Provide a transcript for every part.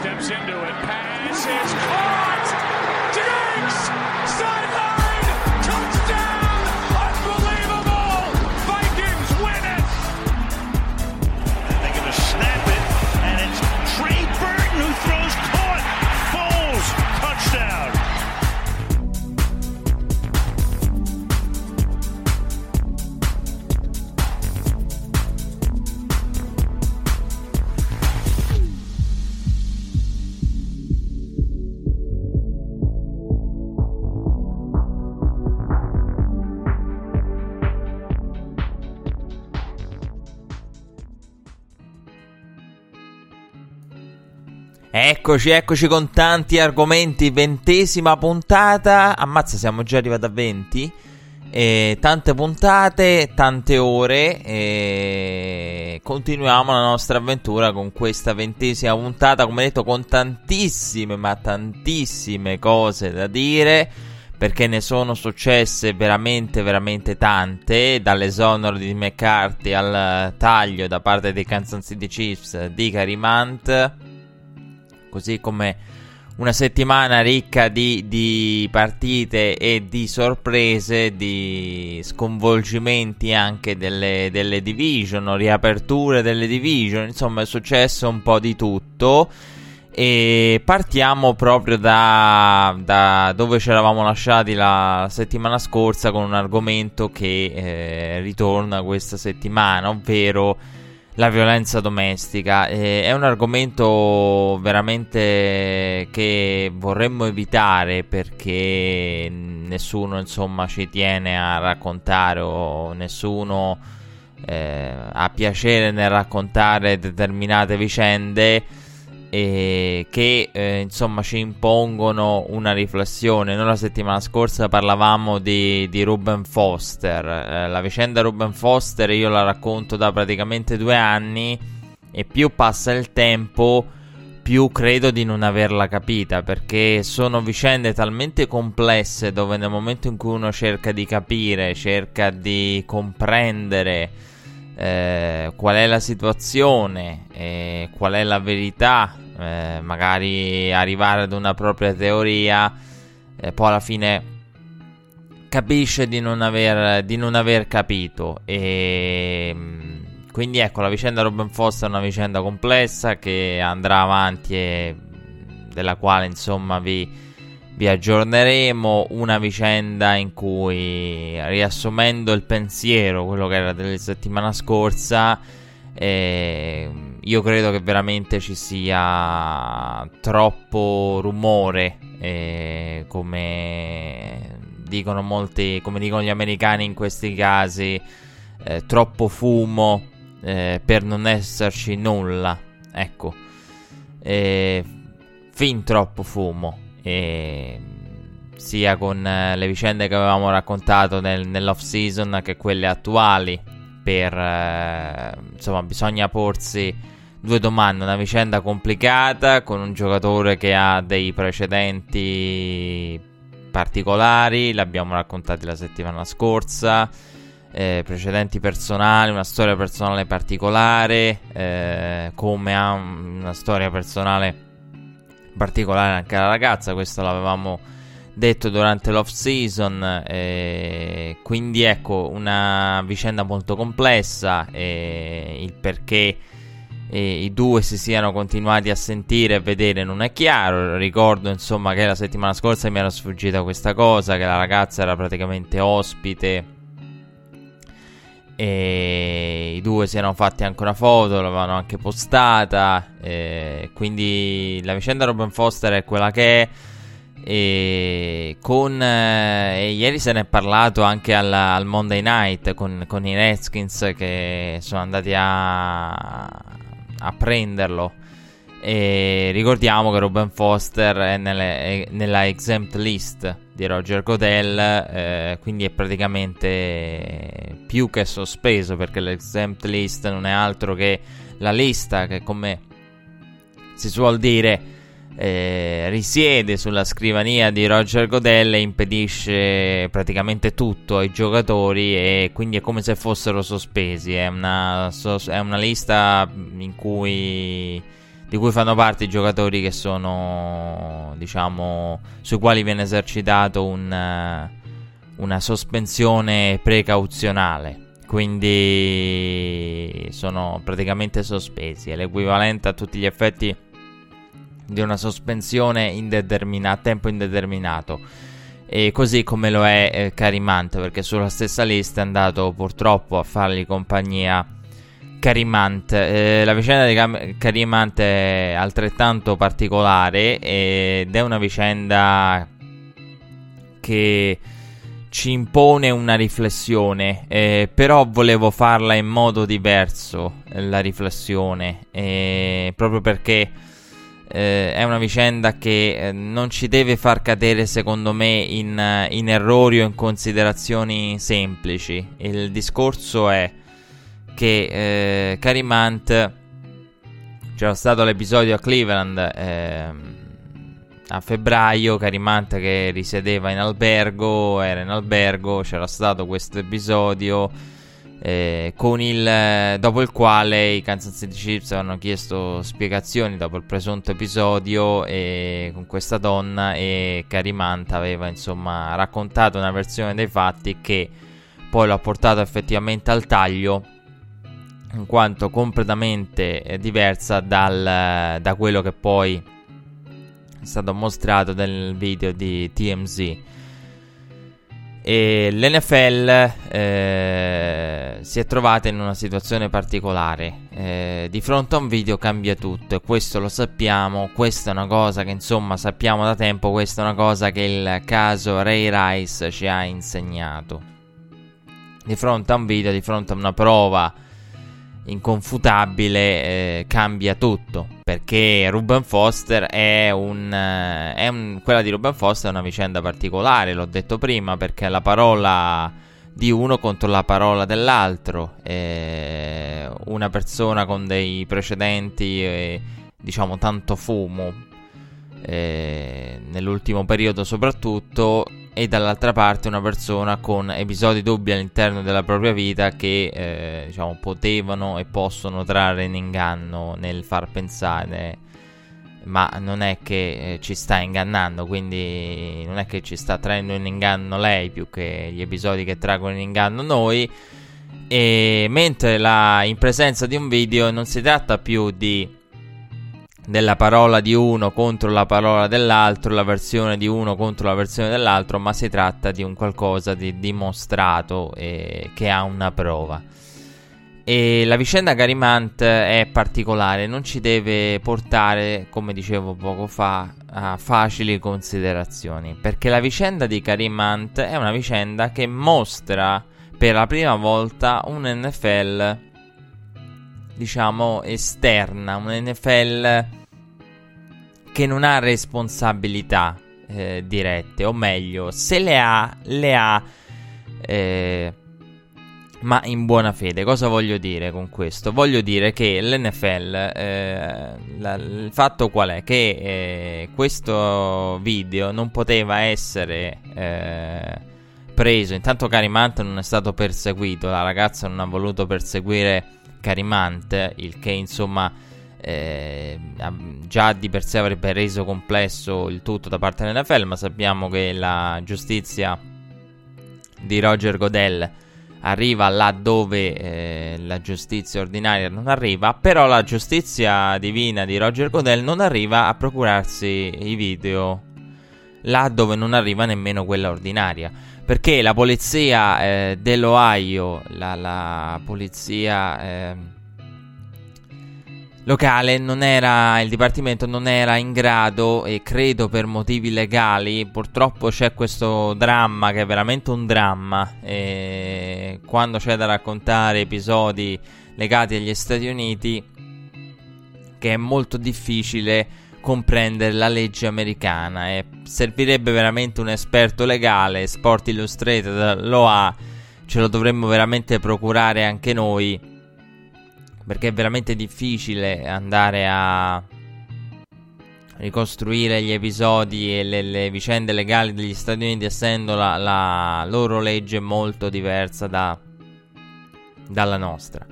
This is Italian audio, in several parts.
steps into it. Pass is caught. Diggs sideline Eccoci, eccoci con tanti argomenti, ventesima puntata, ammazza siamo già arrivati a 20, e tante puntate, tante ore, e continuiamo la nostra avventura con questa ventesima puntata, come detto con tantissime, ma tantissime cose da dire, perché ne sono successe veramente, veramente tante, dall'esonero di McCarthy al taglio da parte dei Kansas City Chiefs di Carimant così come una settimana ricca di, di, partite e di sorprese, di sconvolgimenti anche delle, delle division, riaperture delle division, insomma è successo un po' di tutto. E partiamo proprio da, da dove ci eravamo lasciati la settimana scorsa con un argomento che eh, ritorna questa settimana, ovvero la violenza domestica. Eh, è un argomento veramente che vorremmo evitare perché nessuno insomma ci tiene a raccontare o nessuno eh, ha piacere nel raccontare determinate vicende e che eh, insomma ci impongono una riflessione. Noi la settimana scorsa parlavamo di, di Ruben Foster. Eh, la vicenda Ruben Foster io la racconto da praticamente due anni e più passa il tempo più credo di non averla capita perché sono vicende talmente complesse dove nel momento in cui uno cerca di capire, cerca di comprendere eh, qual è la situazione, eh, qual è la verità, eh, magari arrivare ad una propria teoria, poi alla fine capisce di non aver, di non aver capito. E mm, quindi ecco, la vicenda Robin Foster è una vicenda complessa che andrà avanti e della quale insomma vi, vi aggiorneremo. Una vicenda in cui, riassumendo il pensiero, quello che era della settimana scorsa, eh, io credo che veramente ci sia troppo rumore, eh, come dicono molti, come dicono gli americani in questi casi, eh, troppo fumo eh, per non esserci nulla. Ecco, fin troppo fumo. Sia con eh, le vicende che avevamo raccontato nel, nell'off season che quelle attuali. Per eh, insomma bisogna porsi due domande, una vicenda complicata con un giocatore che ha dei precedenti particolari, l'abbiamo raccontati la settimana scorsa, eh, precedenti personali, una storia personale particolare, eh, come ha una storia personale particolare anche la ragazza, questo l'avevamo detto durante l'off season. Eh, quindi ecco una vicenda molto complessa. Eh, il perché eh, i due si siano continuati a sentire e vedere non è chiaro. Ricordo insomma che la settimana scorsa mi era sfuggita questa cosa: che la ragazza era praticamente ospite. E i due si erano fatti anche una foto, l'avevano anche postata. quindi la vicenda Robin Foster è quella che è. E, con, eh, e ieri se ne è parlato anche al, al Monday Night con, con, i Redskins che sono andati a, a prenderlo. E ricordiamo che Ruben Foster è, nelle, è nella exempt list di Roger Godell, eh, quindi è praticamente più che sospeso perché l'exempt list non è altro che la lista che come si suol dire eh, risiede sulla scrivania di Roger Godell e impedisce praticamente tutto ai giocatori e quindi è come se fossero sospesi. È una, è una lista in cui di cui fanno parte i giocatori che sono, diciamo, sui quali viene esercitato un, una sospensione precauzionale. Quindi sono praticamente sospesi. È l'equivalente a tutti gli effetti di una sospensione a tempo indeterminato. E così come lo è eh, Carimante, perché sulla stessa lista è andato purtroppo a fargli compagnia Carimant. Eh, la vicenda di Cam- Carimant è altrettanto particolare ed è una vicenda che ci impone una riflessione, eh, però volevo farla in modo diverso, eh, la riflessione, eh, proprio perché eh, è una vicenda che eh, non ci deve far cadere, secondo me, in, in errori o in considerazioni semplici. Il discorso è che eh, Carimant c'era stato l'episodio a Cleveland eh, a febbraio Carimant che risiedeva in albergo era in albergo c'era stato questo episodio eh, il, dopo il quale i Kansas City Chiefs avevano chiesto spiegazioni dopo il presunto episodio e, con questa donna e Carimant aveva insomma raccontato una versione dei fatti che poi l'ha portato effettivamente al taglio in quanto completamente eh, diversa dal, da quello che poi è stato mostrato nel video di TMZ. E l'NFL eh, si è trovata in una situazione particolare. Eh, di fronte a un video cambia tutto e questo lo sappiamo. Questa è una cosa che insomma sappiamo da tempo. Questa è una cosa che il caso Ray Rice ci ha insegnato. Di fronte a un video, di fronte a una prova inconfutabile eh, cambia tutto. Perché Ruben Foster è un, eh, è un, quella di Ruben Foster è una vicenda particolare l'ho detto prima perché la parola di uno contro la parola dell'altro. Eh, una persona con dei precedenti eh, diciamo tanto fumo eh, nell'ultimo periodo soprattutto e dall'altra parte una persona con episodi dubbi all'interno della propria vita che eh, diciamo, potevano e possono trarre in inganno nel far pensare ma non è che eh, ci sta ingannando quindi non è che ci sta traendo in inganno lei più che gli episodi che traggono in inganno noi. E mentre la, in presenza di un video non si tratta più di della parola di uno contro la parola dell'altro, la versione di uno contro la versione dell'altro, ma si tratta di un qualcosa di dimostrato e che ha una prova. E la vicenda Garimant è particolare, non ci deve portare, come dicevo poco fa, a facili considerazioni, perché la vicenda di Garimant è una vicenda che mostra per la prima volta un NFL diciamo esterna, un NFL che non ha responsabilità eh, dirette, o meglio, se le ha, le ha, eh, ma in buona fede. Cosa voglio dire con questo? Voglio dire che l'NFL, eh, la, il fatto qual è? Che eh, questo video non poteva essere eh, preso. Intanto Carimante non è stato perseguito, la ragazza non ha voluto perseguire Carimante, il che insomma eh, già di per sé avrebbe reso complesso il tutto da parte dell'NFL, ma sappiamo che la giustizia di Roger Godel arriva là dove eh, la giustizia ordinaria non arriva, però la giustizia divina di Roger Godel non arriva a procurarsi i video là dove non arriva nemmeno quella ordinaria. Perché la polizia eh, dell'Ohio, la, la polizia eh, locale non era, il dipartimento non era in grado e credo per motivi legali, purtroppo c'è questo dramma che è veramente un dramma e quando c'è da raccontare episodi legati agli Stati Uniti che è molto difficile comprendere la legge americana e servirebbe veramente un esperto legale, Sport Illustrated lo ha, ce lo dovremmo veramente procurare anche noi perché è veramente difficile andare a ricostruire gli episodi e le, le vicende legali degli Stati Uniti essendo la, la loro legge molto diversa da, dalla nostra.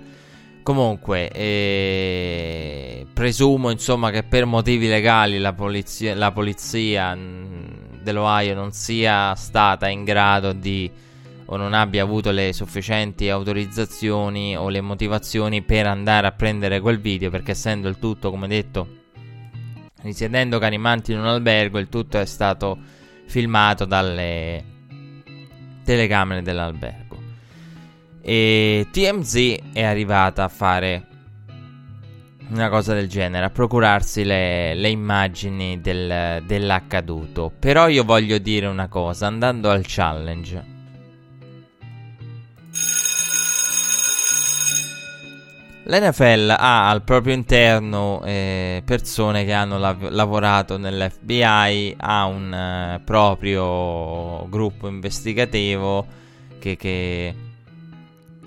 Comunque, eh, presumo insomma che per motivi legali la polizia, la polizia mh, dell'Ohio non sia stata in grado di o non abbia avuto le sufficienti autorizzazioni o le motivazioni per andare a prendere quel video perché essendo il tutto come detto risiedendo Carimanti in un albergo il tutto è stato filmato dalle telecamere dell'albergo e TMZ è arrivata a fare una cosa del genere, a procurarsi le, le immagini del, dell'accaduto. Però io voglio dire una cosa, andando al challenge. L'NFL ha al proprio interno eh, persone che hanno lav- lavorato nell'FBI, ha un eh, proprio gruppo investigativo che, che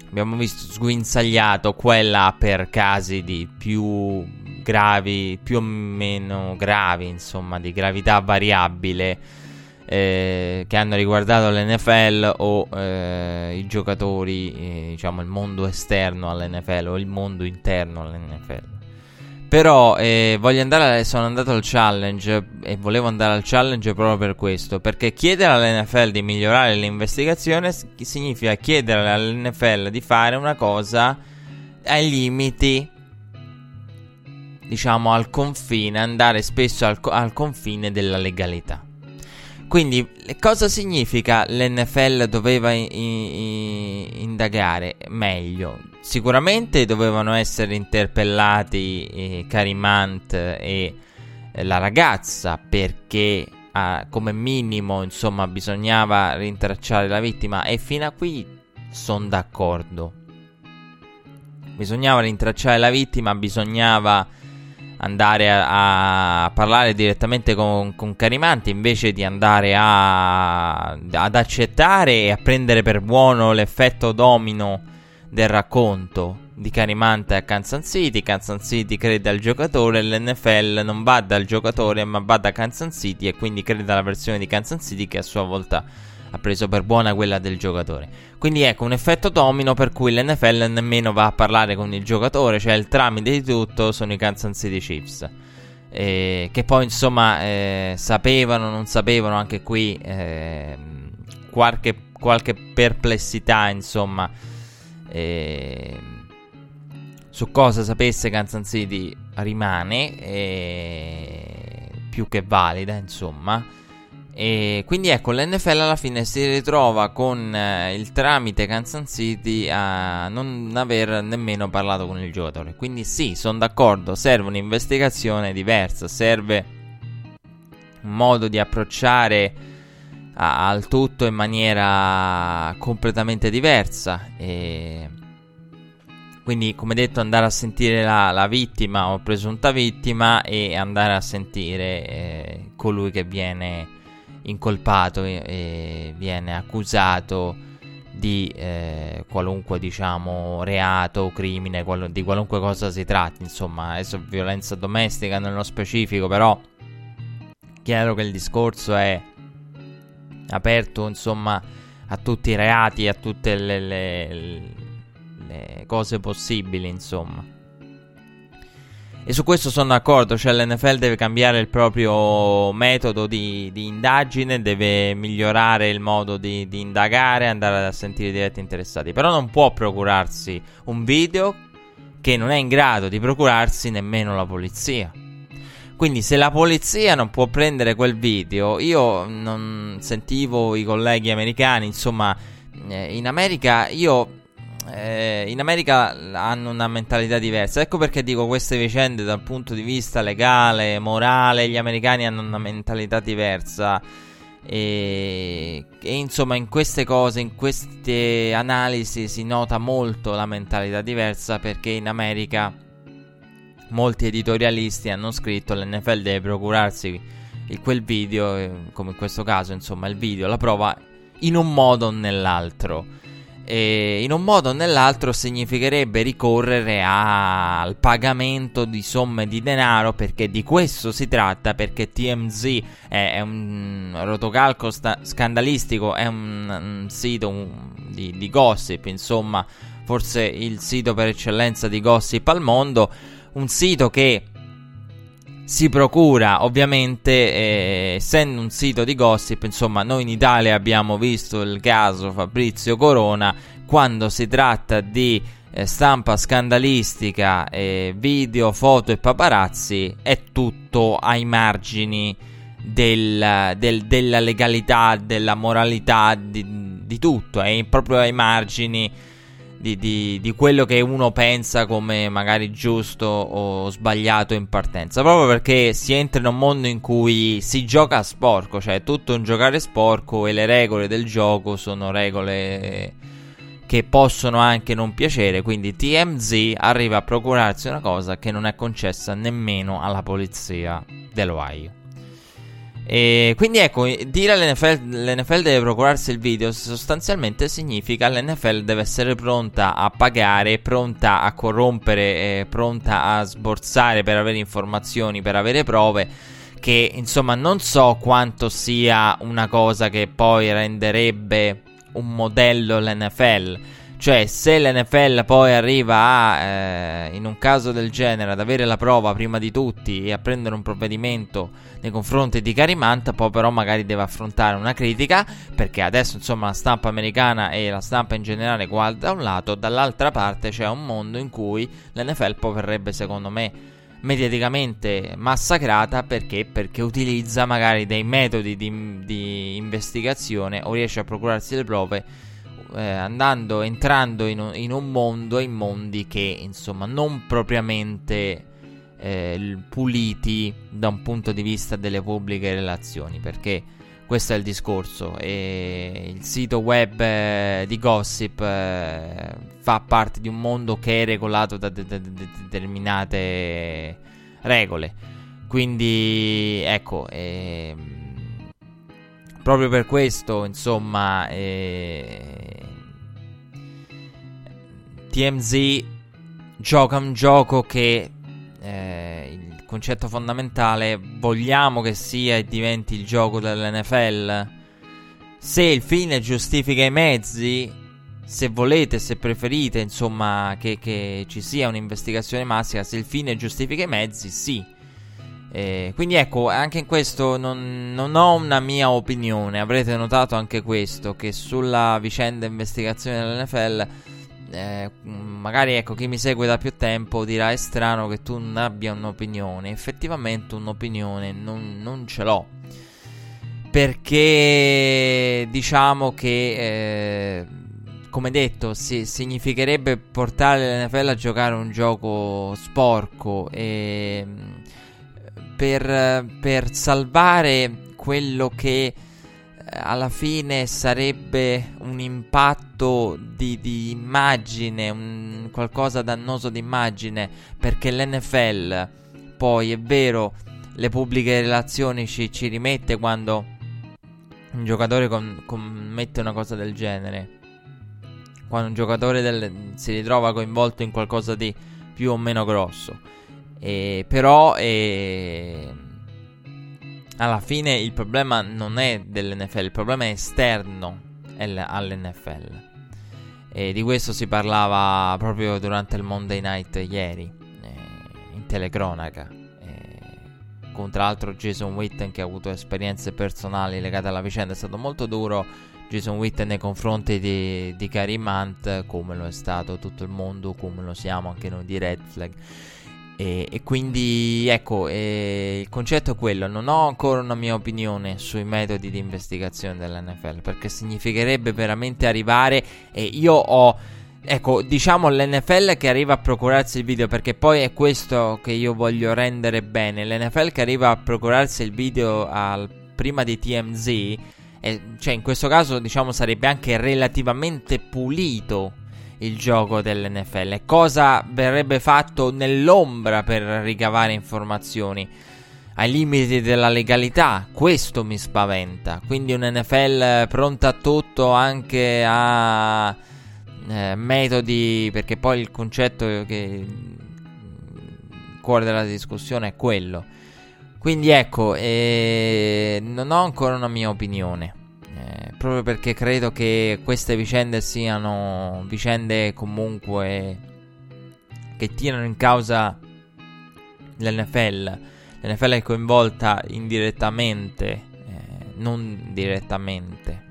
abbiamo visto sguinzagliato quella per casi di più gravi, più o meno gravi, insomma, di gravità variabile eh, che hanno riguardato l'NFL o eh, i giocatori, eh, diciamo il mondo esterno all'NFL o il mondo interno all'NFL. Però eh, voglio andare, sono andato al challenge e volevo andare al challenge proprio per questo, perché chiedere all'NFL di migliorare l'investigazione significa chiedere all'NFL di fare una cosa ai limiti, diciamo al confine, andare spesso al, al confine della legalità. Quindi, cosa significa l'NFL doveva in, in, indagare meglio? Sicuramente dovevano essere interpellati eh, Carimant e eh, la ragazza perché ah, come minimo, insomma, bisognava rintracciare la vittima e fino a qui sono d'accordo. Bisognava rintracciare la vittima, bisognava andare a, a parlare direttamente con, con, Carimanti invece di andare a, ad accettare e a prendere per buono l'effetto domino del racconto di Carimante a Kansas City. Kansas City crede al giocatore, l'NFL non va dal giocatore ma va da Kansas City e quindi crede alla versione di Kansas City che a sua volta ha preso per buona quella del giocatore. Quindi ecco un effetto domino per cui l'NFL nemmeno va a parlare con il giocatore, cioè il tramite di tutto sono i Kansas City Chiefs. Eh, che poi insomma eh, sapevano, non sapevano anche qui eh, qualche, qualche, perplessità insomma eh, su cosa sapesse Kansas City rimane eh, più che valida insomma e quindi ecco, l'NFL alla fine si ritrova con eh, il tramite Kansas City a non aver nemmeno parlato con il giocatore. Quindi sì, sono d'accordo, serve un'investigazione diversa, serve un modo di approcciare a, al tutto in maniera completamente diversa. E quindi, come detto, andare a sentire la, la, vittima o presunta vittima e andare a sentire eh, colui che viene incolpato e, viene accusato di eh, qualunque diciamo reato crimine qual- di qualunque cosa si tratti. Insomma adesso violenza domestica nello specifico però chiaro che il discorso è aperto insomma a tutti i reati a tutte le, le, le cose possibili insomma e su questo sono d'accordo, cioè l'NFL deve cambiare il proprio metodo di, di indagine, deve migliorare il modo di, di, indagare, andare a sentire i diretti interessati. Però non può procurarsi un video che non è in grado di procurarsi nemmeno la polizia. Quindi se la polizia non può prendere quel video, io non sentivo i colleghi americani, insomma, eh, in America io eh, in America hanno una mentalità diversa. Ecco perché dico queste vicende dal punto di vista legale, morale. Gli americani hanno una mentalità diversa. E, e, insomma, in queste cose, in queste analisi si nota molto la mentalità diversa perché in America molti editorialisti hanno scritto l'NFL deve procurarsi il, quel video, eh, come in questo caso, insomma, il video, la prova in un modo o nell'altro e in un modo o nell'altro significherebbe ricorrere a... al pagamento di somme di denaro perché di questo si tratta perché TMZ è, è un rotocalco sta- scandalistico è un, un sito un, di, di gossip insomma forse il sito per eccellenza di gossip al mondo un sito che si procura ovviamente eh, essendo un sito di gossip insomma noi in Italia abbiamo visto il caso Fabrizio Corona quando si tratta di eh, stampa scandalistica eh, video foto e paparazzi è tutto ai margini del, del, della legalità della moralità di, di tutto è proprio ai margini di, di, di, quello che uno pensa come magari giusto o sbagliato in partenza. Proprio perché si entra in un mondo in cui si gioca a sporco, cioè è tutto un giocare sporco e le regole del gioco sono regole che possono anche non piacere. Quindi TMZ arriva a procurarsi una cosa che non è concessa nemmeno alla polizia dell'Ohio. E quindi ecco, dire all'NFL l'NFL deve procurarsi il video sostanzialmente significa l'NFL deve essere pronta a pagare, pronta a corrompere, eh, pronta a sborsare per avere informazioni, per avere prove. Che insomma non so quanto sia una cosa che poi renderebbe un modello l'NFL. Cioè, se l'NFL poi arriva a, eh, in un caso del genere, ad avere la prova prima di tutti e a prendere un provvedimento nei confronti di Carimanta, poi però magari deve affrontare una critica, perché adesso insomma la stampa americana e la stampa in generale guarda da un lato, dall'altra parte c'è un mondo in cui l'NFL poi verrebbe secondo me mediaticamente massacrata perché? Perché utilizza magari dei metodi di, di investigazione o riesce a procurarsi le prove eh, andando, entrando in un, in un, mondo e in mondi che insomma non propriamente eh, puliti da un punto di vista delle pubbliche relazioni perché questo è il discorso. E il sito web eh, di gossip eh, fa parte di un mondo che è regolato da de- de- de- determinate regole. Quindi ecco ehm, proprio per questo insomma eh, TMZ gioca un gioco che eh, il concetto fondamentale vogliamo che sia e diventi il gioco dell'NFL. Se il fine giustifica i mezzi, se volete, se preferite, insomma, che, che ci sia un'investigazione massima, se il fine giustifica i mezzi, sì. Eh, quindi ecco, anche in questo non, non, ho una mia opinione. Avrete notato anche questo, che sulla vicenda investigazione dell'NFL eh, magari ecco chi mi segue da più tempo dirà è strano che tu non abbia un'opinione. Effettivamente un'opinione non, non ce l'ho. Perché diciamo che, eh, come detto, si, significherebbe portare l'NFL a giocare un gioco sporco e per, per salvare quello che alla fine sarebbe un impatto di, di immagine, un qualcosa dannoso di immagine, perché l'NFL poi è vero, le pubbliche relazioni ci, ci rimette quando un giocatore com- commette una cosa del genere, quando un giocatore del, si ritrova coinvolto in qualcosa di più o meno grosso. E, però... E, alla fine il problema non è dell'NFL, il problema è esterno all'NFL. E di questo si parlava proprio durante il Monday Night ieri, eh, in telecronaca. Con tra l'altro Jason Witten che ha avuto esperienze personali legate alla vicenda, è stato molto duro Jason Witten nei confronti di, di Karim Hunt, come lo è stato tutto il mondo, come lo siamo anche noi di Red Flag. E, e quindi ecco, eh, il concetto è quello, non ho ancora una mia opinione sui metodi di investigazione dell'NFL, perché significherebbe veramente arrivare e io ho... Ecco, diciamo l'NFL che arriva a procurarsi il video, perché poi è questo che io voglio rendere bene. L'NFL che arriva a procurarsi il video al, prima di TMZ, eh, cioè in questo caso diciamo sarebbe anche relativamente pulito il gioco dell'NFL. Cosa verrebbe fatto nell'ombra per ricavare informazioni? Ai limiti della legalità, questo mi spaventa. Quindi un NFL pronta a tutto anche a eh, metodi, perché poi il concetto che il cuore della discussione è quello. Quindi ecco, eh, non ho ancora una mia opinione proprio perché credo che queste vicende siano vicende comunque che tirano in causa l'NFL. l'NFL è coinvolta indirettamente, eh, non direttamente.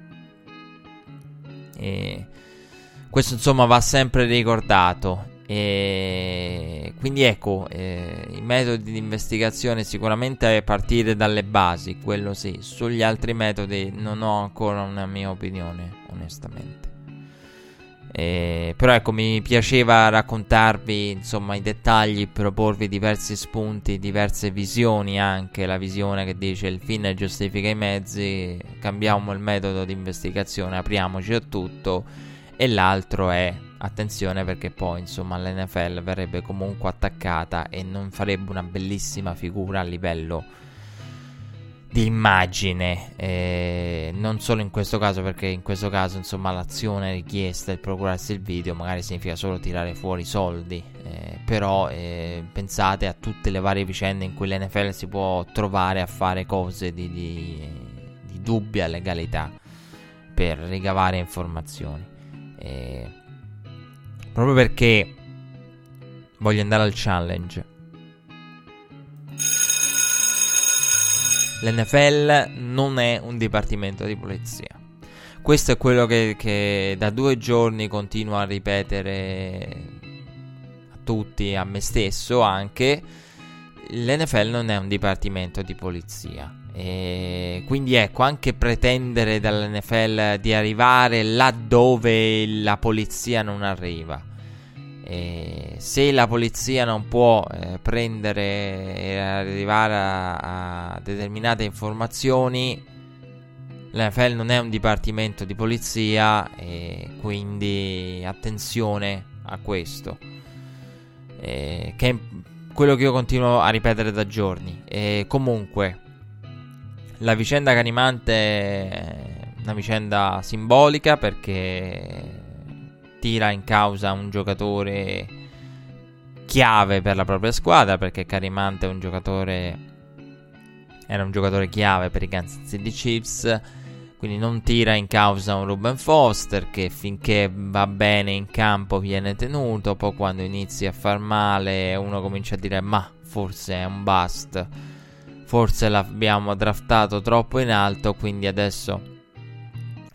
E questo insomma va sempre ricordato. E quindi ecco, eh, i metodi di investigazione sicuramente è partire dalle basi, quello sì. Sugli altri metodi non ho ancora una mia opinione, onestamente. Eh, però ecco, mi piaceva raccontarvi insomma i dettagli, proporvi diversi spunti, diverse visioni anche, la visione che dice il fine giustifica i mezzi, cambiamo il metodo di investigazione, apriamoci a tutto e l'altro è attenzione perché poi insomma l'NFL verrebbe comunque attaccata e non farebbe una bellissima figura a livello di immagine, eh, non solo in questo caso, perché in questo caso insomma l'azione richiesta, il procurarsi il video, magari significa solo tirare fuori soldi, eh, però eh, pensate a tutte le varie vicende in cui l'NFL si può trovare a fare cose di, di, di dubbia legalità per ricavare informazioni. Eh, proprio perché voglio andare al challenge L'NFL non è un dipartimento di polizia. Questo è quello che, che da due giorni continuo a ripetere a tutti, a me stesso anche. L'NFL non è un dipartimento di polizia. E quindi ecco, anche pretendere dall'NFL di arrivare laddove la polizia non arriva e se la polizia non può eh, prendere e arrivare a, a, determinate informazioni, l'NFL non è un dipartimento di polizia e quindi attenzione a questo. Eh, che è quello che io continuo a ripetere da giorni. E comunque, la vicenda Canimante è una vicenda simbolica perché tira in causa un giocatore chiave per la propria squadra perché Carimante è un giocatore era un giocatore chiave per i Kansas City Chiefs quindi non tira in causa un Ruben Foster che finché va bene in campo viene tenuto poi quando inizi a far male uno comincia a dire ma forse è un bust forse l'abbiamo draftato troppo in alto quindi adesso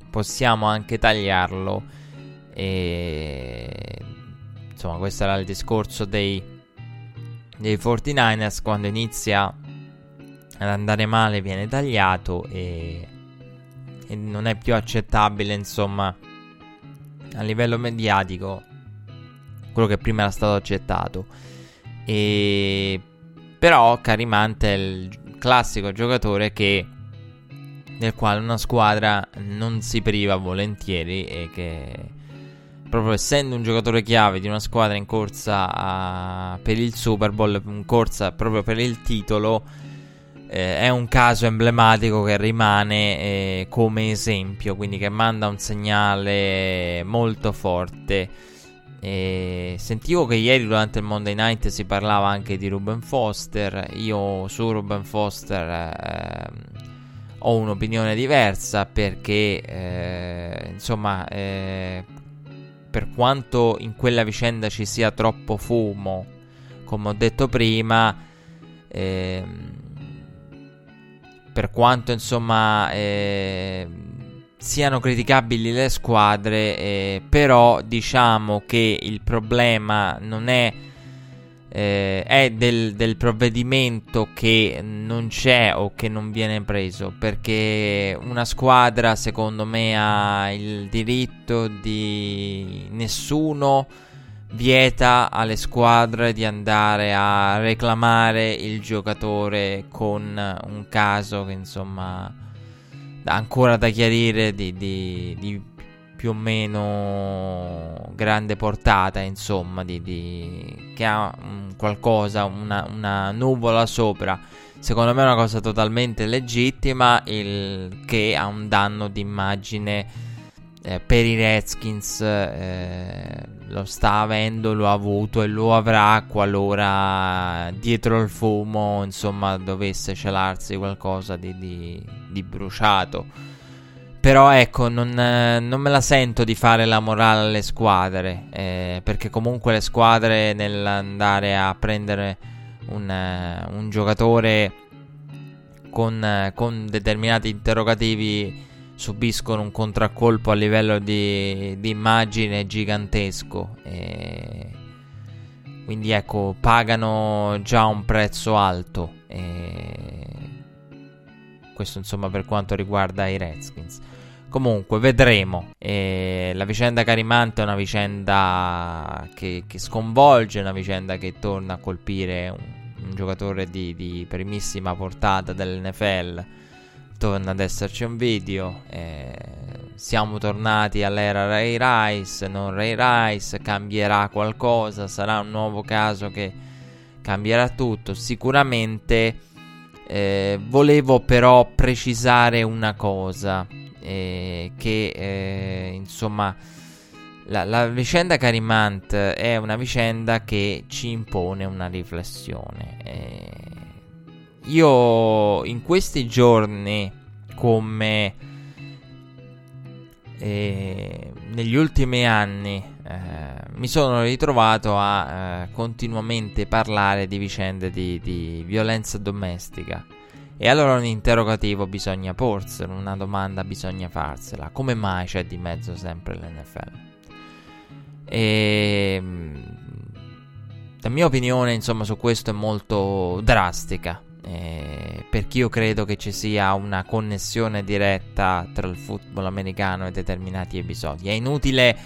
possiamo anche tagliarlo e insomma, questo era il discorso dei, dei 49ers. Quando inizia ad andare male, viene tagliato e, e non è più accettabile, insomma, a livello mediatico quello che prima era stato accettato. E però Carimante è il classico giocatore che del quale una squadra non si priva volentieri e che proprio essendo un giocatore chiave di una squadra in corsa a, per il Super Bowl, in corsa proprio per il titolo, eh, è un caso emblematico che rimane eh, come esempio, quindi che manda un segnale molto forte. E sentivo che ieri durante il Monday Night si parlava anche di Ruben Foster. Io su Ruben Foster eh, ho un'opinione diversa perché, eh, insomma, eh, per quanto in quella vicenda ci sia troppo fumo, come ho detto prima, ehm, per quanto insomma eh, siano criticabili le squadre, eh, però diciamo che il problema non è eh, è del, del, provvedimento che non c'è o che non viene preso perché una squadra secondo me ha il diritto di nessuno vieta alle squadre di andare a reclamare il giocatore con un caso che insomma ancora da chiarire di, di, di più o meno grande portata, insomma, di, di che ha um, qualcosa, una, una, nuvola sopra. Secondo me è una cosa totalmente legittima, il che ha un danno d'immagine eh, per i Redskins. Eh, lo sta avendo, lo ha avuto e lo avrà qualora dietro il fumo, insomma, dovesse celarsi qualcosa di, di, di bruciato. Però ecco, non, eh, non, me la sento di fare la morale alle squadre, eh, perché comunque le squadre nell'andare a prendere un, un giocatore con, con, determinati interrogativi subiscono un contraccolpo a livello di, di immagine gigantesco. E quindi ecco, pagano già un prezzo alto. E questo insomma per quanto riguarda i Redskins. Comunque, vedremo. E la vicenda Carimante è una vicenda che, che, sconvolge, una vicenda che torna a colpire un, un giocatore di, di, primissima portata dell'NFL. Torna ad esserci un video. Eh, siamo tornati all'era Ray Rice, non Ray Rice. Cambierà qualcosa? Sarà un nuovo caso che cambierà tutto? Sicuramente. Eh, volevo però precisare una cosa eh, che eh, insomma la, la, vicenda Carimant è una vicenda che ci impone una riflessione. Io in questi giorni, come eh, negli ultimi anni, eh, mi sono ritrovato a eh, continuamente parlare di vicende di, di violenza domestica e allora un interrogativo bisogna porselo, una domanda bisogna farsela. Come mai c'è di mezzo sempre l'NFL? E la mia opinione, insomma, su questo è molto drastica. Eh, perché io credo che ci sia una connessione diretta tra il football americano e determinati episodi. È inutile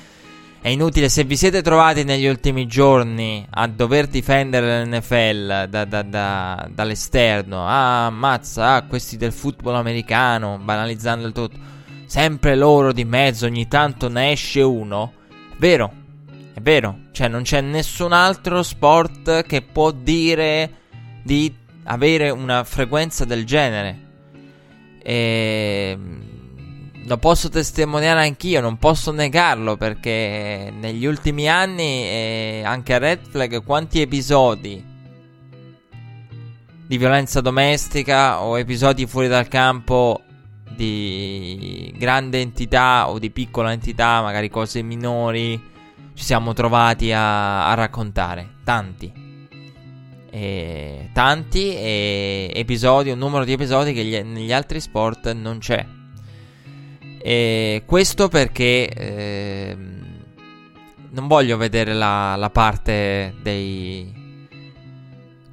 è inutile, se vi siete trovati negli ultimi giorni a dover difendere l'NFL da, da, da, dall'esterno, ah, mazza, ah, questi del football americano, banalizzando il tutto, sempre loro di mezzo, ogni tanto ne esce uno, è vero, è vero, cioè non c'è nessun altro sport che può dire di avere una frequenza del genere. E lo posso testimoniare anch'io, non posso negarlo perché negli ultimi anni eh, anche a Red Flag quanti episodi di violenza domestica o episodi fuori dal campo di grande entità o di piccola entità, magari cose minori, ci siamo trovati a, a raccontare. Tanti. E, tanti e episodi, un numero di episodi che gli, negli altri sport non c'è. E questo perché eh, non voglio vedere la, la, parte dei.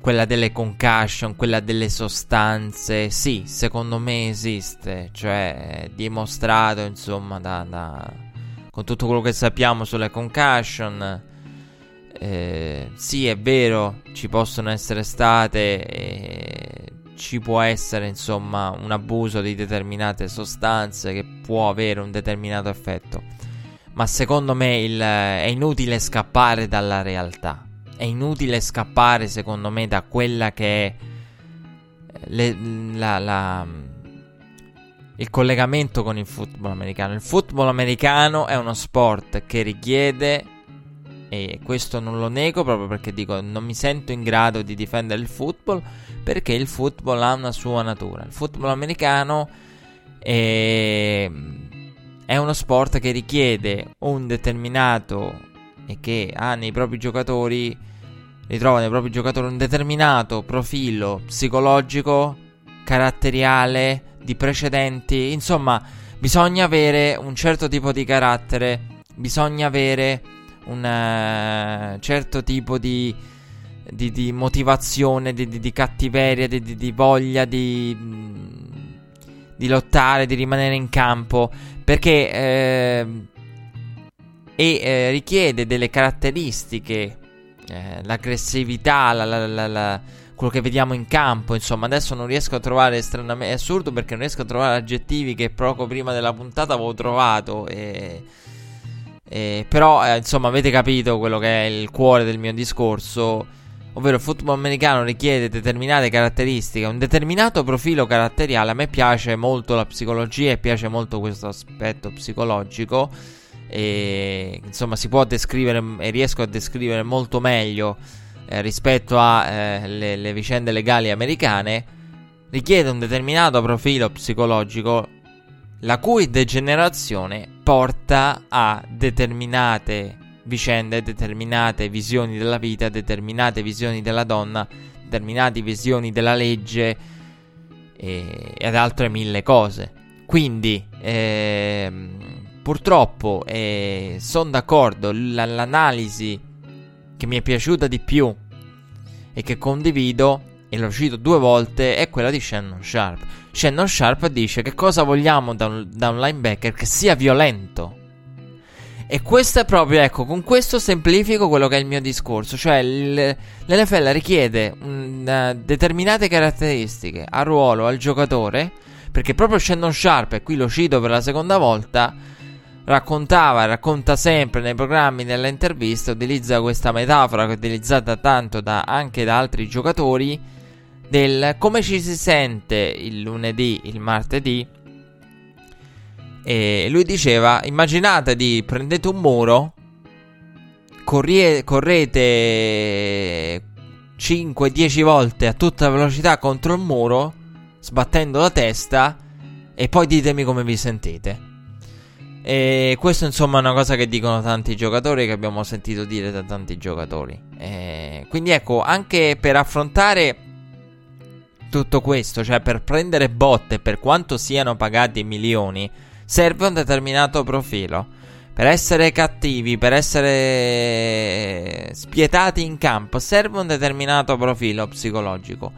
quella delle concussion, quella delle sostanze. Sì, secondo me esiste, cioè è dimostrato insomma da, da, con tutto quello che sappiamo sulle concussion. Eh, sì, è vero, ci possono essere state. Eh, ci può essere insomma un abuso di determinate sostanze che può avere un determinato effetto. Ma secondo me il, è inutile scappare dalla realtà. È inutile scappare secondo me da quella che è le, la, la, il collegamento con il football americano. Il football americano è uno sport che richiede e questo non lo nego proprio perché dico non mi sento in grado di difendere il football perché il football ha una sua natura. Il football americano è, è uno sport che richiede un determinato e che ha nei propri giocatori ritrova nei propri giocatori un determinato profilo psicologico, caratteriale, di precedenti, insomma, bisogna avere un certo tipo di carattere, bisogna avere un uh, certo tipo di di, di motivazione, di, di, cattiveria, di, voglia di, lottare, di rimanere in campo, perché eh, e eh, richiede delle caratteristiche, eh, l'aggressività, la, la, la, quello che vediamo in campo, insomma, adesso non riesco a trovare stranamente, è assurdo perché non riesco a trovare aggettivi che poco prima della puntata avevo trovato e... Eh, però, eh, insomma, avete capito quello che è il cuore del mio discorso ovvero il football americano richiede determinate caratteristiche, un determinato profilo caratteriale. A me piace molto la psicologia e piace molto questo aspetto psicologico. E insomma, si può descrivere e riesco a descrivere molto meglio eh, rispetto alle eh, vicende legali americane. Richiede un determinato profilo psicologico, la cui degenerazione porta a determinate vicende, determinate visioni della vita, determinate visioni della donna, determinate visioni della legge e, ed altre mille cose. Quindi, ehm, purtroppo, eh, sono d'accordo, l- l'analisi che mi è piaciuta di più e che condivido, e l'ho cito due volte, è quella di Shannon Sharp. Shannon Sharp dice che cosa vogliamo da un, da un linebacker che sia violento. E questo è proprio, ecco, con questo semplifico quello che è il mio discorso. Cioè, il, l'NFL richiede una, determinate caratteristiche a ruolo al giocatore. Perché proprio Shannon Sharp, e qui lo cito per la seconda volta, raccontava racconta sempre nei programmi, nelle interviste, utilizza questa metafora che è utilizzata tanto da, anche da altri giocatori, del come ci si sente il lunedì, il martedì e lui diceva: Immaginate di prendete un muro, corrie, correte 5-10 volte a tutta velocità contro il muro, sbattendo la testa, e poi ditemi come vi sentite. E questo insomma è una cosa che dicono tanti giocatori, che abbiamo sentito dire da tanti giocatori. E quindi ecco, anche per affrontare tutto questo, cioè per prendere botte, per quanto siano pagati milioni, serve un determinato profilo. Per essere cattivi, per essere spietati in campo, serve un determinato profilo psicologico.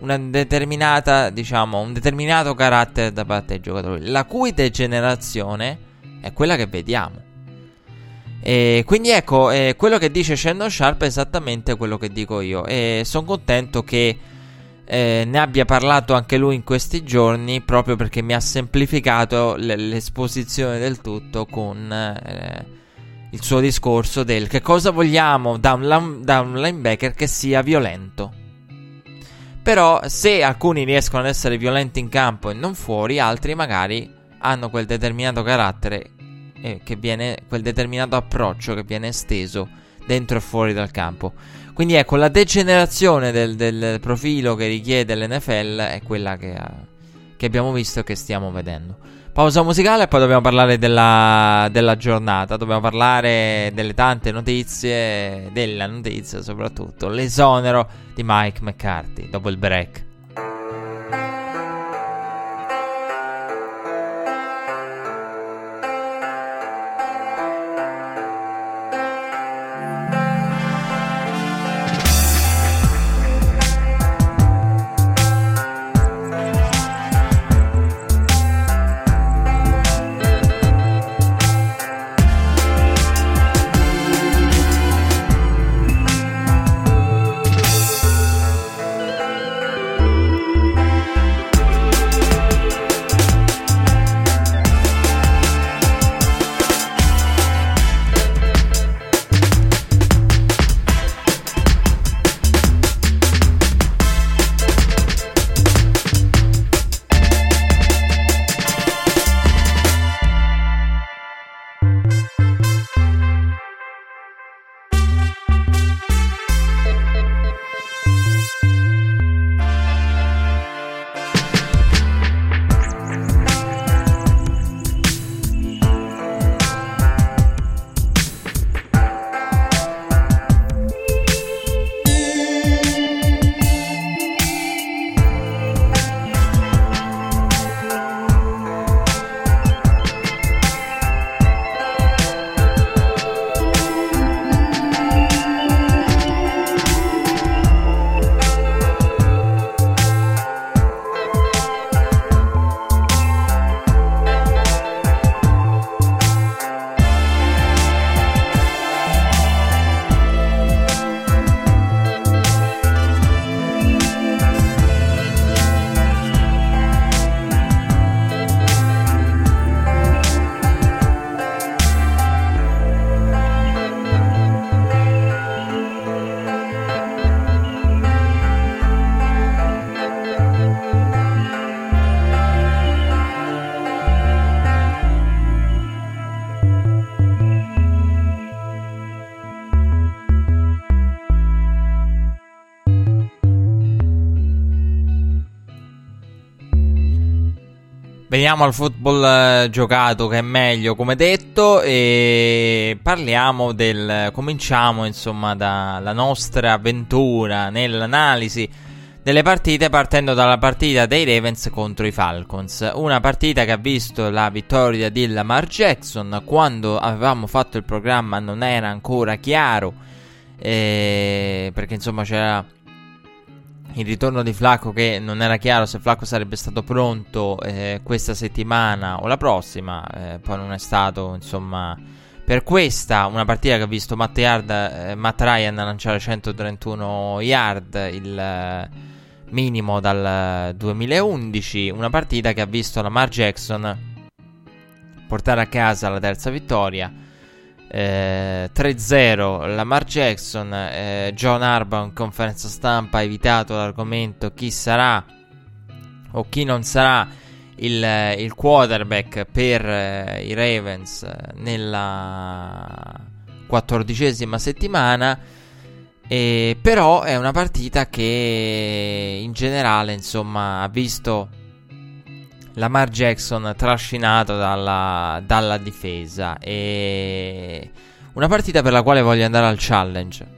Una determinata, diciamo, un determinato carattere da parte dei giocatori, la cui degenerazione è quella che vediamo. E quindi ecco, eh, quello che dice Shannon Sharp è esattamente quello che dico io. E sono contento che eh, ne abbia parlato anche lui in questi giorni proprio perché mi ha semplificato l- l'esposizione del tutto con eh, il suo discorso del che cosa vogliamo da un, lam- da un linebacker che sia violento. Però se alcuni riescono ad essere violenti in campo e non fuori, altri magari hanno quel determinato carattere eh, che viene, quel determinato approccio che viene esteso dentro e fuori dal campo. Quindi ecco, la degenerazione del, del profilo che richiede l'NFL è quella che, che, abbiamo visto e che stiamo vedendo. Pausa musicale e poi dobbiamo parlare della, della giornata, dobbiamo parlare delle tante notizie, della notizia soprattutto, l'esonero di Mike McCarthy dopo il break. Veniamo al football eh, giocato che è meglio, come detto, e parliamo del. Cominciamo insomma dalla nostra avventura nell'analisi delle partite, partendo dalla partita dei Ravens contro i Falcons. Una partita che ha visto la vittoria di Lamar Jackson. Quando avevamo fatto il programma non era ancora chiaro, eh, perché insomma c'era il ritorno di Flacco che non era chiaro se Flacco sarebbe stato pronto eh, questa settimana o la prossima, eh, poi non è stato, insomma, per questa una partita che ha visto Matt, Yard, eh, Matt Ryan lanciare 131 yard, il eh, minimo dal 2011, una partita che ha visto Lamar Jackson portare a casa la terza vittoria eh, 3-0 Lamar Jackson, eh, John Arba in conferenza stampa ha evitato l'argomento chi sarà o chi non sarà il, il quarterback per eh, i Ravens nella quattordicesima settimana. E però è una partita che in generale insomma ha visto Lamar Jackson trascinato dalla, dalla difesa. E una partita per la quale voglio andare al challenge.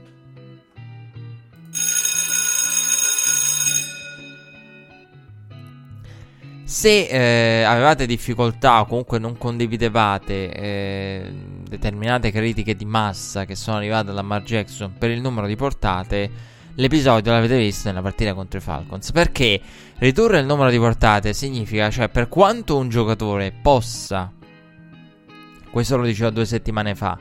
Se eh, avevate difficoltà o comunque non condividevate eh, determinate critiche di massa che sono arrivate da Lamar Jackson per il numero di portate, l'episodio l'avete visto nella partita contro i Falcons. Perché ridurre il numero di portate significa, cioè, per quanto un giocatore possa, questo lo dicevo due settimane fa,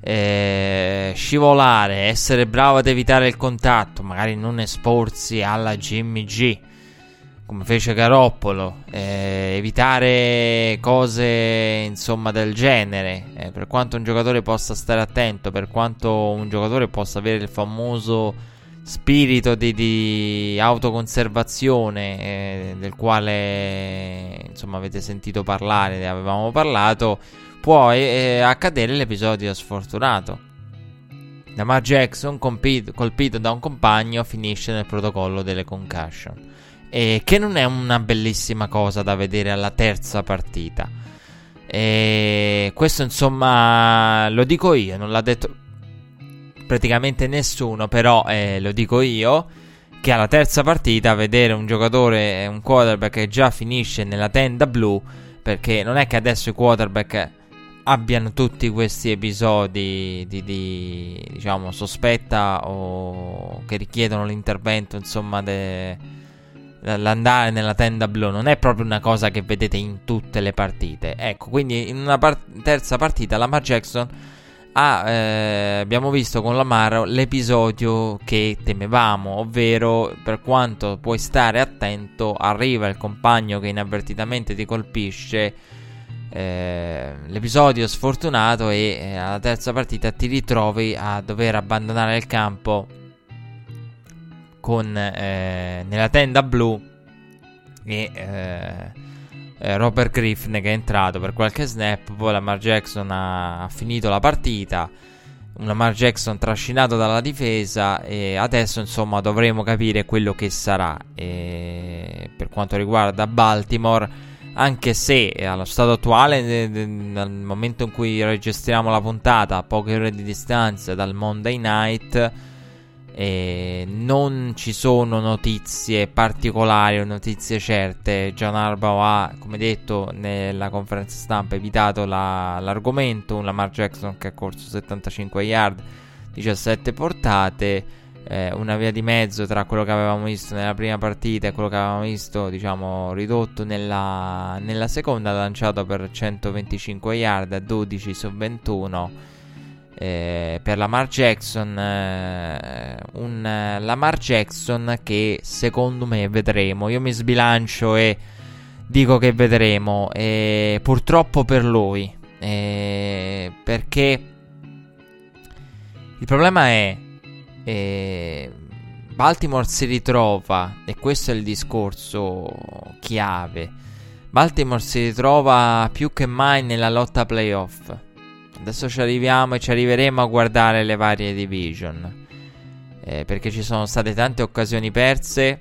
eh, scivolare, essere bravo ad evitare il contatto, magari non esporsi alla Jimmy G. Come fece Garoppolo, eh, evitare cose insomma del genere. Eh, per quanto un giocatore possa stare attento, per quanto un giocatore possa avere il famoso spirito di, di autoconservazione eh, del quale insomma avete sentito parlare, ne avevamo parlato, può eh, accadere l'episodio sfortunato. Lamar Jackson, compito, colpito da un compagno, finisce nel protocollo delle concussion. E che non è una bellissima cosa da vedere alla terza partita. E questo, insomma, lo dico io, non l'ha detto praticamente nessuno, però eh, lo dico io, che alla terza partita vedere un giocatore, un quarterback che già finisce nella tenda blu, perché non è che adesso i quarterback abbiano tutti questi episodi di, di diciamo sospetta o che richiedono l'intervento insomma de, l'andare nella tenda blu non è proprio una cosa che vedete in tutte le partite. Ecco quindi in una part- terza partita Lamar Jackson ah, eh, abbiamo visto con l'Amaro l'episodio che temevamo, ovvero per quanto puoi stare attento, arriva il compagno che inavvertitamente ti colpisce. Eh, l'episodio sfortunato e eh, alla terza partita ti ritrovi a dover abbandonare il campo con eh, nella tenda blu e eh, Robert Griffin che è entrato per qualche snap, poi Lamar Jackson ha, ha finito la partita, un Lamar Jackson trascinato dalla difesa e adesso insomma dovremo capire quello che sarà. E per quanto riguarda Baltimore, anche se allo stato attuale, nel momento in cui registriamo la puntata, a poche ore di distanza dal Monday Night, e non ci sono notizie particolari o notizie certe. John Arbaugh ha, come detto nella conferenza stampa, evitato la, l'argomento. Un Lamar Jackson che ha corso 75 yard, 17 portate. Eh, una via di mezzo tra quello che avevamo visto nella prima partita e quello che avevamo visto, diciamo, ridotto nella, nella seconda, lanciato per 125 yard a 12 su 21 eh, per Lamar Jackson eh, un eh, Lamar Jackson che secondo me vedremo. Io mi sbilancio e dico che vedremo. E purtroppo per lui eh, perché il problema è eh, Baltimore si ritrova e questo è il discorso chiave Baltimore si ritrova più che mai nella lotta playoff Adesso ci arriviamo e ci arriveremo a guardare le varie division. Eh, perché ci sono state tante occasioni perse.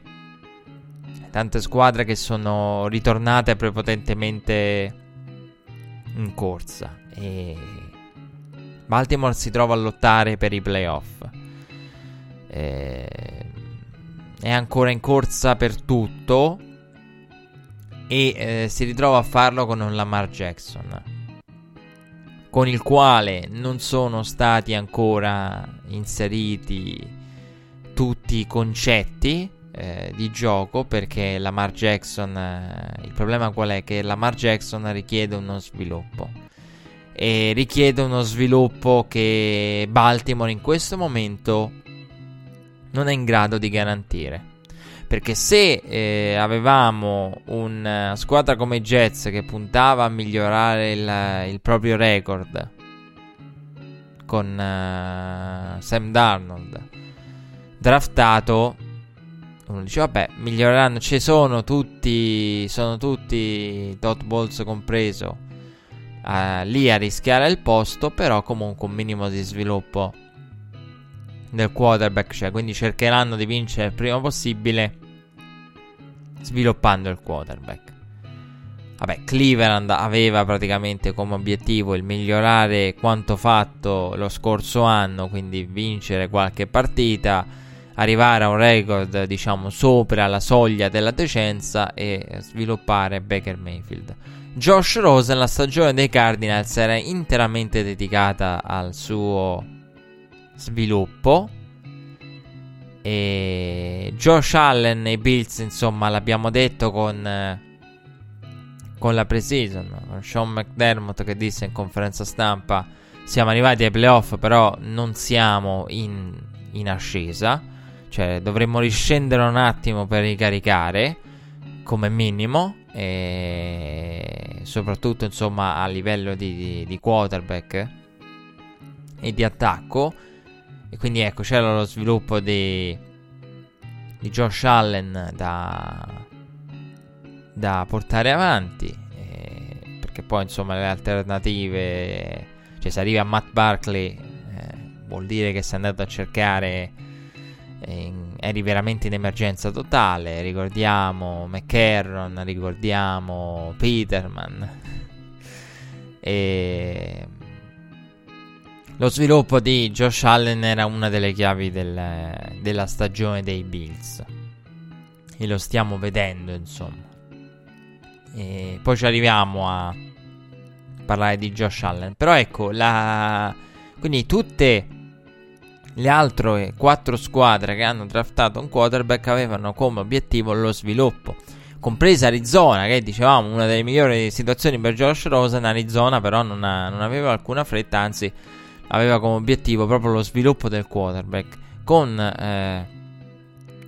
tante squadre che sono ritornate prepotentemente in corsa e Baltimore si trova a lottare per i playoff. E... È ancora in corsa per tutto e eh, si ritrova a farlo con un Lamar Jackson con il quale non sono stati ancora inseriti tutti i concetti eh, di gioco perché Lamar Jackson eh, il problema qual è? Che Lamar Jackson richiede uno sviluppo. E richiede uno sviluppo che Baltimore in questo momento non è in grado di garantire perché se eh, avevamo una squadra come Jets che puntava a migliorare il, il proprio record con uh, Sam Darnold draftato uno dice vabbè miglioreranno. Ci sono tutti sono tutti Dot Balls compreso uh, lì a rischiare il posto però comunque un minimo di sviluppo del quarterback c'è. Quindi cercheranno di vincere il prima possibile sviluppando il quarterback. Vabbè, Cleveland aveva praticamente come obiettivo il migliorare quanto fatto lo scorso anno, quindi vincere qualche partita, arrivare a un record diciamo sopra la soglia della decenza e sviluppare Baker Mayfield. Josh Rosen, la stagione dei Cardinals era interamente dedicata al suo sviluppo e Josh Allen e Bills, insomma, l'abbiamo detto con, eh, con la preseason. Con Sean McDermott che disse in conferenza stampa: Siamo arrivati ai playoff, però non siamo in, in ascesa. Cioè, dovremmo riscendere un attimo per ricaricare, come minimo. E soprattutto, insomma, a livello di, di, di quarterback e di attacco e quindi ecco, c'era lo sviluppo di, di Josh Allen da, da portare avanti. Eh, perché poi, insomma, le alternative... Cioè, se arrivi a Matt Barkley, eh, vuol dire che sei andato a cercare... In, eri veramente in emergenza totale. Ricordiamo McCarron, ricordiamo Peterman. e lo sviluppo di Josh Allen era una delle chiavi del, della stagione dei Bills. E lo stiamo vedendo, insomma. E poi ci arriviamo a parlare di Josh Allen. Però ecco, la... quindi tutte le altre quattro squadre che hanno draftato un quarterback avevano come obiettivo lo sviluppo. Compresa Arizona, che dicevamo una delle migliori situazioni per Josh Rosen. Arizona, però, non, ha, non aveva alcuna fretta, anzi aveva come obiettivo proprio lo sviluppo del quarterback con eh,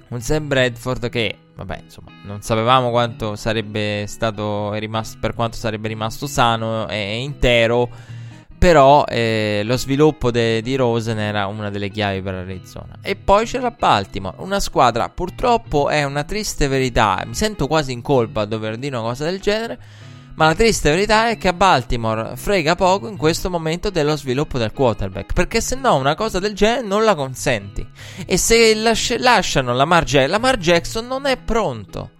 un Sam Bradford che vabbè insomma non sapevamo quanto sarebbe stato rimasto per quanto sarebbe rimasto sano e intero però eh, lo sviluppo de, di Rosen era una delle chiavi per Arizona. E poi c'era Baltimore una squadra purtroppo è una triste verità mi sento quasi in colpa a dover dire una cosa del genere ma la triste verità è che a Baltimore frega poco in questo momento dello sviluppo del quarterback. Perché se no una cosa del genere non la consenti. E se lasci- lasciano Lamar Jackson, Lamar Jackson non è pronto.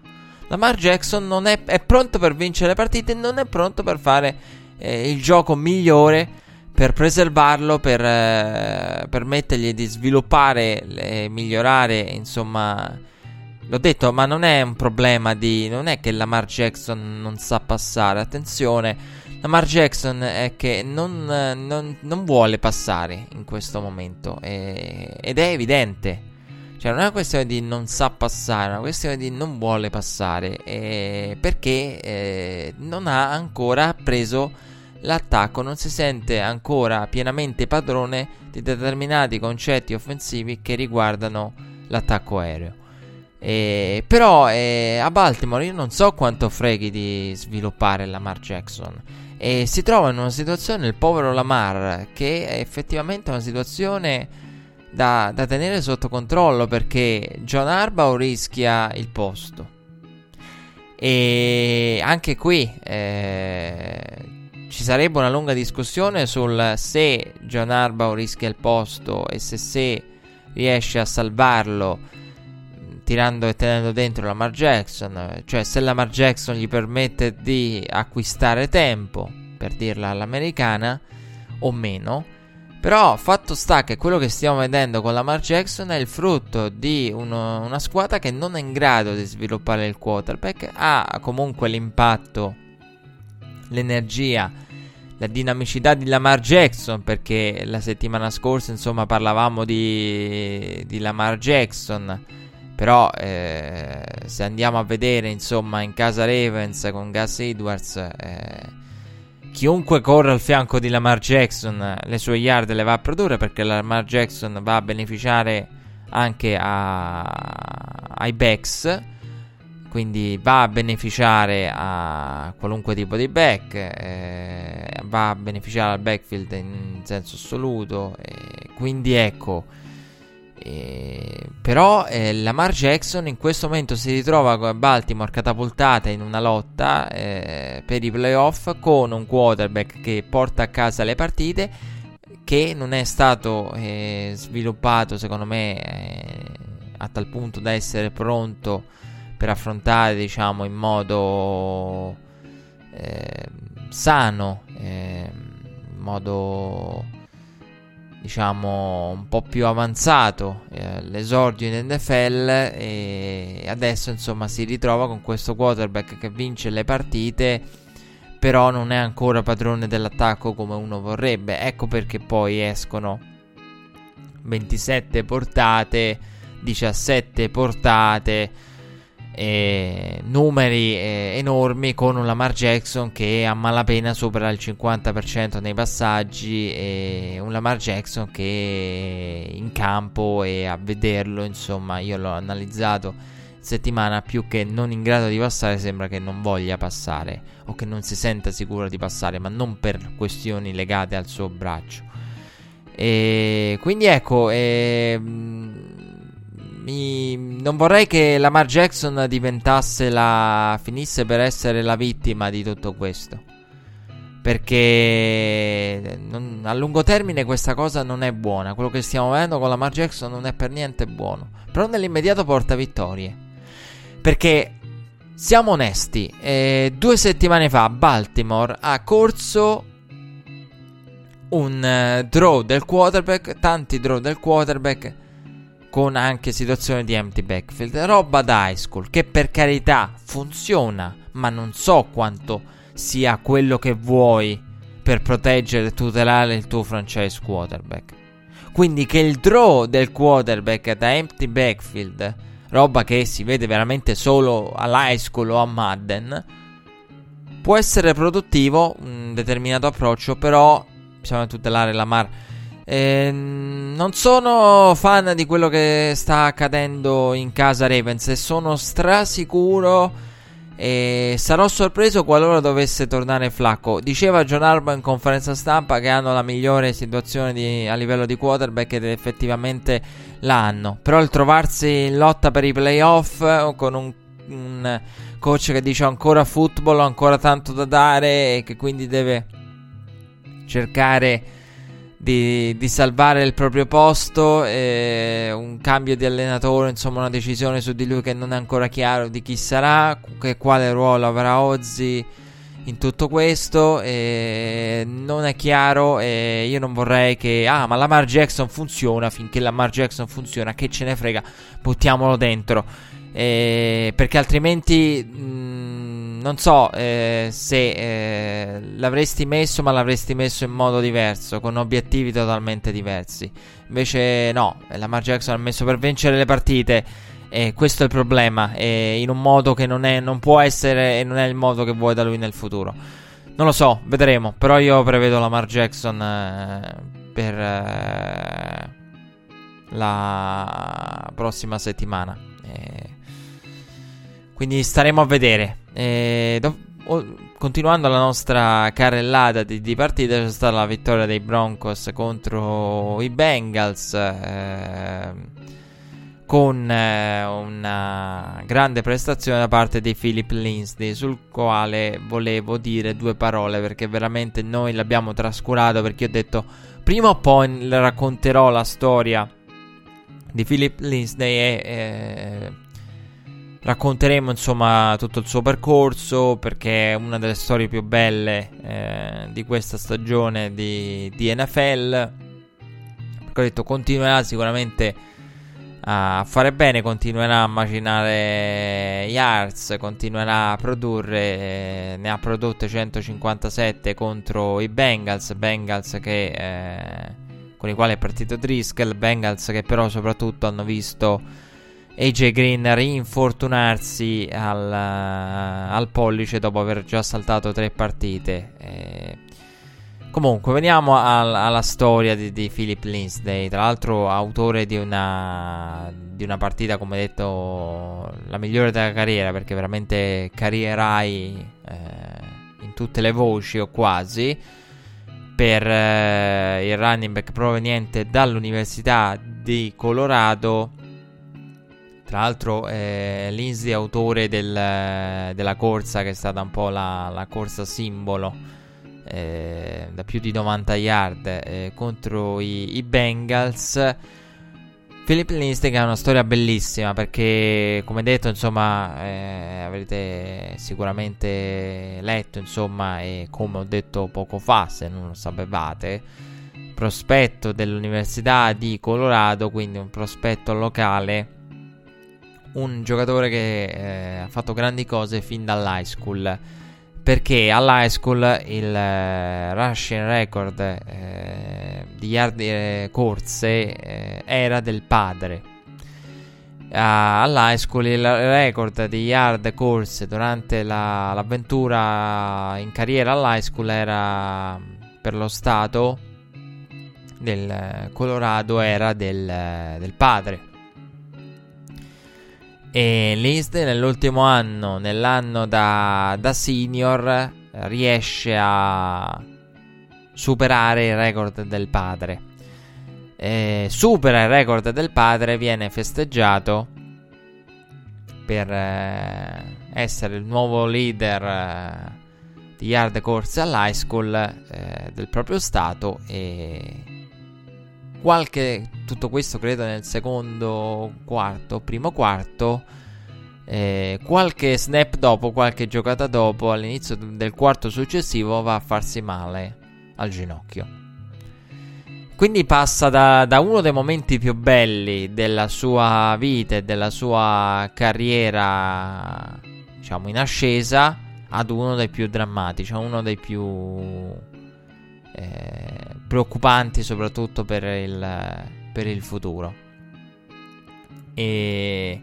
Lamar Jackson non è, è pronto per vincere le partite non è pronto per fare eh, il gioco migliore per preservarlo, per eh, permettergli di sviluppare e migliorare, insomma, L'ho detto, ma non è un problema di. Non è che Lamar Jackson non sa passare. Attenzione, Lamar Jackson è che non, non, non vuole passare in questo momento. E, ed è evidente. Cioè, non è una questione di non sa passare, è una questione di non vuole passare. Eh, perché eh, non ha ancora preso l'attacco, non si sente ancora pienamente padrone di determinati concetti offensivi che riguardano l'attacco aereo. Eh, però eh, a Baltimore io non so quanto freghi di sviluppare Lamar Jackson. E si trova in una situazione, il povero Lamar, che è effettivamente una situazione da, da tenere sotto controllo perché John Arbaugh rischia il posto. E anche qui eh, ci sarebbe una lunga discussione sul se John Arbaugh rischia il posto e se, se riesce a salvarlo tirando e tenendo dentro Lamar Jackson, cioè se Lamar Jackson gli permette di acquistare tempo, per dirla all'americana, o meno. Però fatto sta che quello che stiamo vedendo con Lamar Jackson è il frutto di uno, una squadra che non è in grado di sviluppare il quarterback, ha comunque l'impatto, l'energia, la dinamicità di Lamar Jackson, perché la settimana scorsa insomma parlavamo di, di Lamar Jackson, però eh, se andiamo a vedere insomma in casa Ravens con Gus Edwards... Eh, chiunque corre al fianco di Lamar Jackson le sue yard le va a produrre perché Lamar Jackson va a beneficiare anche a, ai backs quindi va a beneficiare a qualunque tipo di back eh, va a beneficiare al backfield in senso assoluto quindi ecco eh, però eh, Lamar Jackson in questo momento si ritrova con Baltimore catapultata in una lotta eh, per i playoff con un quarterback che porta a casa le partite che non è stato eh, sviluppato secondo me eh, a tal punto da essere pronto per affrontare diciamo in modo eh, sano in modo diciamo un po' più avanzato eh, l'esordio in NFL e adesso insomma si ritrova con questo quarterback che vince le partite però non è ancora padrone dell'attacco come uno vorrebbe. Ecco perché poi escono 27 portate 17 portate eh, numeri eh, enormi con un Lamar Jackson che a malapena supera il 50% nei passaggi e un Lamar Jackson che in campo e a vederlo insomma io l'ho analizzato settimana più che non in grado di passare sembra che non voglia passare o che non si senta sicuro di passare ma non per questioni legate al suo braccio. E quindi ecco eh, mi... non vorrei che Lamar Jackson diventasse la. finisse per essere la vittima di tutto questo. Perché non... a lungo termine questa cosa non è buona. Quello che stiamo vedendo con Lamar Jackson non è per niente buono. Però nell'immediato porta vittorie. Perché siamo onesti, eh, due settimane fa Baltimore ha corso un uh, draw del quarterback, tanti draw del quarterback con anche situazioni di empty backfield. Roba da high school che per carità funziona, ma non so quanto sia quello che vuoi per proteggere e tutelare il tuo franchise quarterback. Quindi che il draw del quarterback da empty backfield, roba che si vede veramente solo all'high school o a Madden, può essere produttivo, un determinato approccio, però bisogna tutelare la mar eh, non sono fan di quello che sta accadendo in casa Ravens e sono strasicuro e sarò sorpreso qualora dovesse tornare Flacco. Diceva John Arba in conferenza stampa che hanno la migliore situazione di, a livello di quarterback ed effettivamente l'hanno. Però il trovarsi in lotta per i playoff con un, un coach che dice ancora football, ancora tanto da dare e che quindi deve cercare di, di, salvare il proprio posto, un cambio di allenatore, insomma una decisione su di lui che non è ancora chiaro di chi sarà, che quale ruolo avrà Ozzy in tutto questo, non è chiaro e io non vorrei che, ah ma Lamar Jackson funziona, finché Lamar Jackson funziona, che ce ne frega, buttiamolo dentro, eh, perché altrimenti... Mh, non so eh, se eh, l'avresti messo, ma l'avresti messo in modo diverso, con obiettivi totalmente diversi. Invece, no, Lamar Jackson ha messo per vincere le partite. E questo è il problema. In un modo che non, è, non può essere e non è il modo che vuoi da lui nel futuro. Non lo so, vedremo. Però io prevedo Lamar Jackson eh, per eh, la prossima settimana. Quindi staremo a vedere. E do- o- continuando la nostra carrellata di, di, partite, c'è stata la vittoria dei Broncos contro i Bengals. Eh, con eh, una grande prestazione da parte di Philip Lindsay, sul quale volevo dire due parole perché veramente noi l'abbiamo trascurato. Perché ho detto prima o poi racconterò la storia di Philip Lindsay e. Eh, Racconteremo insomma tutto il suo percorso perché è una delle storie più belle eh, di questa stagione di, di NFL. Perché ho detto continuerà sicuramente a fare bene, continuerà a macinare yards, continuerà a produrre, eh, ne ha prodotte 157 contro i Bengals, Bengals che, eh, con i quali è partito Driscoll, Bengals che però soprattutto hanno visto AJ Green rinfortunarsi al, al, pollice dopo aver già saltato tre partite. Eh, comunque, veniamo al, alla storia di, di, Philip Lindsay. Tra l'altro, autore di una, di una partita, come detto, la migliore della carriera, perché veramente carrierai eh, in tutte le voci o quasi. Per eh, il running back proveniente dall'Università di Colorado tra l'altro eh, Lindsay è autore del, della corsa che è stata un po' la, la corsa simbolo eh, da più di 90 yard eh, contro i, i, Bengals. Philip Lindsay ha una storia bellissima perché come detto insomma eh, avrete sicuramente letto insomma e come ho detto poco fa se non lo sapevate prospetto dell'Università di Colorado quindi un prospetto locale un giocatore che eh, ha fatto grandi cose fin dall'high school. Perché all'high school il eh, rushing record eh, di yard eh, corse eh, era del padre. all'high school il record di yard corse durante la, l'avventura in carriera all'high school era per lo stato del Colorado era del, del padre e List nell'ultimo anno, nell'anno da, da senior, riesce a superare il record del padre. E supera il record del padre, viene festeggiato per eh, essere il nuovo leader eh, di yard corse all'high school eh, del proprio stato e qualche, tutto questo credo nel secondo quarto, primo quarto, eh, qualche snap dopo, qualche giocata dopo, all'inizio del quarto successivo va a farsi male al ginocchio. Quindi passa da, da, uno dei momenti più belli della sua vita e della sua carriera, diciamo, in ascesa, ad uno dei più drammatici, uno dei più eh, preoccupanti soprattutto per il, per il futuro. E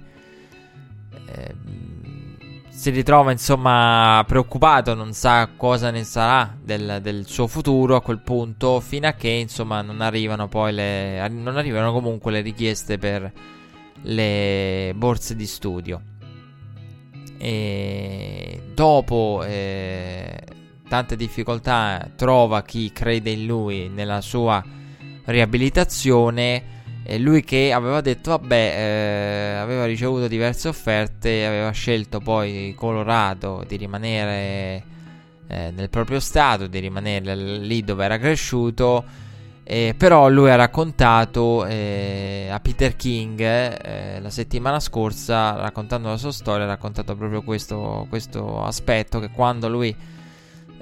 eh, si ritrova insomma preoccupato, non sa cosa ne sarà del, del, suo futuro a quel punto, fino a che insomma non arrivano poi le, non arrivano comunque le richieste per le borse di studio. E dopo eh, tante difficoltà trova chi crede in lui nella sua riabilitazione. E lui che aveva detto, vabbè, eh, aveva ricevuto diverse offerte, aveva scelto poi Colorado di rimanere eh, nel proprio stato, di rimanere lì dove era cresciuto. Eh, però lui ha raccontato eh, a Peter King eh, la settimana scorsa, raccontando la sua storia, ha raccontato proprio questo, questo aspetto che quando lui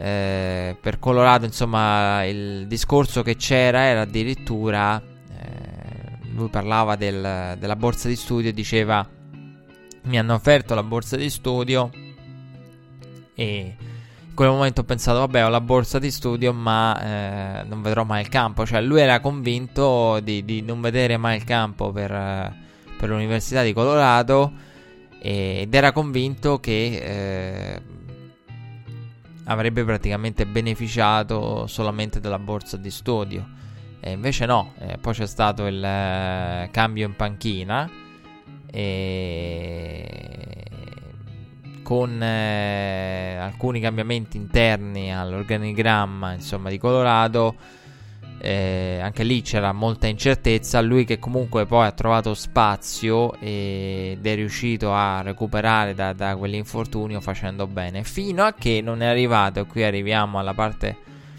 eh, per Colorado, insomma, il discorso che c'era era addirittura. Eh, lui parlava del, della borsa di studio diceva: Mi hanno offerto la borsa di studio. E in quel momento ho pensato: Vabbè, ho la borsa di studio, ma eh, non vedrò mai il campo. Cioè, lui era convinto di, di non vedere mai il campo per, per l'Università di Colorado. Ed era convinto che eh, avrebbe praticamente beneficiato solamente della borsa di studio. E invece no, eh, poi c'è stato il eh, cambio in panchina e con eh, alcuni cambiamenti interni all'organigramma insomma, di Colorado eh, anche lì c'era molta incertezza. Lui che comunque poi ha trovato spazio ed è riuscito a recuperare da, da quell'infortunio facendo bene. Fino a che non è arrivato, e qui arriviamo alla parte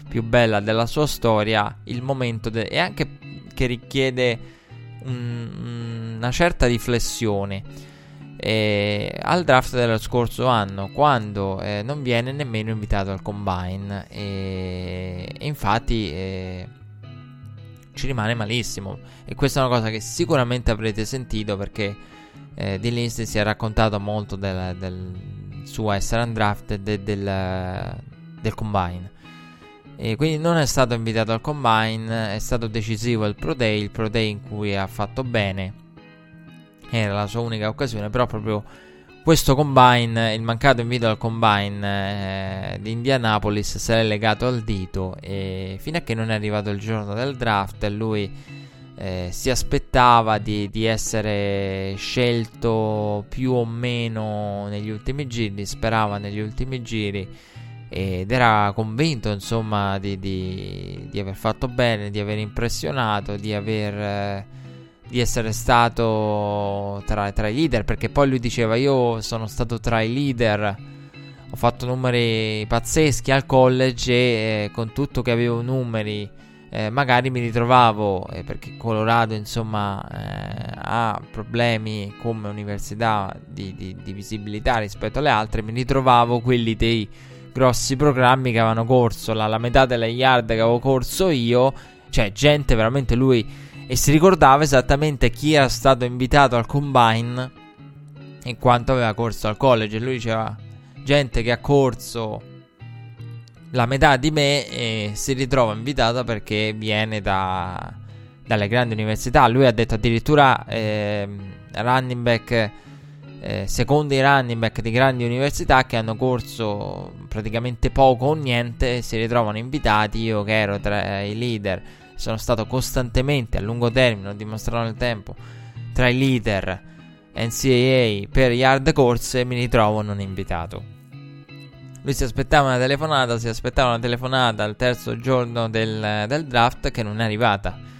più bella della sua storia, il momento de- e anche che richiede un, una certa riflessione. eh, al draft dello scorso anno quando eh, non viene nemmeno invitato al combine e, e infatti eh, ci rimane malissimo. E questa è una cosa che sicuramente avrete sentito perché eh, Dean Lindsay si è raccontato molto del, del suo essere undrafted e del, del combine. E quindi non è stato invitato al combine è stato decisivo il Pro Day il Pro Day in cui ha fatto bene. Era la sua unica occasione, però proprio questo combine, il mancato invito al combine eh, di Indianapolis se l'è legato al dito e fino a che non è arrivato il giorno del draft lui eh, si aspettava di, di, essere scelto più o meno negli ultimi giri, sperava negli ultimi giri ed era convinto insomma di, di, di aver fatto bene, di aver impressionato, di aver... Eh, di essere stato tra, tra, i leader, perché poi lui diceva io sono stato tra i leader, ho fatto numeri pazzeschi al college e eh, con tutto che avevo numeri eh, magari mi ritrovavo, eh, perché Colorado insomma eh, ha problemi come università di, di, di visibilità rispetto alle altre, mi ritrovavo quelli dei grossi programmi che avevano corso, la, la metà delle yard che avevo corso io, cioè gente veramente lui e si ricordava esattamente chi era stato invitato al combine in quanto aveva corso al college. Lui diceva: Gente che ha corso la metà di me e si ritrova invitata perché viene da, dalle grandi università. Lui ha detto addirittura eh, running back. Eh, secondi running back di grandi università che hanno corso praticamente poco o niente si ritrovano invitati. Io che ero tra i leader sono stato costantemente a lungo termine, ho dimostrato nel tempo, tra i leader NCAA per yard corse mi ritrovo non invitato. Lui si aspettava una telefonata, si aspettava una telefonata al terzo giorno del, del draft che non è arrivata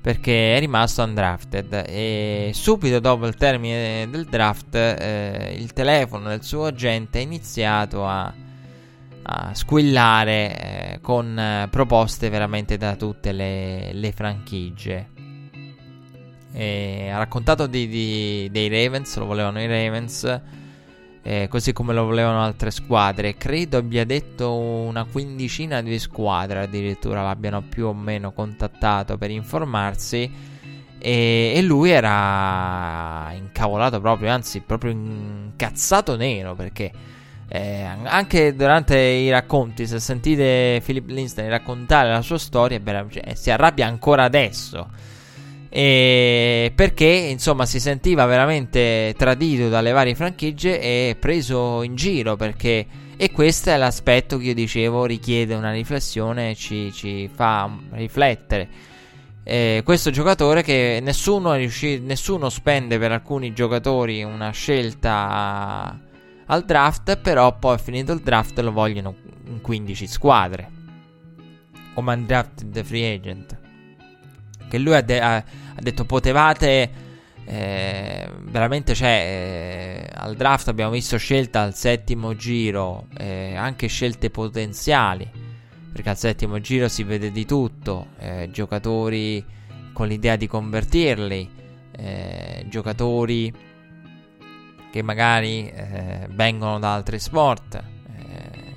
perché è rimasto undrafted e subito dopo il termine del draft eh, il telefono del suo agente ha iniziato a a squillare eh, con eh, proposte veramente da tutte le, le franchigie. E ha raccontato di, di, dei Ravens, lo volevano i Ravens, eh, così come lo volevano altre squadre. Credo abbia detto una quindicina di squadre addirittura l'abbiano più o meno contattato per informarsi. E, e, lui era incavolato proprio, anzi proprio incazzato nero perché eh, anche durante i racconti, se sentite Philip Lindsay raccontare la sua storia, beh, cioè, si arrabbia ancora adesso. E perché insomma si sentiva veramente tradito dalle varie franchigie e preso in giro perché e questo è l'aspetto che io dicevo richiede una riflessione ci, ci fa riflettere eh, questo giocatore che nessuno, riuscito, nessuno spende per alcuni giocatori una scelta al draft, però poi finito il draft lo vogliono in 15 squadre. Come undrafted free agent. Che lui ha, de- ha, detto potevate... Eh, veramente cioè eh, al draft abbiamo visto scelte al settimo giro eh, anche scelte potenziali perché al settimo giro si vede di tutto eh, giocatori con l'idea di convertirli eh, giocatori che magari eh, vengono da altri sport. Eh,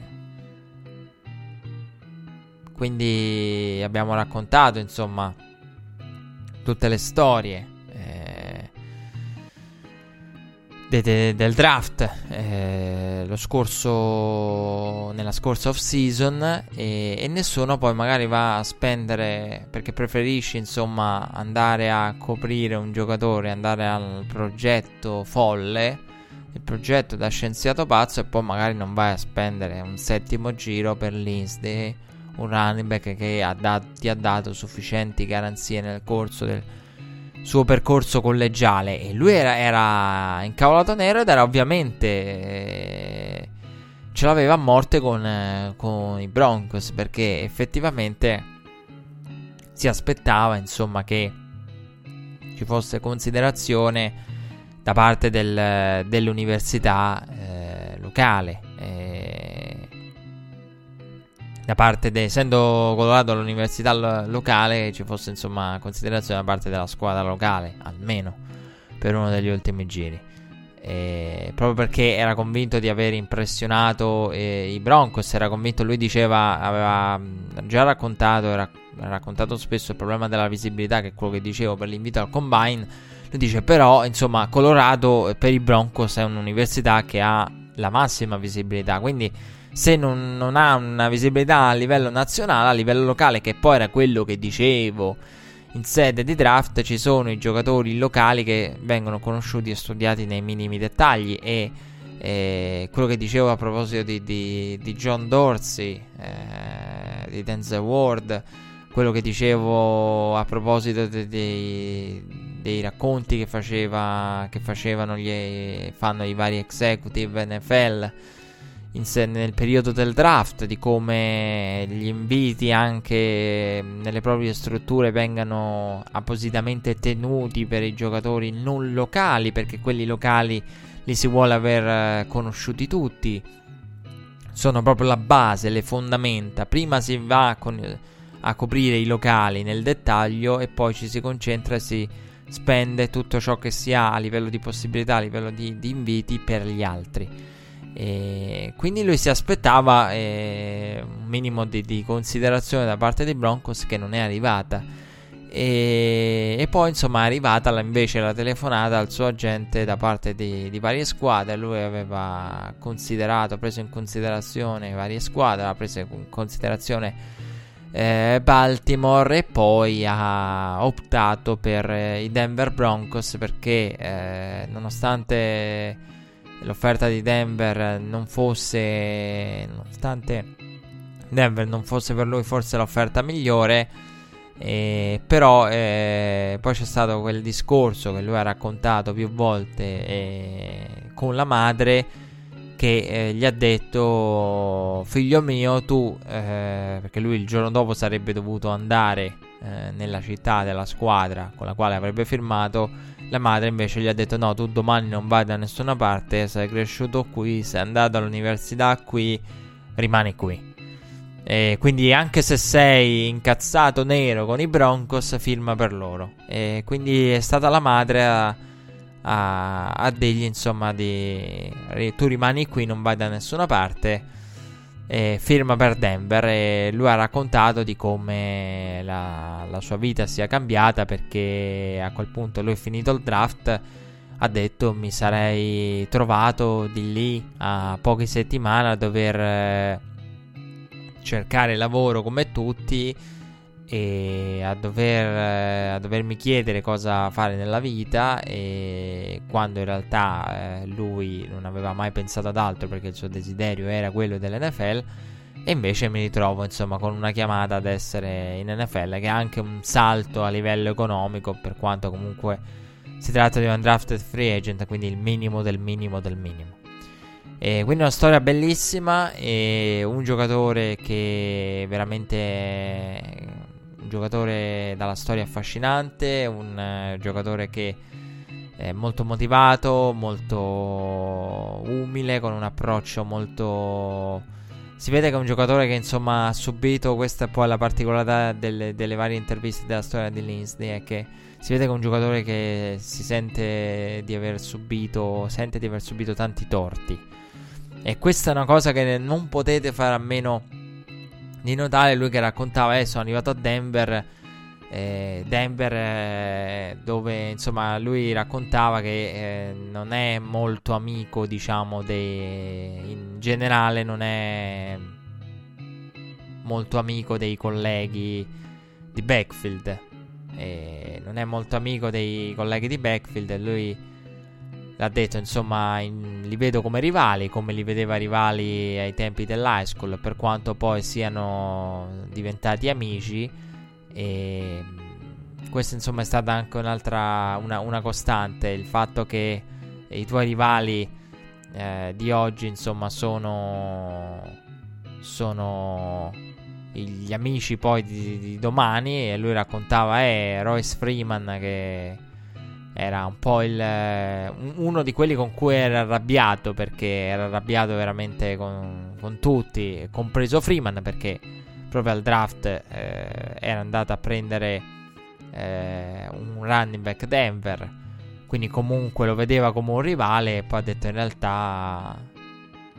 quindi abbiamo raccontato insomma tutte le storie de- de- del draft eh, lo scorso nella scorsa off season e-, e nessuno poi magari va a spendere perché preferisci insomma andare a coprire un giocatore andare al progetto folle il progetto da scienziato pazzo e poi magari non vai a spendere un settimo giro per l'Inste, un running back che ha dato, ti ha dato sufficienti garanzie nel corso del suo percorso collegiale e lui era, era incavolato nero ed era ovviamente eh, ce l'aveva a morte con, eh, con i Broncos perché effettivamente si aspettava insomma che ci fosse considerazione da parte del, dell'università eh, locale. Da parte de, essendo Colorado l'università lo, locale, ci fosse insomma considerazione da parte della squadra locale, almeno per uno degli ultimi giri. eh, proprio perché era convinto di aver impressionato eh, i Broncos, era convinto, lui diceva, aveva già raccontato, era, raccontato spesso il problema della visibilità, che è quello che dicevo per l'invito al combine, lui dice però, insomma, Colorado per i Broncos è un'università che ha la massima visibilità, quindi se non, non ha una visibilità a livello nazionale, a livello locale, che poi era quello che dicevo, in sede di draft ci sono i giocatori locali che vengono conosciuti e studiati nei minimi dettagli e eh, quello che dicevo a proposito di, di, di John Dorsey, eh, di Denzel Ward, quello che dicevo a proposito de, de, dei racconti che, faceva, che facevano gli, fanno i vari executive NFL se- nel periodo del draft, di come gli inviti anche nelle proprie strutture vengano appositamente tenuti per i giocatori non locali, perché quelli locali li si vuole aver eh, conosciuti tutti. Sono proprio la base, le fondamenta. Prima si va con- a coprire i locali nel dettaglio e poi ci si concentra e si spende tutto ciò che si ha a livello di possibilità, a livello di, di inviti per gli altri. E quindi lui si aspettava eh, un minimo di, di, considerazione da parte dei Broncos che non è arrivata. E, e poi insomma è arrivata la, invece la telefonata al suo agente da parte di, di, varie squadre. Lui aveva considerato, preso in considerazione varie squadre, aveva preso in considerazione eh, Baltimore e poi ha optato per eh, i Denver Broncos perché eh, nonostante l'offerta di Denver non fosse, nonostante Denver non fosse per lui forse l'offerta migliore, eh, però eh, poi c'è stato quel discorso che lui ha raccontato più volte eh, con la madre che eh, gli ha detto figlio mio tu eh, perché lui il giorno dopo sarebbe dovuto andare eh, nella città della squadra con la quale avrebbe firmato la madre invece gli ha detto no, tu domani non vai da nessuna parte, sei cresciuto qui, sei andato all'università qui, rimani qui. E quindi anche se sei incazzato nero con i Broncos, firma per loro. E quindi è stata la madre a, a, a dirgli insomma di tu rimani qui, non vai da nessuna parte eh, firma per Denver e lui ha raccontato di come la, la, sua vita sia cambiata perché a quel punto lui è finito il draft ha detto mi sarei trovato di lì a poche settimane a dover eh, cercare lavoro come tutti e a, dover, a, dovermi chiedere cosa fare nella vita e quando in realtà eh, lui non aveva mai pensato ad altro perché il suo desiderio era quello dell'NFL e invece mi ritrovo insomma con una chiamata ad essere in NFL che è anche un salto a livello economico per quanto comunque si tratta di un drafted free agent quindi il minimo del minimo del minimo. E quindi una storia bellissima e un giocatore che veramente giocatore dalla storia affascinante, un uh, giocatore che è molto motivato, molto umile, con un approccio molto... Si vede che è un giocatore che insomma ha subito, questa è poi la particolarità delle, delle varie interviste della storia di Lindsay, è che si vede che è un giocatore che si sente di aver subito, sente di aver subito tanti torti. E questa è una cosa che non potete fare a meno di notare lui che raccontava, eh, sono arrivato a Denver, eh, Denver eh, dove insomma lui raccontava che eh, non è molto amico, diciamo, dei, in generale non è molto amico dei colleghi di backfield. non è molto amico dei colleghi di backfield. Lui l'ha detto, insomma, in, li vedo come rivali, come li vedeva rivali ai tempi dell'high school, per quanto poi siano diventati amici. E questa, insomma, è stata anche un'altra una, una costante, il fatto che i tuoi rivali eh, di oggi, insomma, sono sono gli amici poi di, di domani e lui raccontava eh Royce Freeman che era un po' il, uno di quelli con cui era arrabbiato perché era arrabbiato veramente con, con tutti, compreso Freeman perché proprio al draft eh, era andato a prendere eh, un running back Denver. quindi comunque lo vedeva come un rivale e poi ha detto in realtà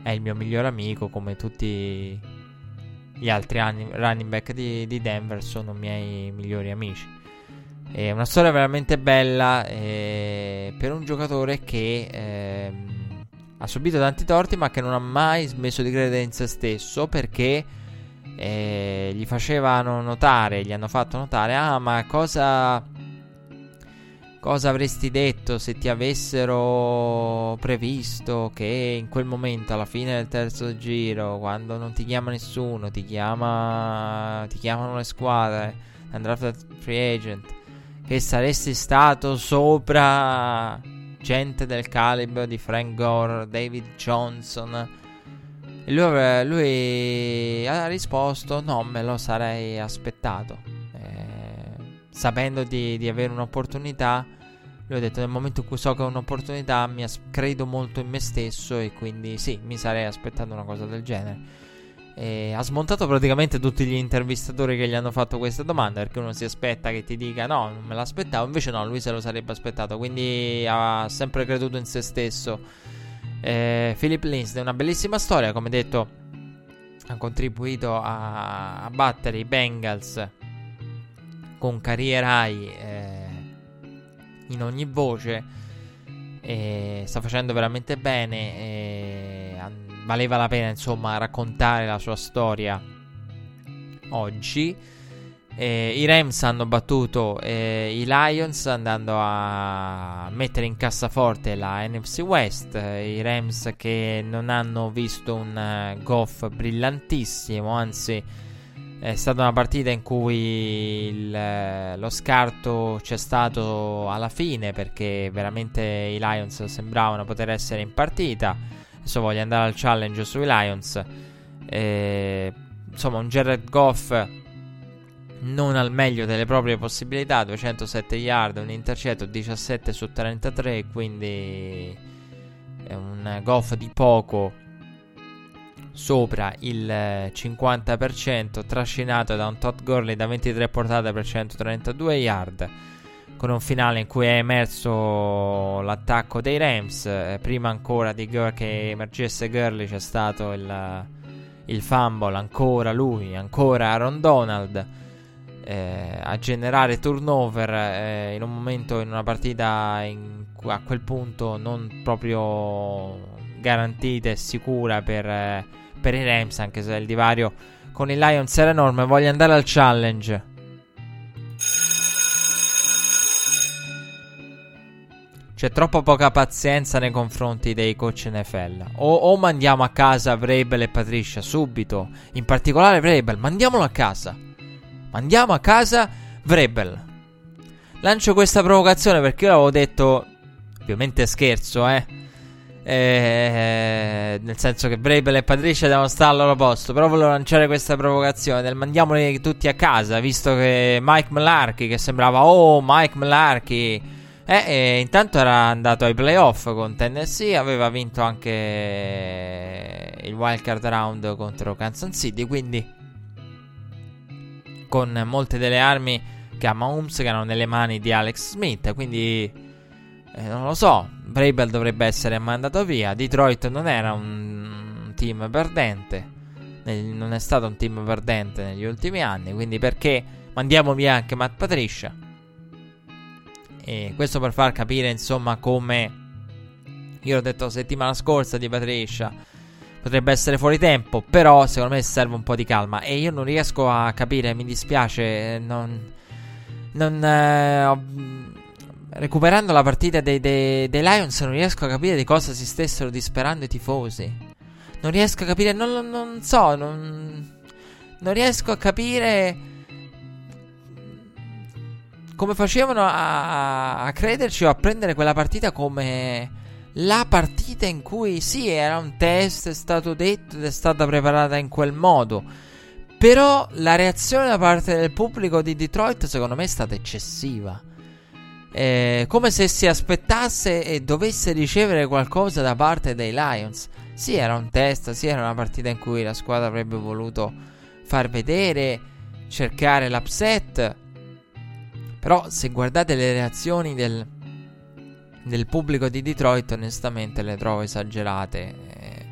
è il mio migliore amico come tutti gli altri running back di, di Denver sono miei migliori amici. È una storia veramente bella eh, per un giocatore che eh, ha subito tanti torti ma che non ha mai smesso di credere in se stesso perché eh, gli facevano notare, gli hanno fatto notare, ah ma cosa Cosa avresti detto se ti avessero previsto che in quel momento, alla fine del terzo giro, quando non ti chiama nessuno, ti, chiama, ti chiamano le squadre, undrafted free agent, che saresti stato sopra gente del calibro di Frank Gore, David Johnson? E lui, lui ha risposto: No, me lo sarei aspettato. Eh, sapendo di, di avere un'opportunità lui ha detto nel momento in cui so che ho un'opportunità mi as- credo molto in me stesso e quindi sì, mi sarei aspettato una cosa del genere. E ha smontato praticamente tutti gli intervistatori che gli hanno fatto questa domanda perché uno si aspetta che ti dica no, non me l'aspettavo, invece no, lui se lo sarebbe aspettato, quindi ha sempre creduto in se stesso. Eh, Philip è una bellissima storia, come detto ha contribuito a, a battere i Bengals con carriera. Eh, in ogni voce. E sta facendo veramente bene. E valeva la pena, insomma, raccontare la sua storia oggi. Eh, I Rams hanno battuto eh, i Lions andando a mettere in cassaforte la NFC West. Eh, I Rams che non hanno visto un uh, Goff brillantissimo, anzi è stata una partita in cui il, lo scarto c'è stato alla fine perché veramente i Lions sembravano poter essere in partita. Adesso voglio andare al challenge sui Lions. E, insomma, un Jared Goff non al meglio delle proprie possibilità. 207 yard, un intercetto 17 su 33. Quindi è un Goff di poco sopra il 50%, eh, trascinato da un Todd Gurley da 23 portate per 132 yard. Con un finale in cui è emerso l'attacco dei Rams. Eh, prima ancora di Gur- che emergesse Gurley c'è stato il, il fumble. Ancora lui, ancora Aaron Donald. Eh, a generare turnover eh, in un momento in una partita in, a quel punto non proprio garantita e sicura per, eh, per i Rams, anche se il divario con i Lions era enorme. Voglio andare al challenge. C'è troppo poca pazienza nei confronti dei coach NFL. O, o mandiamo a casa Vrabel e Patricia subito. In particolare Vrabel, mandiamolo a casa. Mandiamo a casa Vrabel. Lancio questa provocazione perché io l'avevo detto. Ovviamente scherzo, eh. Eh, nel senso che Brabel e Patricia devono stare al loro posto. Però volevo lanciare questa provocazione del mandiamoli tutti a casa. Visto che Mike Malarkey, che sembrava oh Mike Malarkey, eh, eh, intanto era andato ai playoff con Tennessee. Aveva vinto anche il wildcard round contro Kansas City. Quindi, con molte delle armi che ha Mahomes che erano nelle mani di Alex Smith. Quindi eh, non lo so. Brabel dovrebbe essere mandato via. Detroit non era un team perdente. Non è stato un team perdente negli ultimi anni. Quindi perché mandiamo via anche Matt Patricia? E questo per far capire, insomma, come. Io l'ho detto settimana scorsa di Patricia. Potrebbe essere fuori tempo. Però secondo me serve un po' di calma. E io non riesco a capire. Mi dispiace. Non. Non. Eh, recuperando la partita dei, dei, dei, Lions non riesco a capire di cosa si stessero disperando i tifosi. Non riesco a capire, non, non so, non, non riesco a capire come facevano a, a, crederci o a prendere quella partita come la partita in cui sì, era un test, è stato detto ed è stata preparata in quel modo. Però la reazione da parte del pubblico di Detroit secondo me è stata eccessiva. Eh, come se si aspettasse e dovesse ricevere qualcosa da parte dei Lions. Sì, era un test, sì, era una partita in cui la squadra avrebbe voluto far vedere, cercare l'upset. Però se guardate le reazioni del, del pubblico di Detroit onestamente le trovo esagerate. Eh,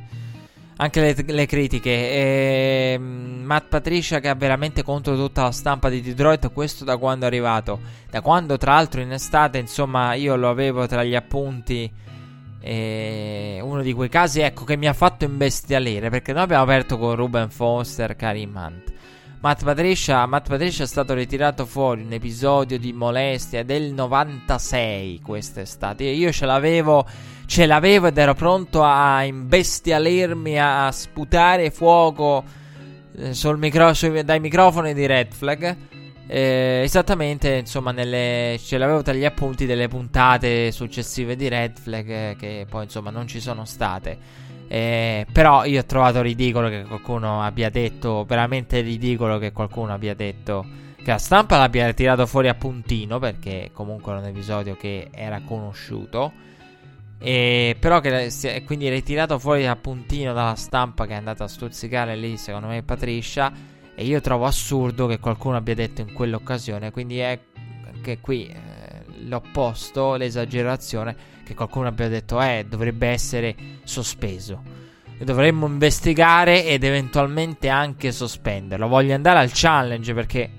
anche le, le critiche. Eh, Matt Patricia che ha veramente contro tutta la stampa di Detroit, questo da quando è arrivato. Da quando tra l'altro in estate, insomma, io lo avevo tra gli appunti. Eh, uno di quei casi, ecco, che mi ha fatto imbestialire. Perché noi abbiamo aperto con Ruben Foster, Karim Hunt. Matt Patricia, Matt Patricia è stato ritirato fuori un episodio di molestia del 96 quest'estate. Io ce l'avevo, ce l'avevo ed ero pronto a imbestialirmi, a sputare fuoco eh, micro, su, dai microfoni di Red Flag. Eh, esattamente, insomma, nelle, ce l'avevo tra gli appunti delle puntate successive di Red Flag eh, che poi, insomma, non ci sono state. Eh, però io ho trovato ridicolo che qualcuno abbia detto, veramente ridicolo che qualcuno abbia detto che la stampa l'abbia tirato fuori a puntino, perché comunque era un episodio che era conosciuto. E però che si quindi ritirato fuori a puntino dalla stampa che è andata a stuzzicare lì, secondo me, Patricia. E io trovo assurdo che qualcuno abbia detto in quell'occasione. Quindi è che qui eh, l'opposto, l'esagerazione che qualcuno abbia detto eh dovrebbe essere sospeso. Dovremmo investigare ed eventualmente anche sospenderlo. Voglio andare al challenge perché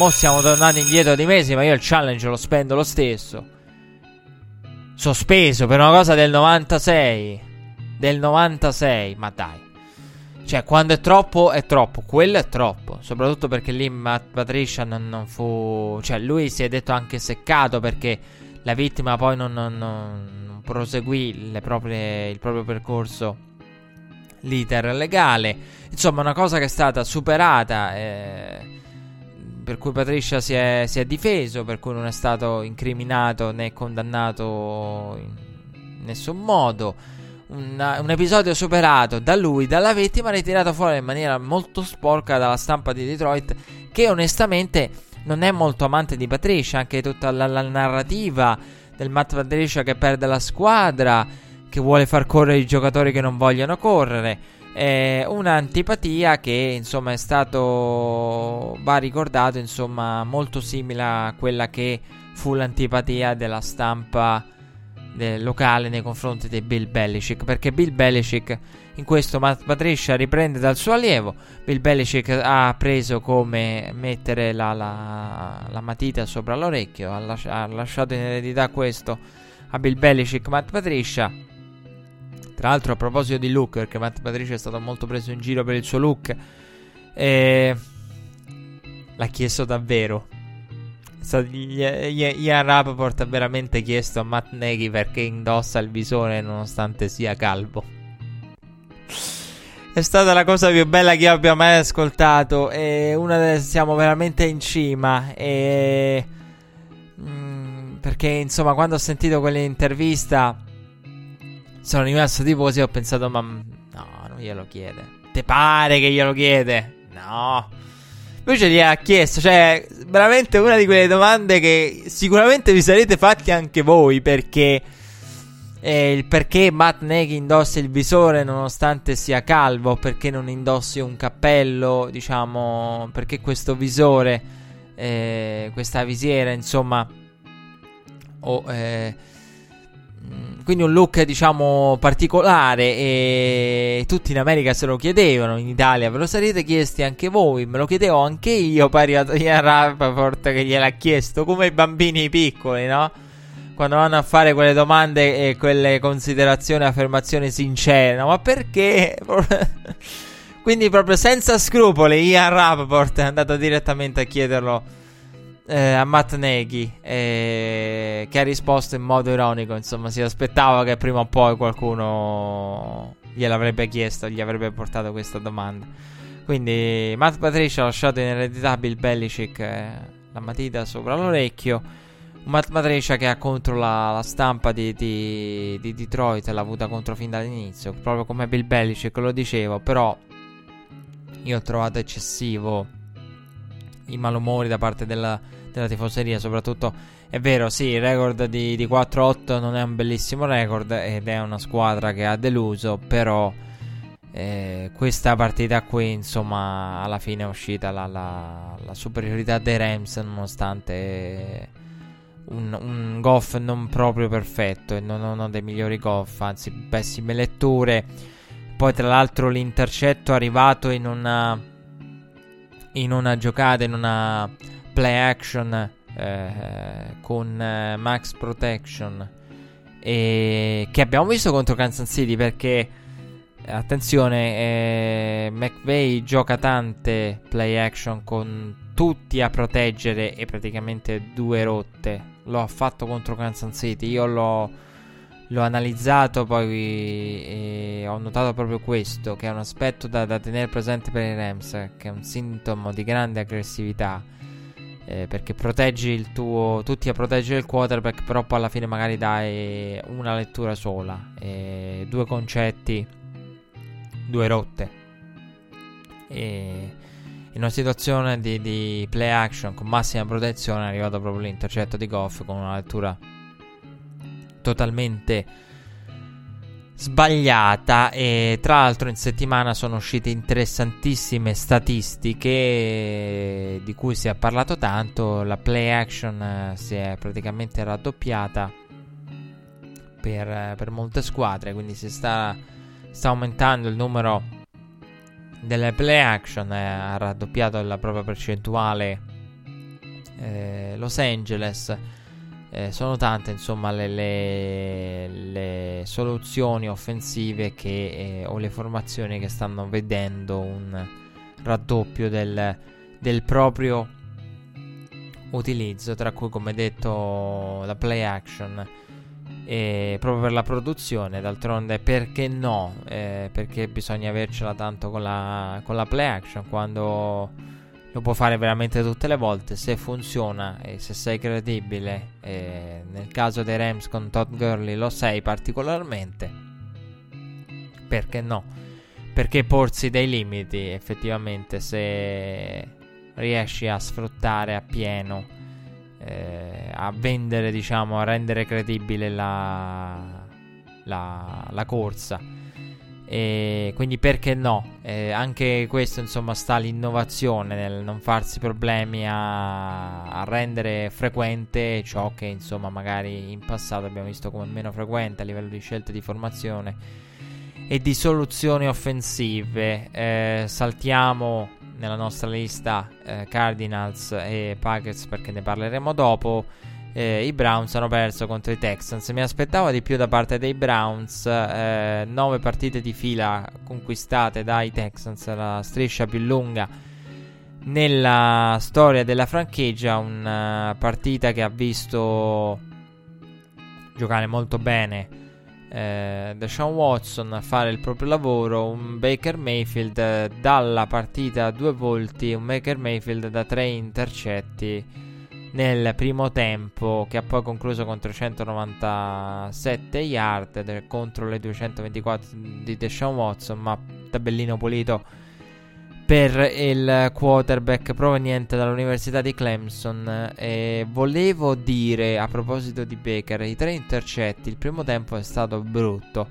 Mo siamo tornati indietro di mesi, ma io il challenge lo spendo lo stesso. Sospeso per una cosa del 96. Del 96, ma dai. Cioè, quando è troppo, è troppo. Quello è troppo. Soprattutto perché lì Matt Patricia non, non fu. Cioè, lui si è detto anche seccato perché la vittima poi non, non, non proseguì proprie, il proprio percorso, l'iter legale. Insomma, una cosa che è stata superata. Eh, per cui Patricia si è, si è, difeso, per cui non è stato incriminato né condannato in nessun modo. Un, un, episodio superato da lui, dalla vittima, ritirato fuori in maniera molto sporca dalla stampa di Detroit, che onestamente non è molto amante di Patricia, anche tutta la, la narrativa del Matt Patricia che perde la squadra, che vuole far correre i giocatori che non vogliono correre. È un'antipatia che insomma è stato va ricordato insomma molto simile a quella che fu l'antipatia della stampa locale nei confronti di Bill Belichick perché Bill Belichick in questo Matt Patricia riprende dal suo allievo. Bill Belichick ha preso come mettere la, la, la matita sopra l'orecchio. Ha, lasci- ha, lasciato in eredità questo a Bill Belichick Matt Patricia. Tra l'altro, a proposito di look, perché Matt Patricia è stato molto preso in giro per il suo look, eh, l'ha chiesto davvero. Ian Rappaport ha veramente chiesto a Matt Nagy perché indossa il visore nonostante sia calvo. È stata la cosa più bella che io abbia mai ascoltato. E una delle, siamo veramente in cima. E. Mm, perché, insomma, quando ho sentito quell'intervista. Sono rimasto tipo così. Ho pensato, ma. No, non glielo chiede. Te pare che glielo chiede? No. Invece gli ha chiesto, cioè, veramente una di quelle domande che sicuramente vi sarete fatti anche voi. Perché e il perché Matt Nagy indossi il visore nonostante sia calvo, perché non indossi un cappello, diciamo, perché questo visore, eh, questa visiera, insomma, o, eh, quindi un look, diciamo, particolare e tutti in America se lo chiedevano, in Italia ve lo sarete chiesti anche voi, me lo chiedevo anche io, pari a Rappaport che gliel'ha chiesto, come i bambini piccoli, no? Quando vanno a fare quelle domande e quelle considerazioni, affermazioni sincere. No, ma perché? Quindi proprio senza scrupoli Ian Rappaport è andato direttamente a chiederlo eh, a Matt Nagy eh, che ha risposto in modo ironico, insomma si aspettava che prima o poi qualcuno gliel'avrebbe chiesto, gli avrebbe portato questa domanda. Quindi Matt Patricia ha lasciato in eredità Bill Belichick eh, la matita sopra l'orecchio Matt Matrescia che ha contro la, la stampa di, di, di, Detroit l'ha avuta contro fin dall'inizio, proprio come Bill Belichick lo dicevo, però io ho trovato eccessivo i malumori da parte della, della tifoseria, soprattutto è vero, sì, il record di, di 4-8 non è un bellissimo record ed è una squadra che ha deluso, però eh, questa partita qui, insomma, alla fine è uscita la, la, la superiorità dei Rams nonostante un, un Goff non proprio perfetto e non uno dei migliori Goff, anzi pessime letture. Poi tra l'altro l'intercetto è arrivato in una in una giocata, in una play action eh, con eh, max protection e che abbiamo visto contro Kansas City perché attenzione eh, McVeigh gioca tante play action con tutti a proteggere e praticamente due rotte lo ha fatto contro Kansas City io l'ho, l'ho analizzato poi ho notato proprio questo che è un aspetto da, da tenere presente per i Rams che è un sintomo di grande aggressività eh, perché proteggi il tuo tutti a proteggere il quarterback però poi alla fine magari dai una lettura sola eh, due concetti due rotte. E in una situazione di, di, play action con massima protezione è arrivato proprio l'intercetto di Goff con una lettura totalmente sbagliata e tra l'altro in settimana sono uscite interessantissime statistiche di cui si è parlato tanto. La play action eh, si è praticamente raddoppiata per, eh, per molte squadre quindi si sta, sta, aumentando il numero delle play action eh, ha raddoppiato la propria percentuale eh, Los Angeles eh, sono tante insomma le, le, le soluzioni offensive che, eh, o le formazioni che stanno vedendo un raddoppio del, del proprio utilizzo, tra cui come detto la play action. E proprio per la produzione, d'altronde perché no? Eh, perché bisogna avercela tanto con la, con la play action quando lo può fare veramente tutte le volte se funziona e se sei credibile e nel caso dei Rams con Todd Gurley lo sei particolarmente perché no perché porsi dei limiti effettivamente se riesci a sfruttare appieno eh, a vendere diciamo a rendere credibile la, la, la corsa e quindi perché no? Eh, anche questo insomma sta l'innovazione nel non farsi problemi a, a, rendere frequente ciò che insomma magari in passato abbiamo visto come meno frequente a livello di scelte di formazione e di soluzioni offensive. Eh, saltiamo nella nostra lista eh, Cardinals e Packers perché ne parleremo dopo eh, i Browns hanno perso contro i Texans. Mi aspettavo di più da parte dei Browns. Eh, nove partite di fila conquistate dai Texans, la striscia più lunga nella storia della franchigia. Una partita che ha visto giocare molto bene. Eh, Deshaun Watson fare il proprio lavoro, un Baker Mayfield eh, dalla partita a due volti, un Baker Mayfield da tre intercetti nel primo tempo che ha poi concluso con 397 yard contro le 224 di Deshaun Watson ma tabellino pulito per il quarterback proveniente dall'Università di Clemson e volevo dire a proposito di Baker i tre intercetti il primo tempo è stato brutto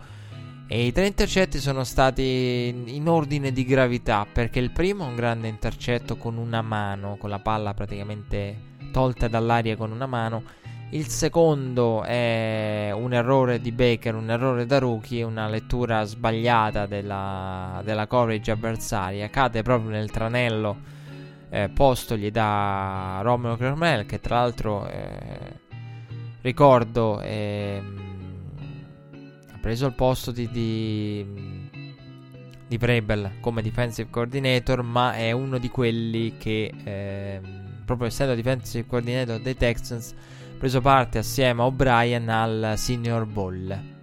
e i tre intercetti sono stati in ordine di gravità perché il primo è un grande intercetto con una mano con la palla praticamente tolta dall'aria con una mano. Il secondo è un errore di Baker, un errore da rookie, una lettura sbagliata della, della coverage avversaria. Cade proprio nel tranello eh, postogli da Romero Cromwell, che tra l'altro eh, ricordo eh, ha preso il posto di, di di Prebel come defensive coordinator, ma è uno di quelli che eh, proprio essendo defensive coordinator dei Texans, preso parte assieme a O'Brien al Senior Bowl.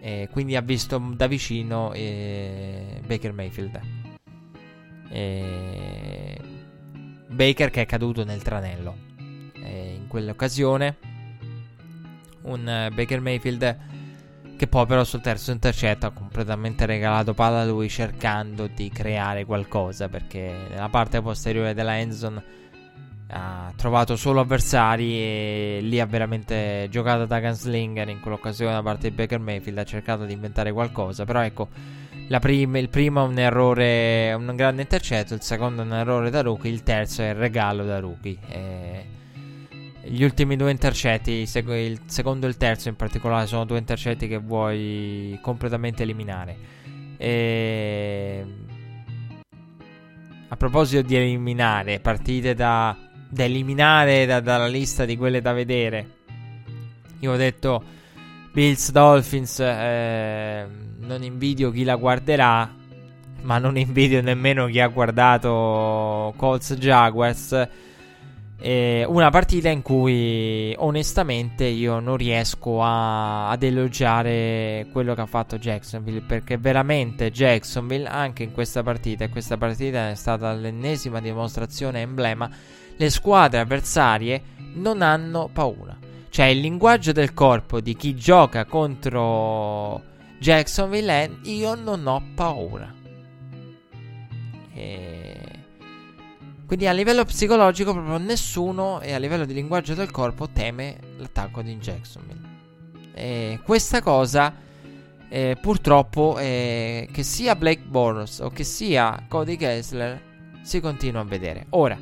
E quindi ha visto da vicino eh, Baker Mayfield. E Baker che è caduto nel tranello. E in quell'occasione un Baker Mayfield che poi però sul terzo intercetto ha completamente regalato palla a lui cercando di creare qualcosa perché nella parte posteriore della endzone ha trovato solo avversari e lì ha veramente giocato da gunslinger in quell'occasione da parte di Baker Mayfield ha cercato di inventare qualcosa però ecco prima, il primo è un errore un grande intercetto il secondo è un errore da rookie il terzo è il regalo da rookie e, gli ultimi due intercetti, il secondo e il terzo in particolare, sono due intercetti che vuoi completamente eliminare. E... A proposito di eliminare, partite da, da eliminare da, dalla lista di quelle da vedere. Io ho detto Bills Dolphins, eh, non invidio chi la guarderà, ma non invidio nemmeno chi ha guardato Colts Jaguars. Eh, una partita in cui onestamente io non riesco a, ad elogiare quello che ha fatto Jacksonville perché veramente Jacksonville anche in questa partita e questa partita è stata l'ennesima dimostrazione emblema le squadre avversarie non hanno paura cioè il linguaggio del corpo di chi gioca contro Jacksonville è io non ho paura e... Quindi a livello psicologico proprio nessuno e a livello di linguaggio del corpo teme l'attacco di Jacksonville. E questa cosa eh, purtroppo eh, che sia Blake Bortles o che sia Cody Kessler si continua a vedere. Ora,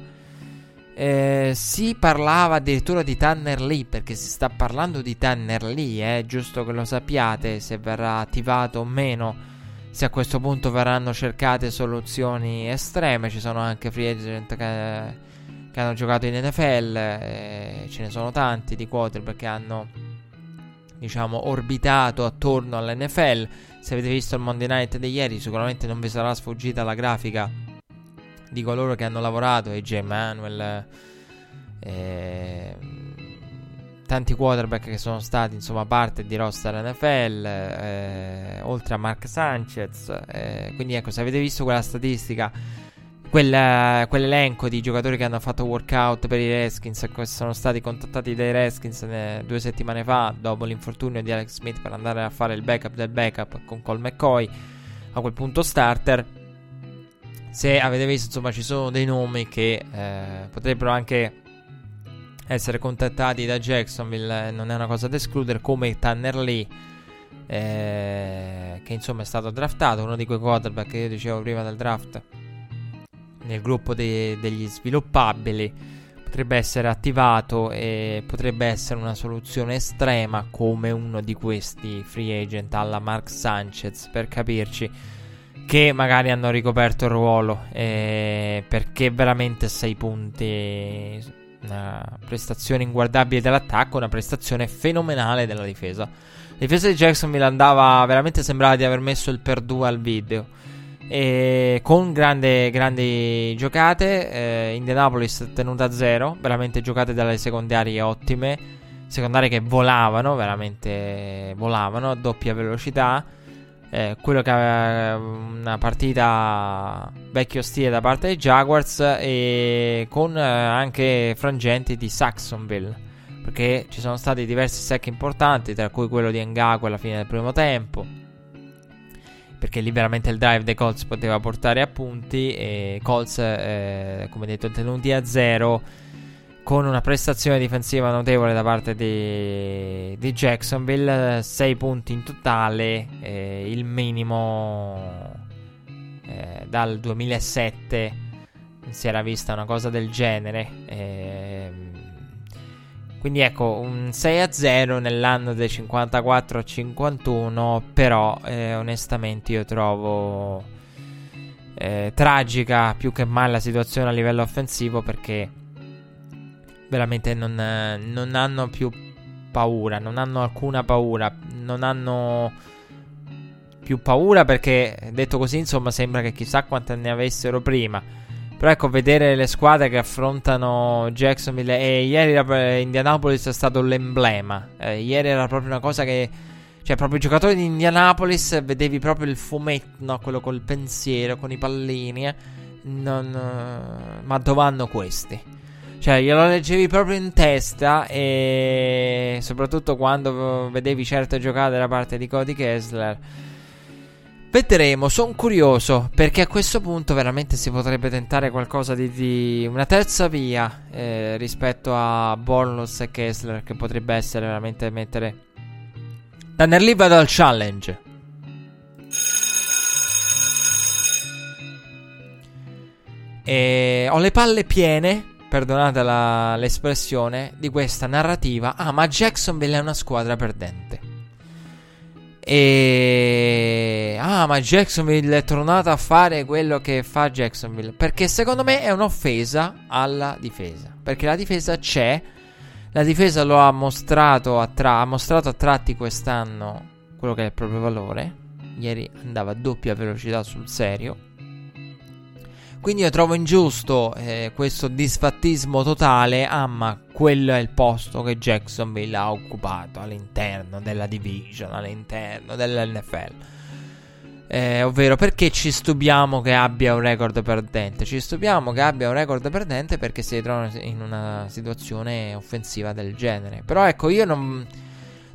eh, si parlava addirittura di Tanner Lee perché si sta parlando di Tanner Lee, eh, giusto che lo sappiate se verrà attivato o meno se a questo punto verranno cercate soluzioni estreme, ci sono anche free agent che, che hanno giocato in NFL, eh, ce ne sono tanti di quarterback che hanno diciamo orbitato attorno all'NFL. Se avete visto il Monday Night di ieri, sicuramente non vi sarà sfuggita la grafica di coloro che hanno lavorato, AJ Manuel, eh, tanti quarterback che sono stati insomma parte di roster NFL, eh, oltre a Mark Sanchez. Eh, quindi ecco, se avete visto quella statistica, quella, quell'elenco di giocatori che hanno fatto workout per i Redskins e sono stati contattati dai Redskins eh, due settimane fa dopo l'infortunio di Alex Smith per andare a fare il backup del backup con Cole McCoy, a quel punto starter. Se avete visto, insomma, ci sono dei nomi che eh, potrebbero anche essere contattati da Jacksonville eh, non è una cosa da escludere, come Tanner Lee, eh, che insomma è stato draftato, uno di quei quarterback che io dicevo prima del draft, nel gruppo de- degli sviluppabili, potrebbe essere attivato e potrebbe essere una soluzione estrema come uno di questi free agent alla Mark Sanchez, per capirci che magari hanno ricoperto il ruolo eh, perché veramente 6 punti una prestazione inguardabile dell'attacco, una prestazione fenomenale della difesa. La difesa di Jacksonville andava veramente sembrava di aver messo il per due al video. E con grande, grandi giocate, eh, Indianapolis tenuta a zero, veramente giocate dalle secondarie ottime, secondarie che volavano, veramente volavano a doppia velocità eh, quello che aveva una partita vecchio stile da parte dei Jaguars e con eh, anche frangenti di Saxonville perché ci sono stati diversi sack importanti tra cui quello di Ngaku alla fine del primo tempo perché lì veramente il drive dei Colts poteva portare a punti e Colts eh, come detto tenuti a zero con una prestazione difensiva notevole da parte di, di Jacksonville, 6 punti in totale, eh, il minimo eh, dal 2007 si era vista una cosa del genere. Eh, quindi ecco, un 6 a 0 nell'anno del 54 a 51, però eh, onestamente io trovo eh, tragica più che mai la situazione a livello offensivo perché veramente non, non hanno più paura, non hanno alcuna paura, non hanno più paura perché detto così insomma sembra che chissà quante ne avessero prima. Però ecco, vedere le squadre che affrontano Jacksonville e ieri Indianapolis è stato l'emblema. Eh, ieri era proprio una cosa che cioè proprio i giocatori di Indianapolis vedevi proprio il fumetto, no? quello col pensiero, con i pallini, eh? non, uh, ma dove vanno questi? Cioè, glielo leggevi proprio in testa e soprattutto quando vedevi certe giocate da parte di Cody Kessler. Vedremo, sono curioso perché a questo punto veramente si potrebbe tentare qualcosa di, di una terza via eh, rispetto a Bornos e Kessler che potrebbe essere veramente mettere Tanner lì vado al challenge. E ho le palle piene perdonate la, l'espressione, di questa narrativa. Ah, ma Jacksonville è una squadra perdente. E ah, ma Jacksonville è tornata a fare quello che fa Jacksonville. Perché secondo me è un'offesa alla difesa. Perché la difesa c'è. La difesa lo ha mostrato a, tra- ha mostrato a tratti quest'anno quello che è il proprio valore. Ieri andava a doppia velocità sul serio. Quindi io trovo ingiusto eh, questo disfattismo totale. Ah, ma quello è il posto che Jacksonville ha occupato all'interno della division, all'interno dell'NFL. Eh, ovvero perché ci stupiamo che abbia un record perdente? Ci stupiamo che abbia un record perdente perché si trova in una situazione offensiva del genere. Però ecco, io non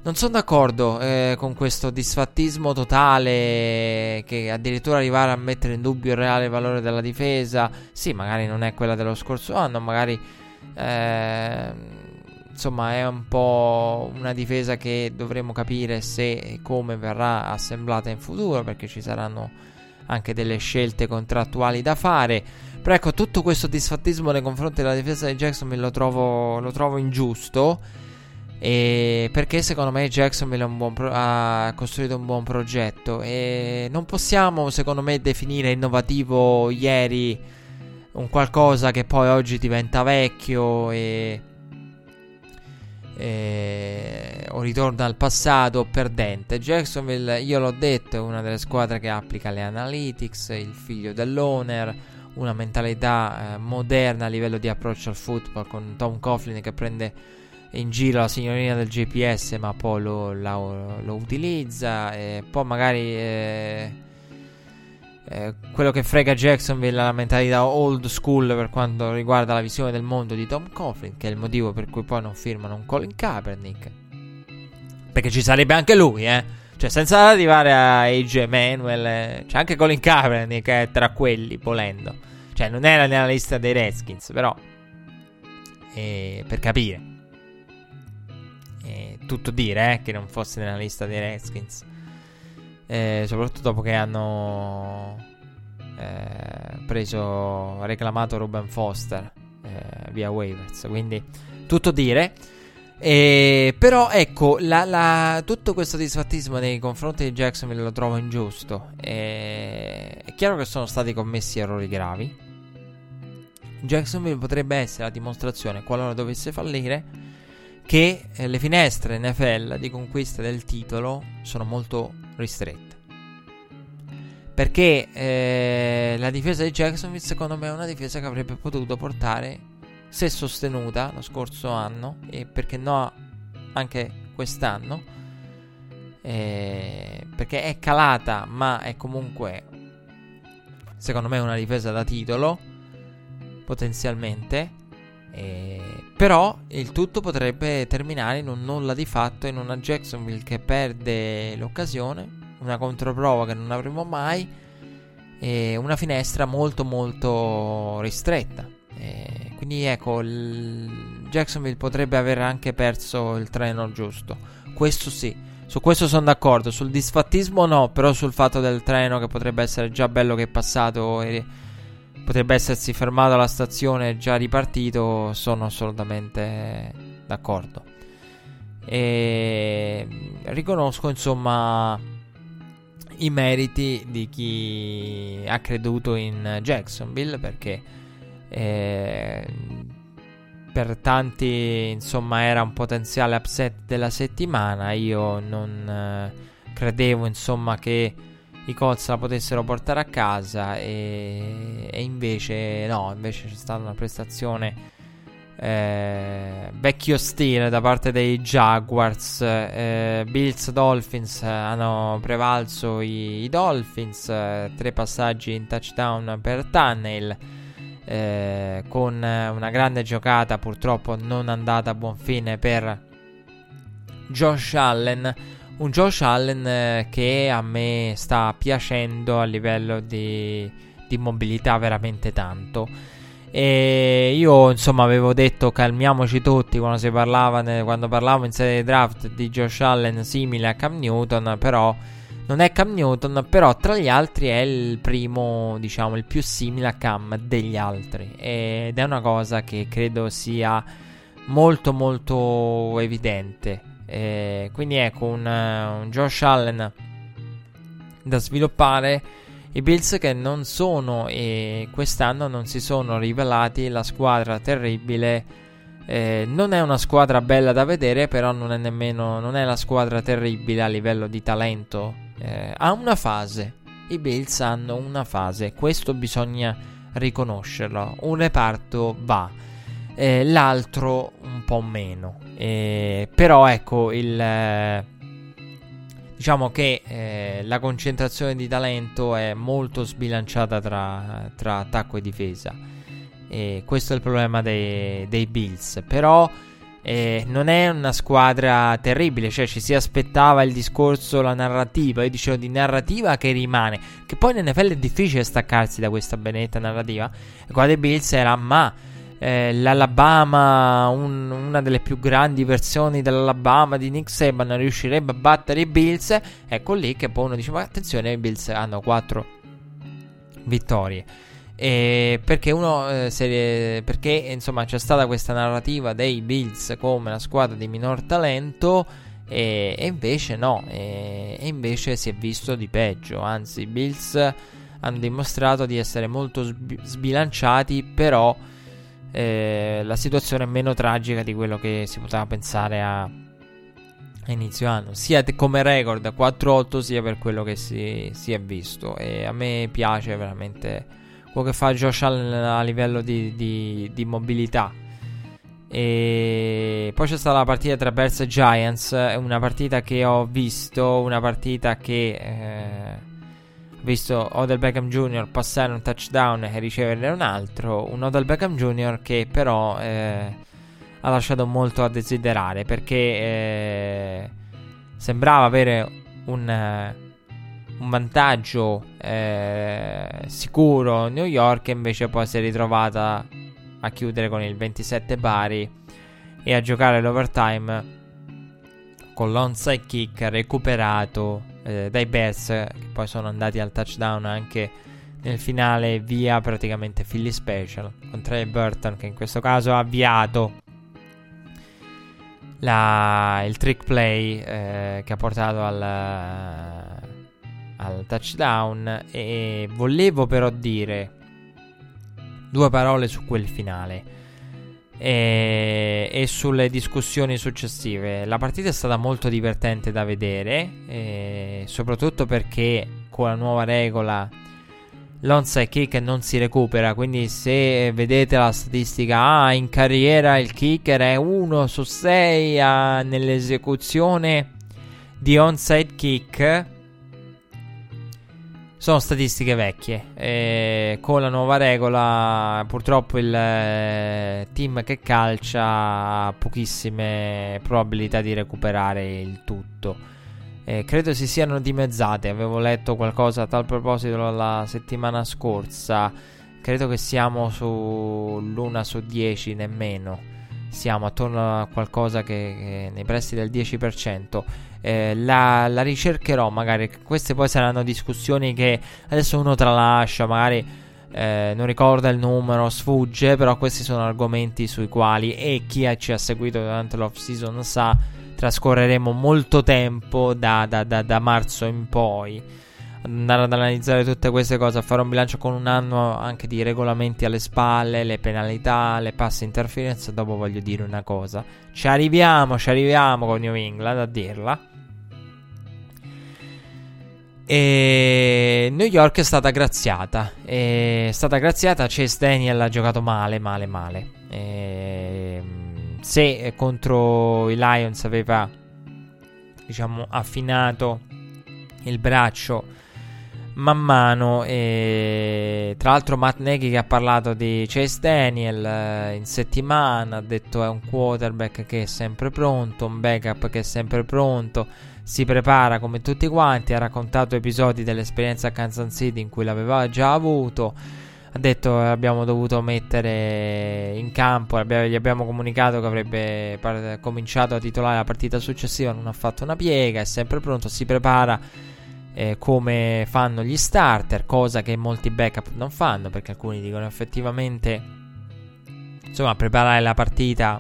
non sono d'accordo eh, con questo disfattismo totale che addirittura arrivare a mettere in dubbio il reale valore della difesa. Sì, magari non è quella dello scorso anno, magari eh, insomma è un po' una difesa che dovremo capire se e come verrà assemblata in futuro perché ci saranno anche delle scelte contrattuali da fare. Però ecco, tutto questo disfattismo nei confronti della difesa di Jacksonville lo trovo, lo trovo ingiusto. E perché secondo me Jacksonville pro- ha costruito un buon progetto e non possiamo secondo me definire innovativo ieri un qualcosa che poi oggi diventa vecchio e, e o ritorna al passato perdente. Jacksonville, io l'ho detto, è una delle squadre che applica le analytics, il figlio dell'owner, una mentalità eh, moderna a livello di approccio al football con Tom Coughlin che prende in giro la signorina del GPS, ma poi lo, lo, lo utilizza. E poi magari eh, eh, quello che frega Jacksonville è la mentalità old school per quanto riguarda la visione del mondo di Tom Coughlin, che è il motivo per cui poi non firmano un Colin Kaepernick. Perché ci sarebbe anche lui, eh. Cioè, senza arrivare a AJ Manuel, eh, c'è anche Colin Kaepernick è tra quelli, volendo. Cioè, non era nella lista dei Redskins, però. Eh, per capire tutto dire eh, che non fosse nella lista dei Redskins. Eh, soprattutto dopo che hanno eh, preso, reclamato Ruben Foster eh, via waivers. Quindi tutto dire. Eh, però ecco, la, la, tutto questo disfattismo nei confronti di Jacksonville lo trovo ingiusto. Eh, è chiaro che sono stati commessi errori gravi. Jacksonville potrebbe essere la dimostrazione, qualora dovesse fallire, che eh, le finestre NFL di conquista del titolo sono molto ristrette. Perché eh, la difesa di Jacksonville secondo me è una difesa che avrebbe potuto portare, se sostenuta lo scorso anno e perché no anche quest'anno, eh, perché è calata ma è comunque secondo me una difesa da titolo potenzialmente però il tutto potrebbe terminare in un nulla di fatto, in una Jacksonville che perde l'occasione, una controprova che non avremo mai e una finestra molto molto ristretta. Eh, quindi ecco, Jacksonville potrebbe aver anche perso il treno giusto. Questo sì, su questo sono d'accordo. Sul disfattismo no, però sul fatto del treno che potrebbe essere già bello che è passato e potrebbe essersi fermato alla stazione e già ripartito, sono assolutamente d'accordo. E riconosco insomma i meriti di chi ha creduto in Jacksonville perché eh, per tanti insomma era un potenziale upset della settimana io non eh, credevo insomma che i Colts la potessero portare a casa e, e invece no, invece c'è stata una prestazione eh, vecchio stile da parte dei Jaguars. Eh, Bills Dolphins hanno prevalso i, i Dolphins, eh, tre passaggi in touchdown per Tunnel. Eh, con una grande giocata purtroppo non andata a buon fine per Josh Allen un Josh Allen eh, che a me sta piacendo a livello di, di mobilità veramente tanto. E io insomma avevo detto calmiamoci tutti quando si parlava quando parlavo in serie draft di Josh Allen simile a Cam Newton, però non è Cam Newton, però tra gli altri è il primo, diciamo, il più simile a Cam degli altri. Ed è una cosa che credo sia molto molto evidente. Eh, quindi ecco un, un Josh Allen da sviluppare. I Bills che non sono e quest'anno non si sono rivelati la squadra terribile. Eh, non è una squadra bella da vedere, però non è nemmeno non è la squadra terribile a livello di talento. Eh, ha una fase. I Bills hanno una fase, questo bisogna riconoscerlo. Un reparto va, l'altro un po' meno. Eh, però ecco il diciamo che eh, la concentrazione di talento è molto sbilanciata tra, tra attacco e difesa. E questo è il problema dei, dei Bills. Però eh, non è una squadra terribile, cioè ci si aspettava il discorso, la narrativa. Io dicevo di narrativa che rimane. Che poi in NFL è difficile staccarsi da questa benedetta narrativa. E qua dei Bills era ma eh, l'Alabama, un, una delle più grandi versioni dell'Alabama di Nick Saban, riuscirebbe a battere i Bills. Ecco lì che poi uno dice: Ma attenzione, i Bills hanno 4 vittorie. E perché uno eh, se, perché insomma c'è stata questa narrativa dei Bills come la squadra di minor talento e, e invece no e, e, invece si è visto di peggio anzi i Bills hanno dimostrato di essere molto sbi- sbilanciati però eh, la situazione è meno tragica di quello che si poteva pensare a, inizio anno, sia come record 4-8 sia per quello che si, si, è visto. E a me piace veramente quello che fa Josh Allen a livello di, di, di mobilità. E poi c'è stata la partita tra Bears e Giants, una partita che ho visto, una partita che... Eh, visto Odell Beckham Jr. passare un touchdown e riceverne un altro, un Odell Beckham Jr. che però eh, ha lasciato molto a desiderare perché eh, sembrava avere un, eh, un vantaggio eh, sicuro New York e invece poi si è ritrovata a chiudere con il 27 pari e a giocare l'overtime con l'onside kick recuperato eh, dai Bears che poi sono andati al touchdown anche nel finale via praticamente Philly Special con Trey Burton che in questo caso ha avviato la, il trick play eh, che ha portato al, al touchdown. E volevo però dire due parole su quel finale e, e, sulle discussioni successive. La partita è stata molto divertente da vedere, soprattutto perché con la nuova regola l'onside kick non si recupera, quindi se vedete la statistica, ah, in carriera il kicker è 1 su 6 ah, nell'esecuzione di onside kick sono statistiche vecchie. E con la nuova regola, purtroppo il eh, team che calcia ha pochissime probabilità di recuperare il tutto. Eh, credo si siano dimezzate. Avevo letto qualcosa a tal proposito la settimana scorsa. Credo che siamo sull'una su 10 nemmeno. Siamo attorno a qualcosa che, che nei pressi del 10%. Eh, la, la, ricercherò magari. Queste poi saranno discussioni che adesso uno tralascia, magari eh, non ricorda il numero, sfugge, però questi sono argomenti sui quali e chi ci ha seguito durante l'off season sa, trascorreremo molto tempo da, da, da, da marzo in poi andare ad analizzare tutte queste cose, a fare un bilancio con un anno anche di regolamenti alle spalle, le penalità, le passe interference. Dopo voglio dire una cosa: ci arriviamo, ci arriviamo con New England a dirla. E New York è stata graziata. È stata graziata. Chase Daniel ha giocato male, male, male. E se contro i Lions aveva, diciamo, affinato il braccio man mano. E tra l'altro, Matt Nagy che ha parlato di Chase Daniel eh, in settimana. Ha detto è un quarterback che è sempre pronto, un backup che è sempre pronto si prepara come tutti quanti, ha raccontato episodi dell'esperienza a Kansas City in cui l'aveva già avuto. Ha detto che abbiamo dovuto mettere in campo, gli abbiamo comunicato che avrebbe cominciato a titolare la partita successiva, non ha fatto una piega, è sempre pronto, si prepara eh, come fanno gli starter, cosa che molti backup non fanno perché alcuni dicono effettivamente insomma preparare la partita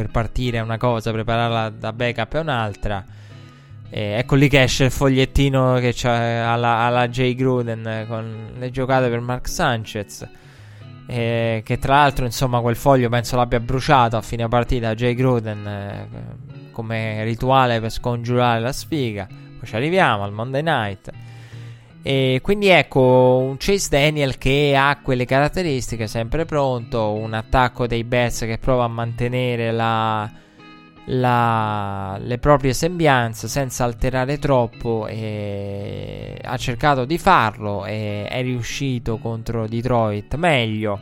per partire è una cosa, prepararla da backup è un'altra. Eh, ecco lì che esce il fogliettino che c'ha alla, alla J. Gruden con le giocate per Mark Sanchez. Eh, che tra l'altro, insomma, quel foglio penso l'abbia bruciato a fine partita J. Gruden eh, come rituale per scongiurare la sfiga. Poi ci arriviamo al Monday night. E quindi ecco un Chase Daniel che ha quelle caratteristiche, sempre pronto, un attacco dei Bears che prova a mantenere la, la, le proprie sembianze senza alterare troppo e ha cercato di farlo e è riuscito contro Detroit meglio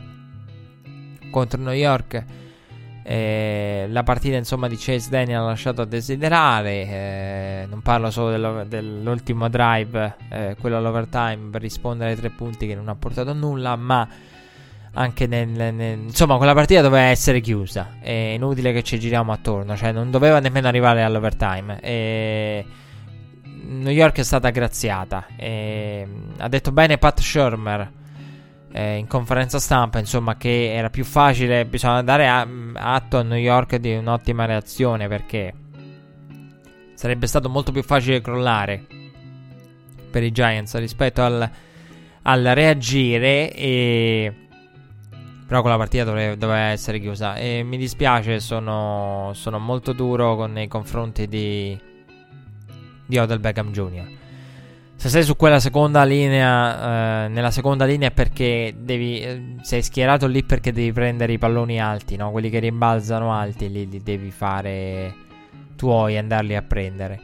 contro New York eh, la partita insomma di Chase Daniel ha lasciato a desiderare. Eh, non parlo solo dello, dell'ultimo drive, eh, quello all'overtime per rispondere ai tre punti che non ha portato a nulla, ma anche nel, nel, insomma quella partita doveva essere chiusa. È inutile che ci giriamo attorno, cioè non doveva nemmeno arrivare all'overtime. E New York è stata graziata. Ha detto bene Pat Shermer eh, in conferenza stampa, insomma, che era più facile, bisogna dare a, atto a New York di un'ottima reazione perché sarebbe stato molto più facile crollare per i Giants rispetto al, al reagire e però quella partita doveva, essere chiusa. E mi dispiace sono, sono molto duro nei confronti di di Odell Beckham Jr se sei su quella seconda linea, eh, nella seconda linea è perché devi, eh, sei schierato lì perché devi prendere i palloni alti, no? quelli che rimbalzano alti, lì li devi fare tuoi, andarli a prendere.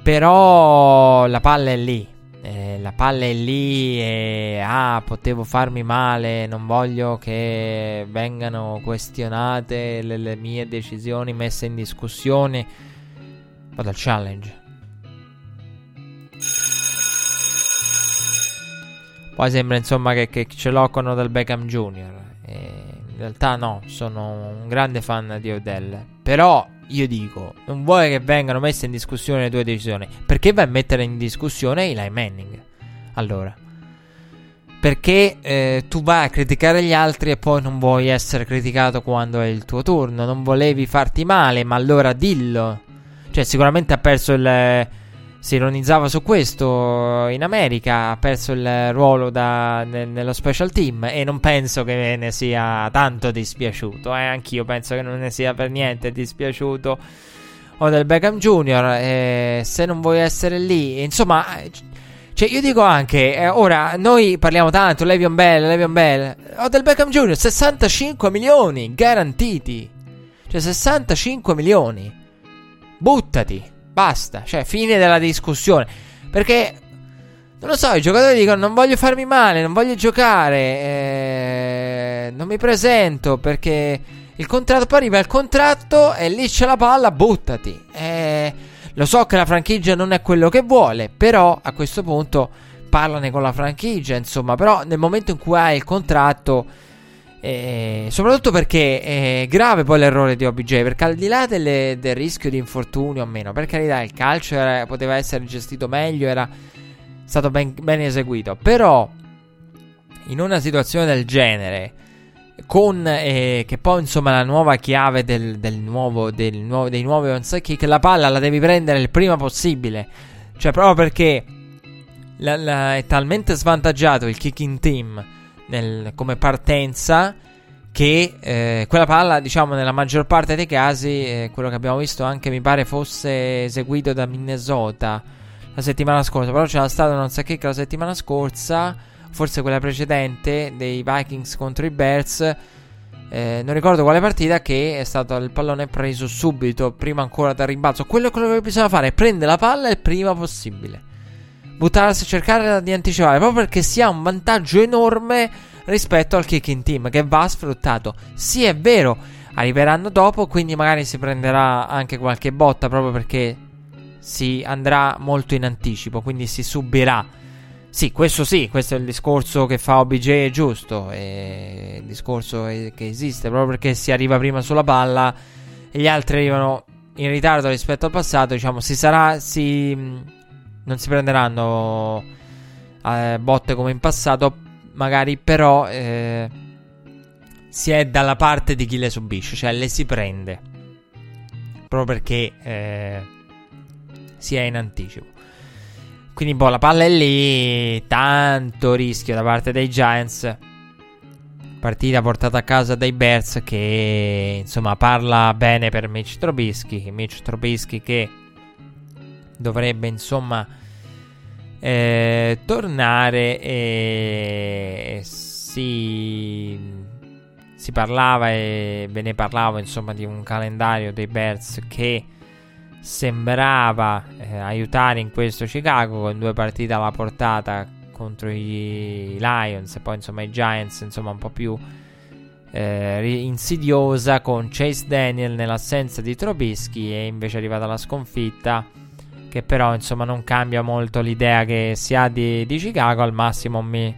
Però la palla è lì, eh, la palla è lì e ah, potevo farmi male, non voglio che vengano questionate le, le mie decisioni messe in discussione. Vado al challenge. Poi sembra insomma che, che ce con Odell Beckham Jr. In realtà no, sono un grande fan di Odell. Però io dico, non vuoi che vengano messe in discussione le tue decisioni. Perché vai a mettere in discussione Eli Manning? Allora. Perché eh, tu vai a criticare gli altri e poi non vuoi essere criticato quando è il tuo turno. Non volevi farti male, ma allora dillo. Cioè, sicuramente ha perso il si ironizzava su questo in America, ha perso il ruolo da, ne, nello special team e non penso che ne sia tanto dispiaciuto, eh? anch'io penso che non ne sia per niente dispiaciuto o del Beckham Jr. Eh, se non vuoi essere lì, insomma, cioè io dico anche, eh, ora noi parliamo tanto, Levion Bell, Levion Bell, o del Beckham Jr. 65 milioni garantiti, cioè 65 milioni, buttati. Basta, cioè fine della discussione. Perché non lo so, i giocatori dicono non voglio farmi male, non voglio giocare, eh, non mi presento perché il contratto, poi arriva il contratto e lì c'è la palla, buttati. Eh, lo so che la franchigia non è quello che vuole, però a questo punto parlane con la franchigia, insomma, però nel momento in cui hai il contratto e soprattutto perché è grave poi l'errore di OBJ. Perché al di là delle, del rischio di infortunio o meno, per carità, il calcio era, poteva essere gestito meglio, era stato ben, ben, eseguito. Però, in una situazione del genere, con eh, che poi insomma la nuova chiave del, del nuovo, del nuovo, dei nuovi onside kick, la palla la devi prendere il prima possibile. Cioè, proprio perché la, la, è talmente svantaggiato il kicking team nel, come partenza che eh, quella palla, diciamo, nella maggior parte dei casi, eh, quello che abbiamo visto anche mi pare fosse eseguito da Minnesota la settimana scorsa, però c'era stato non so che la settimana scorsa, forse quella precedente dei Vikings contro i Bears. Eh, non ricordo quale partita che è stato il pallone preso subito, prima ancora dal rimbalzo. Quello che bisogna fare è prendere la palla il prima possibile buttarsi cercare di anticipare proprio perché si ha un vantaggio enorme rispetto al kicking team che va sfruttato. Sì, è vero, arriveranno dopo, quindi magari si prenderà anche qualche botta proprio perché si andrà molto in anticipo, quindi si subirà. Sì, questo sì, questo è il discorso che fa OBJ, giusto, è il discorso che esiste proprio perché si arriva prima sulla palla e gli altri arrivano in ritardo rispetto al passato, diciamo, si sarà si non si prenderanno eh, botte come in passato, magari però eh, si è dalla parte di chi le subisce, cioè le si prende. Proprio perché eh, si è in anticipo. Quindi boh, la palla è lì, tanto rischio da parte dei Giants. Partita portata a casa dai Bears che insomma parla bene per Mitch Trubisky. Mitch Trubisky che dovrebbe insomma eh, tornare e si, si parlava e ve ne parlavo insomma di un calendario dei Bears che sembrava eh, aiutare in questo Chicago con due partite alla portata contro i Lions e poi insomma i Giants insomma un po' più eh, insidiosa con Chase Daniel nell'assenza di Trobisky e invece è arrivata la sconfitta che però insomma non cambia molto l'idea che si ha di, di Chicago, al massimo mi,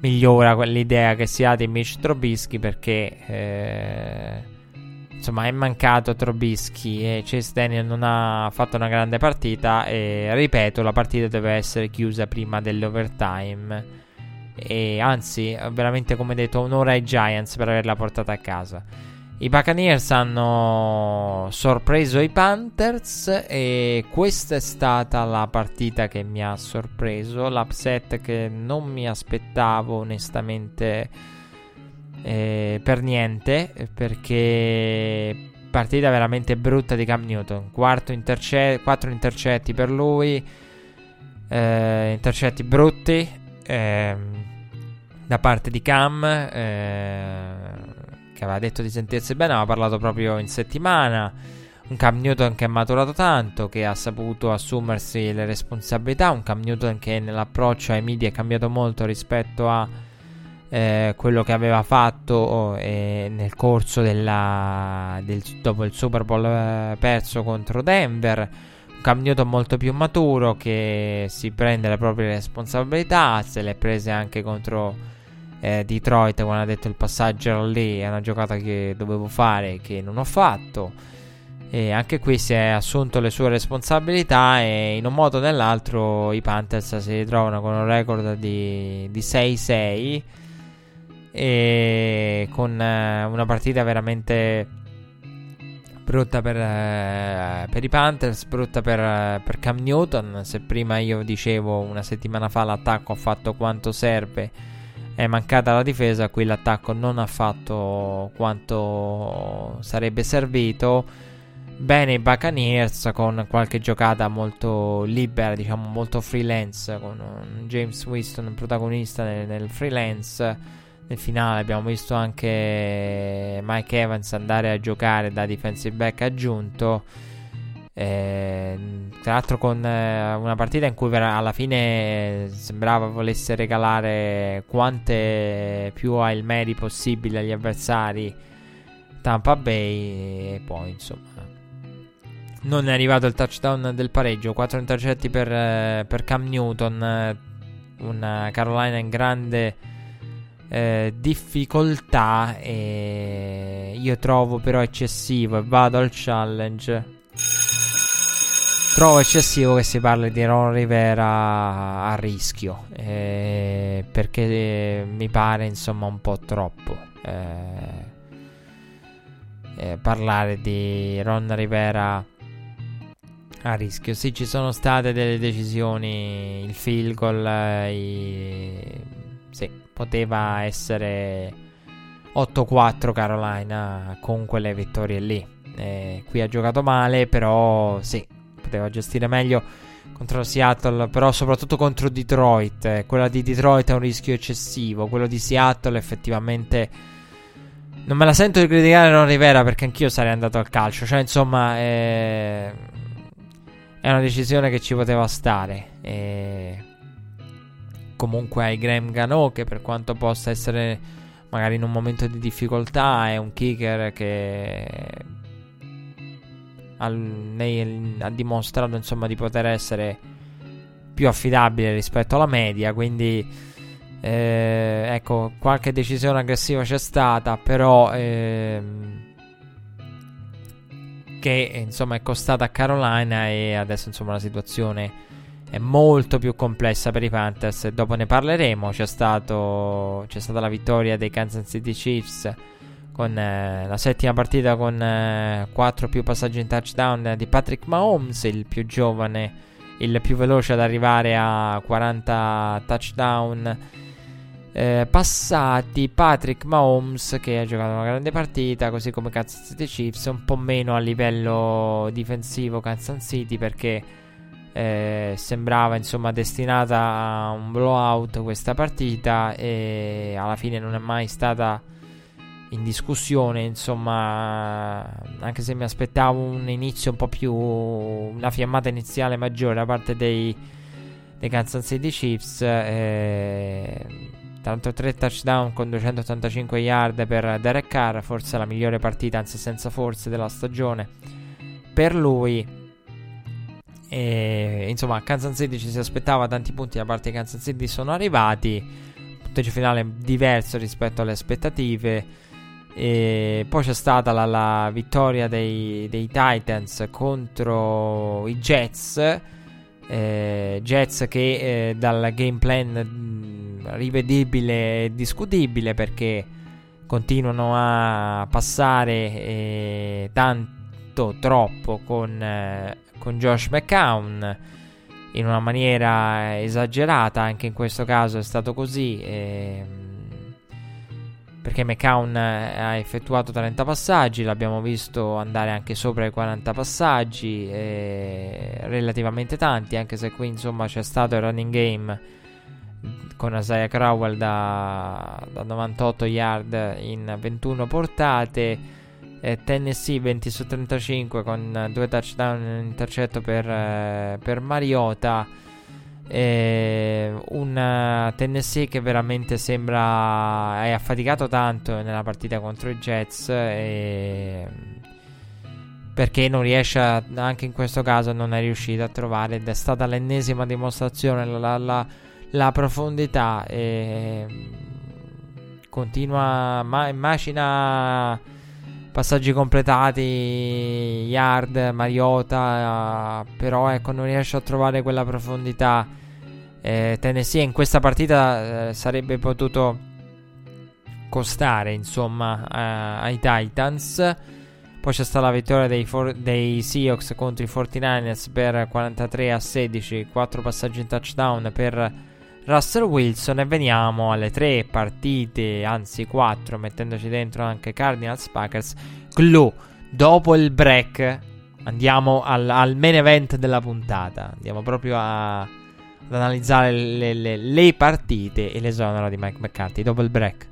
migliora l'idea che si ha di Mitch Trubisky perché eh, insomma è mancato Trubisky e Chase Daniel non ha fatto una grande partita e ripeto la partita deve essere chiusa prima dell'overtime e anzi veramente come detto un'ora ai Giants per averla portata a casa. I Buccaneers hanno sorpreso i Panthers e questa è stata la partita che mi ha sorpreso, l'upset che non mi aspettavo onestamente eh, per niente, perché partita veramente brutta di Cam Newton, interce- quattro intercetti per lui, eh, intercetti brutti eh, da parte di Cam. Che aveva detto di sentirsi bene, aveva parlato proprio in settimana. Un Cam Newton che è maturato tanto, che ha saputo assumersi le responsabilità. Un Cam Newton che nell'approccio ai media è cambiato molto rispetto a eh, quello che aveva fatto eh, nel corso della, del, dopo il Super Bowl eh, perso contro Denver. Un Cam Newton molto più maturo che si prende le proprie responsabilità, se le prese anche contro eh, Detroit quando ha detto il passaggio lì è una giocata che dovevo fare che non ho fatto e anche qui si è assunto le sue responsabilità e in un modo o nell'altro i Panthers si ritrovano con un record di, di 6-6 e con eh, una partita veramente brutta per, eh, per, i Panthers, brutta per, eh, per Cam Newton. Se prima io dicevo una settimana fa l'attacco ha fatto quanto serve è mancata la difesa, qui l'attacco non ha fatto quanto sarebbe servito. Bene i Buccaneers con qualche giocata molto libera, diciamo molto freelance, con James Winston protagonista nel, nel freelance. Nel finale abbiamo visto anche Mike Evans andare a giocare da defensive back aggiunto. Eh, tra l'altro con eh, una partita in cui alla fine sembrava volesse regalare quante più Mary possibile agli avversari Tampa Bay e poi insomma non è arrivato il touchdown del pareggio. 4 intercetti per, eh, per Cam Newton una Carolina in grande eh, difficoltà e io trovo però eccessivo e vado al challenge Trovo eccessivo che si parli di Ron Rivera a rischio, eh, perché eh, mi pare insomma un po' troppo eh, eh, parlare di Ron Rivera a rischio. Sì, ci sono state delle decisioni, il field goal, eh, i... sì, poteva essere 8-4 Carolina con quelle vittorie lì. Eh, qui ha giocato male, però sì, poteva gestire meglio contro Seattle, però soprattutto contro Detroit. Eh, quella di Detroit è un rischio eccessivo, quello di Seattle effettivamente... Non me la sento di criticare Ron Rivera perché anch'io sarei andato al calcio, cioè insomma è, è una decisione che ci poteva stare. E... Comunque hai Graham Gano che per quanto possa essere magari in un momento di difficoltà è un kicker che al, ha dimostrato insomma di poter essere più affidabile rispetto alla media quindi eh, ecco qualche decisione aggressiva c'è stata però eh, che insomma è costata a Carolina e adesso insomma la situazione è molto più complessa per i Panthers. Dopo ne parleremo. C'è, stato, c'è stata la vittoria dei Kansas City Chiefs con eh, la settima partita con eh, 4 più passaggi in touchdown di Patrick Mahomes, il più giovane, il più veloce ad arrivare a 40 touchdown. Eh, passati Patrick Mahomes che ha giocato una grande partita così come Kansas City Chiefs un po' meno a livello difensivo Kansas City perché eh, sembrava insomma destinata a un blowout questa partita e alla fine non è mai stata in discussione insomma anche se mi aspettavo un inizio un po' più una fiammata iniziale maggiore da parte dei, dei Kansas City Chiefs eh, tanto 3 touchdown con 285 yard per Derek Carr forse la migliore partita anzi senza forze della stagione per lui e, insomma, Kansas City ci si aspettava tanti punti da parte di Kansas City, sono arrivati. Punteggio finale diverso rispetto alle aspettative. E poi c'è stata la, la vittoria dei, dei, Titans contro i Jets. Eh, Jets che eh, dal game plan mm, rivedibile e discutibile perché continuano a passare eh, tanto troppo con eh, con Josh McCown in una maniera esagerata, anche in questo caso è stato così. Perché McCown ha effettuato 30 passaggi, l'abbiamo visto andare anche sopra i 40 passaggi, eh, relativamente tanti, anche se qui insomma c'è stato il running game con Isaiah Crowell da, da 98 yard in 21 portate eh, Tennessee 20 su 35 con due touchdown in intercetto per, eh, per Mariota. Eh, un Tennessee che veramente sembra è affaticato tanto nella partita contro i Jets e perché non riesce a, anche in questo caso non è riuscito a trovare ed è stata l'ennesima dimostrazione la, la, la profondità e continua ma immagina passaggi completati, yard, Mariota, però ecco non riesce a trovare quella profondità. Eh, Tennessee in questa partita eh, sarebbe potuto costare insomma eh, ai Titans. Poi c'è stata la vittoria dei, for- dei Seahawks contro i 49ers per 43 a 16, 4 passaggi in touchdown per Russell Wilson e veniamo alle tre partite, anzi quattro, mettendoci dentro anche Cardinals Packers. Glue, dopo il break andiamo al, al, main event della puntata. Andiamo proprio a, ad analizzare le, le, le partite e l'esonero di Mike McCarthy dopo il break.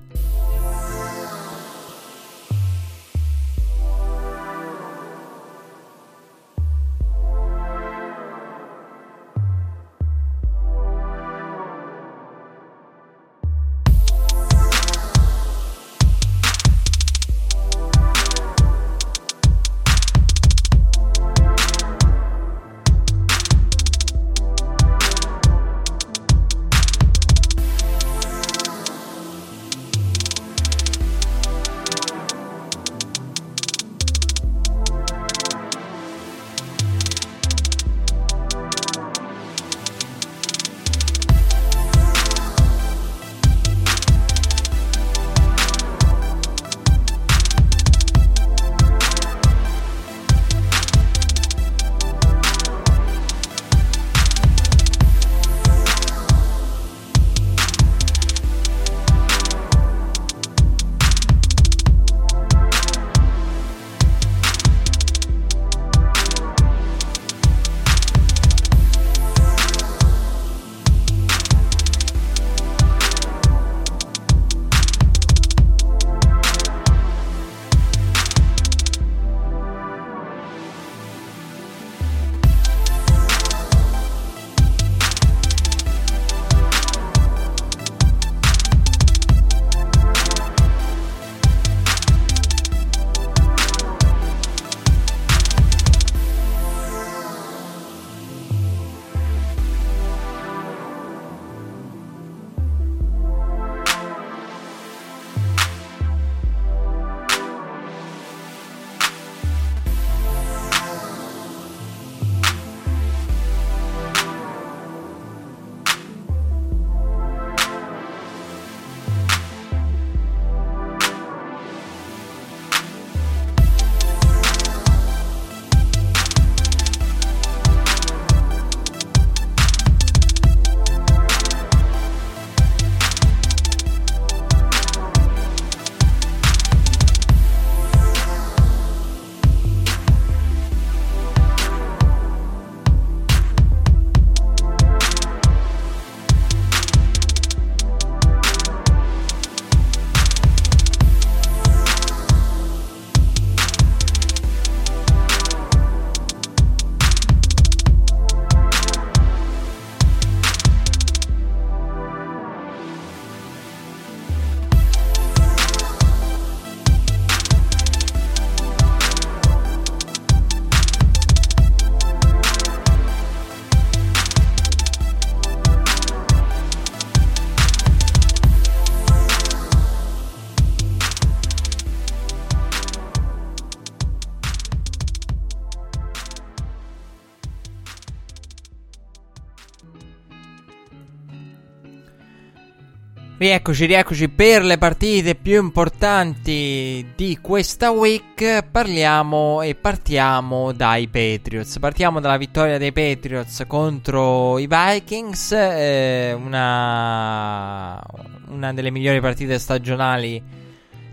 Rieccoci, rieccoci per le partite più importanti di questa week. Parliamo e partiamo dai Patriots. Partiamo dalla vittoria dei Patriots contro i Vikings. Eh, una, una delle migliori partite stagionali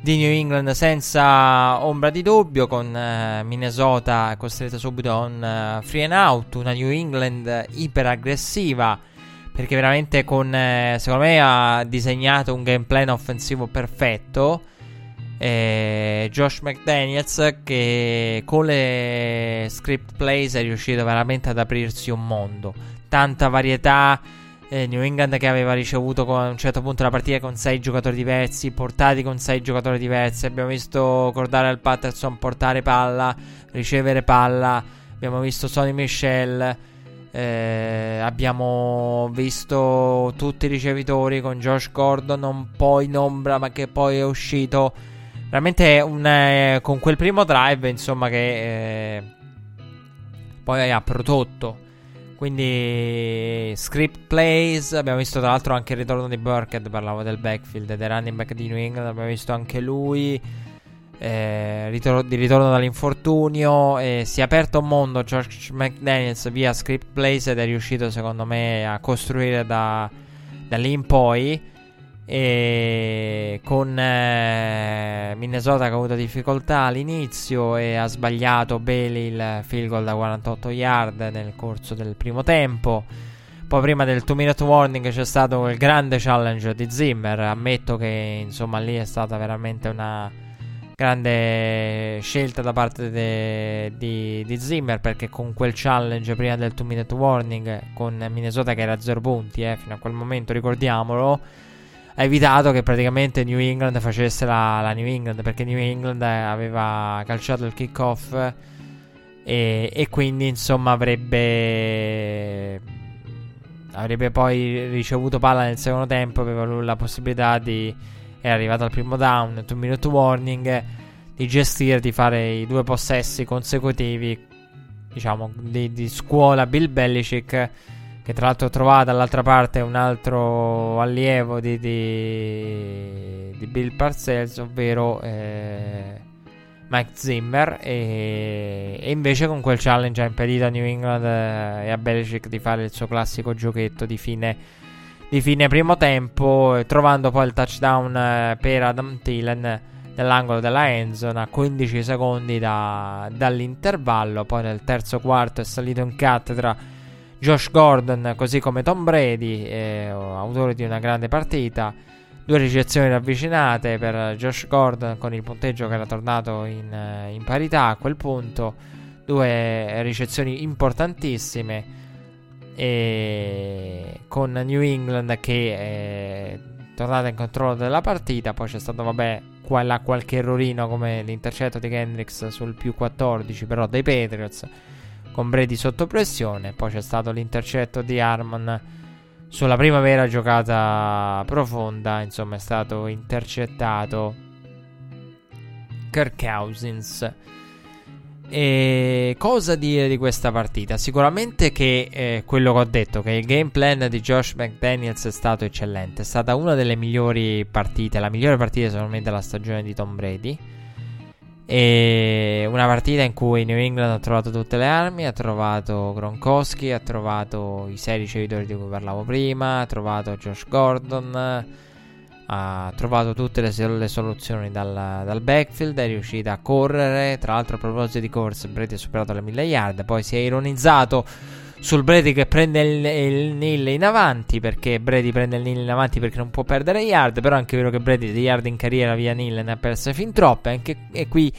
di New England senza ombra di dubbio. Con eh, Minnesota costretta subito a un uh, free and out. Una New England iperaggressiva perché veramente con, eh, secondo me ha disegnato un game plan offensivo perfetto. Eh, Josh McDaniels che con le script plays è riuscito veramente ad aprirsi un mondo. Tanta varietà. Eh, New England che aveva ricevuto a un certo punto la partita con 6 giocatori diversi, portati con 6 giocatori diversi. Abbiamo visto Cordare al Patterson portare palla, ricevere palla. Abbiamo visto Sonny Michel eh, abbiamo visto tutti i ricevitori con Josh Gordon un po' in ombra, ma che poi è uscito. Veramente un, eh, con quel primo drive, insomma, che eh, poi ha prodotto. Quindi script plays. Abbiamo visto tra l'altro anche il ritorno di Burkhead. Parlavo del backfield, del running back di New England. Abbiamo visto anche lui eh, ritor- di ritorno dall'infortunio. E si è aperto un mondo. George McDaniels via script plays ed è riuscito, secondo me, a costruire da, da lì in poi. E con eh, Minnesota che ha avuto difficoltà all'inizio e ha sbagliato Bailey il field goal da 48 yard nel corso del primo tempo. Poi prima del 2 minute warning c'è stato il grande challenge di Zimmer. Ammetto che insomma lì è stata veramente una, grande scelta da parte de, di, di, Zimmer perché con quel challenge prima del 2 minute warning con Minnesota che era a 0 punti eh, fino a quel momento ricordiamolo ha evitato che praticamente New England facesse la, la New England perché New England aveva calciato il kickoff e, e quindi insomma avrebbe avrebbe poi ricevuto palla nel secondo tempo aveva la possibilità di è arrivato al primo down, 2 minute warning, di gestire, di fare i due possessi consecutivi, diciamo, di, di scuola Bill Belichick, che tra l'altro trova dall'altra parte un altro allievo di, di, di Bill Parcells, ovvero eh, Mike Zimmer, e, e, invece con quel challenge ha impedito a New England eh, e a Belichick di fare il suo classico giochetto di fine di fine primo tempo, trovando poi il touchdown eh, per Adam Thielen nell'angolo della endzone a 15 secondi da, dall'intervallo. Poi nel terzo quarto è salito in cattedra Josh Gordon, così come Tom Brady, eh, autore di una grande partita. Due ricezioni ravvicinate per Josh Gordon con il punteggio che era tornato in, eh, in parità a quel punto. Due ricezioni importantissime e con New England che è tornata in controllo della partita. Poi c'è stato, vabbè, qua là qualche errorino come l'intercetto di Kendricks sul più 14, però dei Patriots con Brady sotto pressione. Poi c'è stato l'intercetto di Harmon sulla prima vera giocata profonda. Insomma, è stato intercettato Kirk Cousins. E cosa dire di questa partita? Sicuramente che eh, quello che ho detto, che il game plan di Josh McDaniels è stato eccellente. È stata una delle migliori partite, la migliore partita secondo me della stagione di Tom Brady. E una partita in cui New England ha trovato tutte le armi, ha trovato Gronkowski, ha trovato i sei ricevitori di cui parlavo prima, ha trovato Josh Gordon ha trovato tutte le, le soluzioni dal, dal, backfield, è riuscita a correre, tra l'altro a proposito di corse Brady ha superato le 1000 yard, poi si è ironizzato sul Brady che prende il, il nil in avanti perché Brady prende il nil in avanti perché non può perdere yard, però è anche vero che Brady di yard in carriera via nil ne ha perse fin troppe. Anche, e qui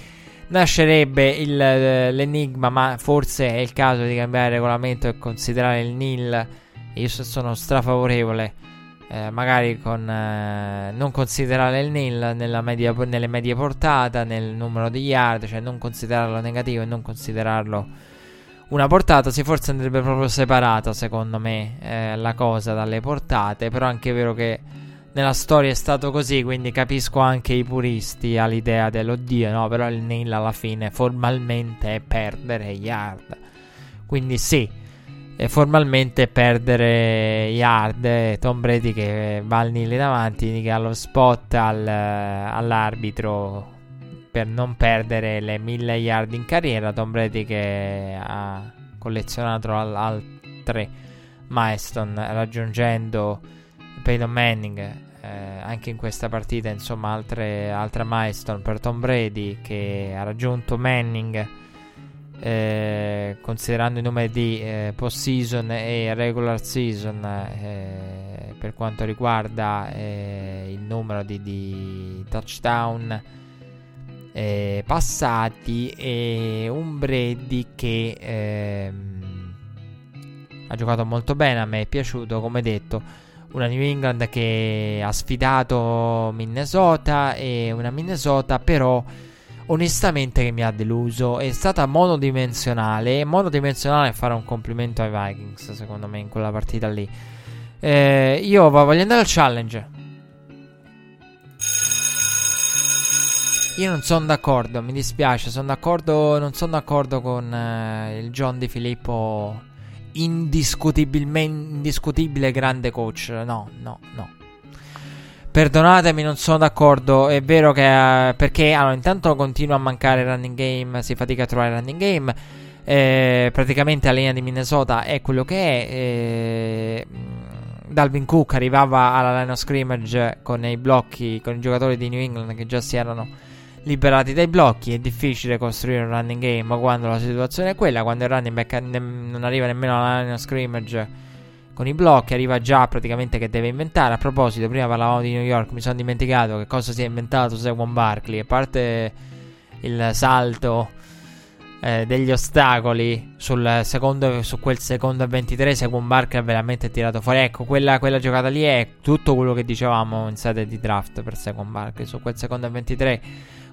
nascerebbe il, l'enigma, ma forse è il caso di cambiare regolamento e considerare il nil, io sono strafavorevole eh, magari con eh, non considerare il nil media, nelle medie portate, nel numero di yard, cioè non considerarlo negativo e non considerarlo una portata. Sì, forse andrebbe proprio separata, secondo me, eh, la cosa dalle portate. Però è anche vero che nella storia è stato così, quindi capisco anche i puristi all'idea dell'oddio, no? Però il nil alla fine formalmente è perdere yard. Quindi sì e formalmente perdere yard. Tom Brady che va al nille davanti, indica lo spot al, all'arbitro per non perdere le 1000 yard in carriera. Tom Brady che ha collezionato altre milestone raggiungendo Peyton Manning eh, anche in questa partita insomma altre, altre milestone per Tom Brady che ha raggiunto Manning eh, considerando i numeri di eh, post season e regular season eh, per quanto riguarda eh, il numero di, di touchdown eh, passati e un Brady che ehm, ha giocato molto bene, a me è piaciuto come detto una New England che ha sfidato Minnesota e una Minnesota però onestamente che mi ha deluso è stata monodimensionale monodimensionale fare un complimento ai Vikings secondo me in quella partita lì eh, io voglio andare al challenge Io non sono d'accordo, mi dispiace, sono d'accordo, non sono d'accordo con eh, il John Di Filippo indiscutibilmente indiscutibile grande coach. No, no, no. Perdonatemi, non sono d'accordo. È vero che. Uh, perché allora, intanto continua a mancare il running game. Si fatica a trovare il running game. Eh, praticamente la linea di Minnesota è quello che è. Eh, Dalvin Cook arrivava alla line of scrimmage con i blocchi, con i giocatori di New England che già si erano liberati dai blocchi. È difficile costruire un running game quando la situazione è quella. Quando il running back ne- non arriva nemmeno alla line of scrimmage con i blocchi, arriva già praticamente che deve inventare. A proposito, prima parlavamo di New York, mi sono dimenticato che cosa si è inventato Saquon Barkley. A parte il salto eh, degli ostacoli sul secondo, su quel secondo e 23, Saquon Barkley ha veramente tirato fuori. Ecco, quella, quella, giocata lì è tutto quello che dicevamo in sede di draft per Saquon Barkley. Su quel secondo e 23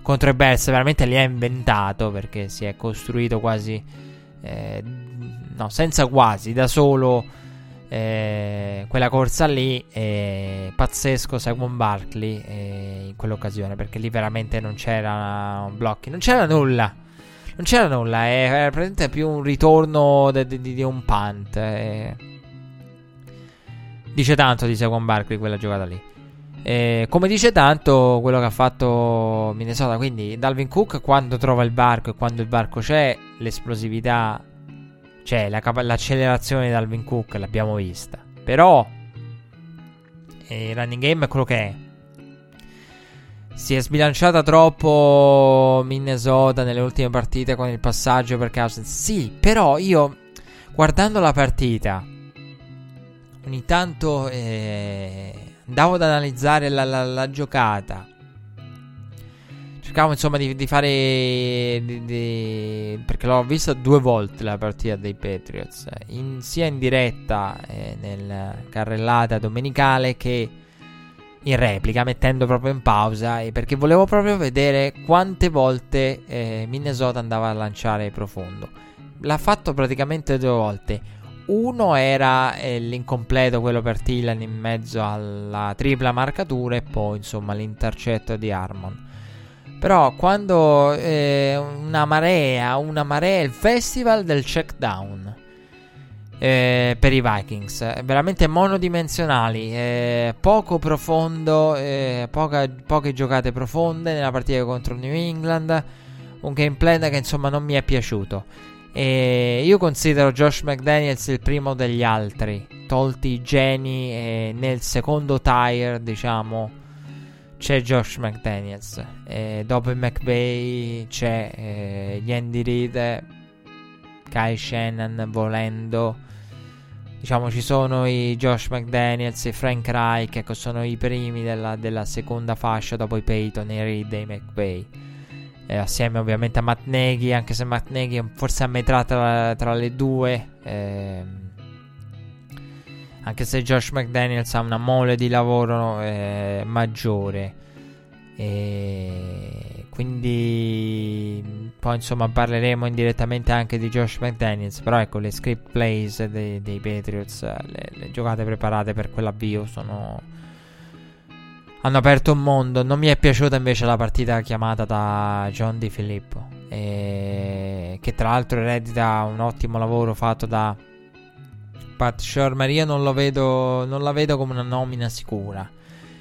contro i Bears veramente li ha inventato perché si è costruito quasi eh, no senza quasi da solo eh, quella corsa lì è pazzesco Simon Barkley eh, in quell'occasione perché lì veramente non c'era blocchi non c'era nulla non c'era nulla era praticamente più un ritorno di un punt eh. dice tanto di Saquon Barkley quella giocata lì eh, come dice tanto quello che ha fatto Minnesota, quindi Dalvin Cook quando trova il barco e quando il barco c'è, l'esplosività c'è, la l'accelerazione di Dalvin Cook l'abbiamo vista. Però eh, il running game è quello che è. Si è sbilanciata troppo Minnesota nelle ultime partite con il passaggio per Cousins. Sì, però io guardando la partita ogni tanto eh, andavo ad analizzare la, la, la giocata. Cercavo insomma di, di fare. Di, di, perché l'ho vista due volte la partita dei Patriots, in, sia in diretta eh, nel carrellata domenicale che in replica, mettendo proprio in pausa. Eh, perché volevo proprio vedere quante volte eh, Minnesota andava a lanciare profondo. L'ha fatto praticamente due volte uno era eh, l'incompleto, quello per Tillan in mezzo alla tripla marcatura, e poi insomma l'intercetto di Harmon. Però quando eh, una marea, una marea, il festival del check down eh, per i Vikings, veramente monodimensionali, eh, poco profondo, eh, poca, poche giocate profonde nella partita contro New England, un gameplay che insomma non mi è piaciuto. E io considero Josh McDaniels il primo degli altri, tolti i geni e nel secondo tire, diciamo, c'è Josh McDaniels. E dopo il McVay c'è eh, Andy Reid, Kai Shannon volendo. Diciamo ci sono i Josh McDaniels e Frank Reich, ecco sono i primi della, della seconda fascia dopo i Peyton, i Reid e i McVay eh, assieme ovviamente a Matt Nagy, anche se Matt Nagy è forse a metà tra, tra le due. Eh, anche se Josh McDaniels ha una mole di lavoro eh, maggiore. E quindi poi insomma parleremo indirettamente anche di Josh McDaniels. Però ecco le script plays dei, dei Patriots, le, le giocate preparate per quell'avvio sono hanno aperto un mondo. Non mi è piaciuta invece la partita chiamata da John Di Filippo. E... Che tra l'altro eredita un ottimo lavoro fatto da Pat Shermer io non, vedo, non la vedo come una nomina sicura.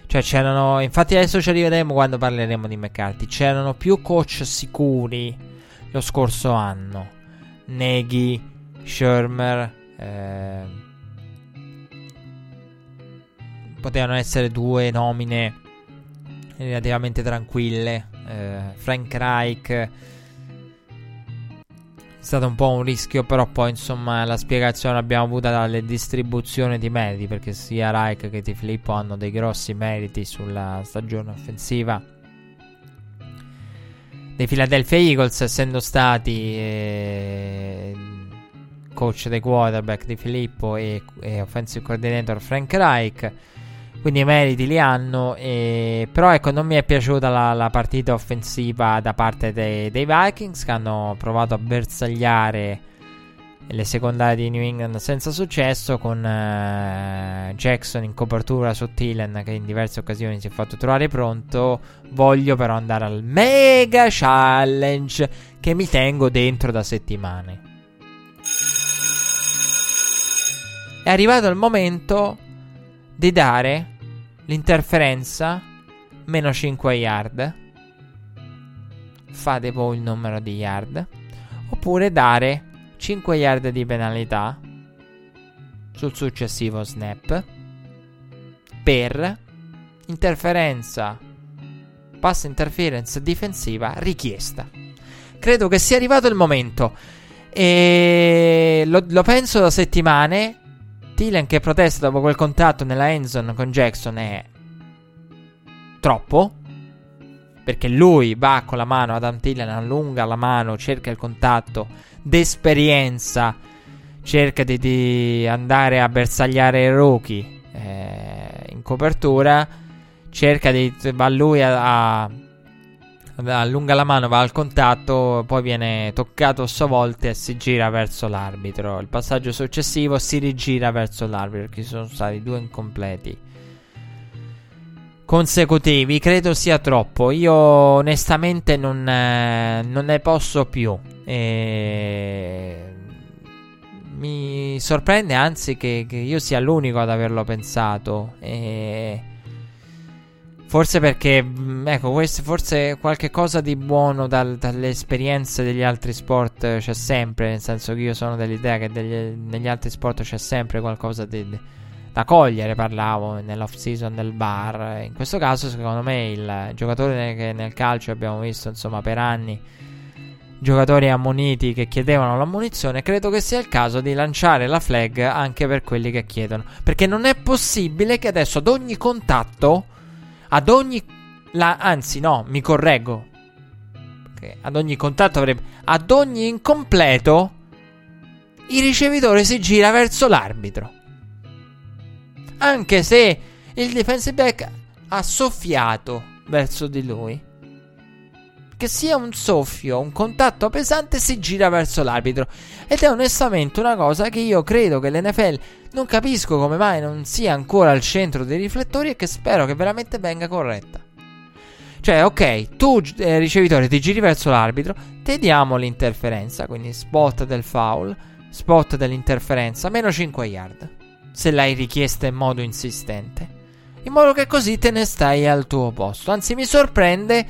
Cioè c'erano, infatti adesso ci arriveremo quando parleremo di McCarthy, c'erano più coach sicuri lo scorso anno. Neghi, Shermer, eh, potevano essere due nomine relativamente tranquille. Eh, Frank Reich stato un po' un rischio, però poi insomma la spiegazione l'abbiamo avuta dalle distribuzioni di meriti, perché sia Reich che Di Filippo hanno dei grossi meriti sulla stagione offensiva dei Philadelphia Eagles, essendo stati eh, coach dei quarterback di Filippo e, e offensive coordinator Frank Reich quindi i meriti li hanno. E... Però ecco, non mi è piaciuta la, la partita offensiva da parte dei, dei, Vikings che hanno provato a bersagliare le secondarie di New England senza successo con uh, Jackson in copertura su Tillen che in diverse occasioni si è fatto trovare pronto. Voglio però andare al mega challenge che mi tengo dentro da settimane. È arrivato il momento di dare l'interferenza meno 5 yard. Fate voi il numero di yard. Oppure dare 5 yard di penalità sul successivo snap per interferenza pass interference difensiva richiesta. Credo che sia arrivato il momento. E lo, lo penso da settimane Thielen che protesta dopo quel contatto nella endzone con Jackson è troppo. Perché lui va con la mano, Adam Thielen allunga la mano, cerca il contatto d'esperienza, cerca di, di andare a bersagliare il rookie eh, in copertura, cerca di... va lui a, a allunga la mano, va al contatto, poi viene toccato a sua volta e si gira verso l'arbitro. Il passaggio successivo si rigira verso l'arbitro, perché ci sono stati due incompleti consecutivi. Credo sia troppo. Io onestamente non, eh, non ne posso più. E... Mi sorprende anzi che, che, io sia l'unico ad averlo pensato. E Forse perché, mm, ecco, questo, forse qualche cosa di buono dal, dalle esperienze degli altri sport c'è sempre, nel senso che io sono dell'idea che degli, negli altri sport c'è sempre qualcosa di, da cogliere, parlavo nell'off season del bar. In questo caso, secondo me, il giocatore che nel calcio abbiamo visto, insomma, per anni, giocatori ammoniti che chiedevano l'ammonizione, credo che sia il caso di lanciare la flag anche per quelli che chiedono. Perché non è possibile che adesso ad ogni contatto ad ogni... La, anzi, no, mi correggo. Perché ad ogni contatto avrebbe... Ad ogni incompleto, il ricevitore si gira verso l'arbitro. Anche se il defensive back ha soffiato verso di lui. Che sia un soffio, un contatto pesante, si gira verso l'arbitro. Ed è onestamente una cosa che io credo che l'NFL non capisco come mai non sia ancora al centro dei riflettori e che spero che veramente venga corretta. Cioè, ok, tu eh, ricevitore ti giri verso l'arbitro, ti diamo l'interferenza, quindi spot del foul, spot dell'interferenza, meno 5 yard, se l'hai richiesta in modo insistente. In modo che così te ne stai al tuo posto. Anzi, mi sorprende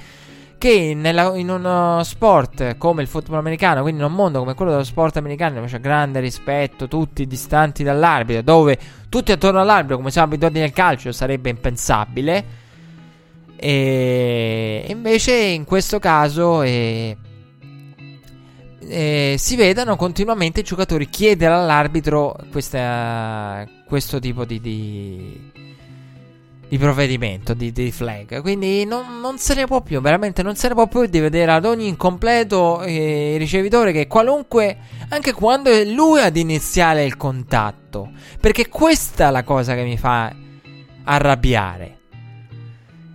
che nella, in uno sport come il football americano, quindi in un mondo come quello dello sport americano, dove c'è grande rispetto, tutti distanti dall'arbitro, dove tutti attorno all'arbitro, come siamo abituati nel calcio, sarebbe impensabile. E invece in questo caso eh, eh, si vedano continuamente i giocatori chiedere all'arbitro questa, questo tipo di, di di provvedimento, di, di flag. Quindi non, non, se ne può più, veramente non se ne può più di vedere ad ogni incompleto eh, ricevitore che qualunque, anche quando è lui ad iniziare il contatto. Perché questa è la cosa che mi fa arrabbiare.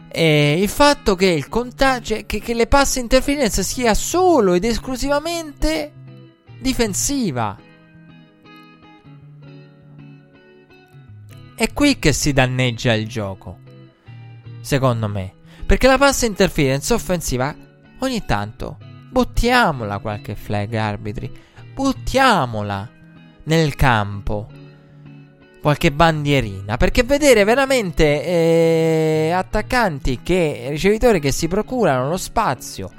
E il fatto che il contatto, che, che le passe interference sia solo ed esclusivamente difensiva. È qui che si danneggia il gioco. Secondo me. Perché la passa interference offensiva ogni tanto buttiamola qualche flag arbitri. Buttiamola nel campo. qualche bandierina. Perché vedere veramente eh, attaccanti che ricevitori che si procurano lo spazio,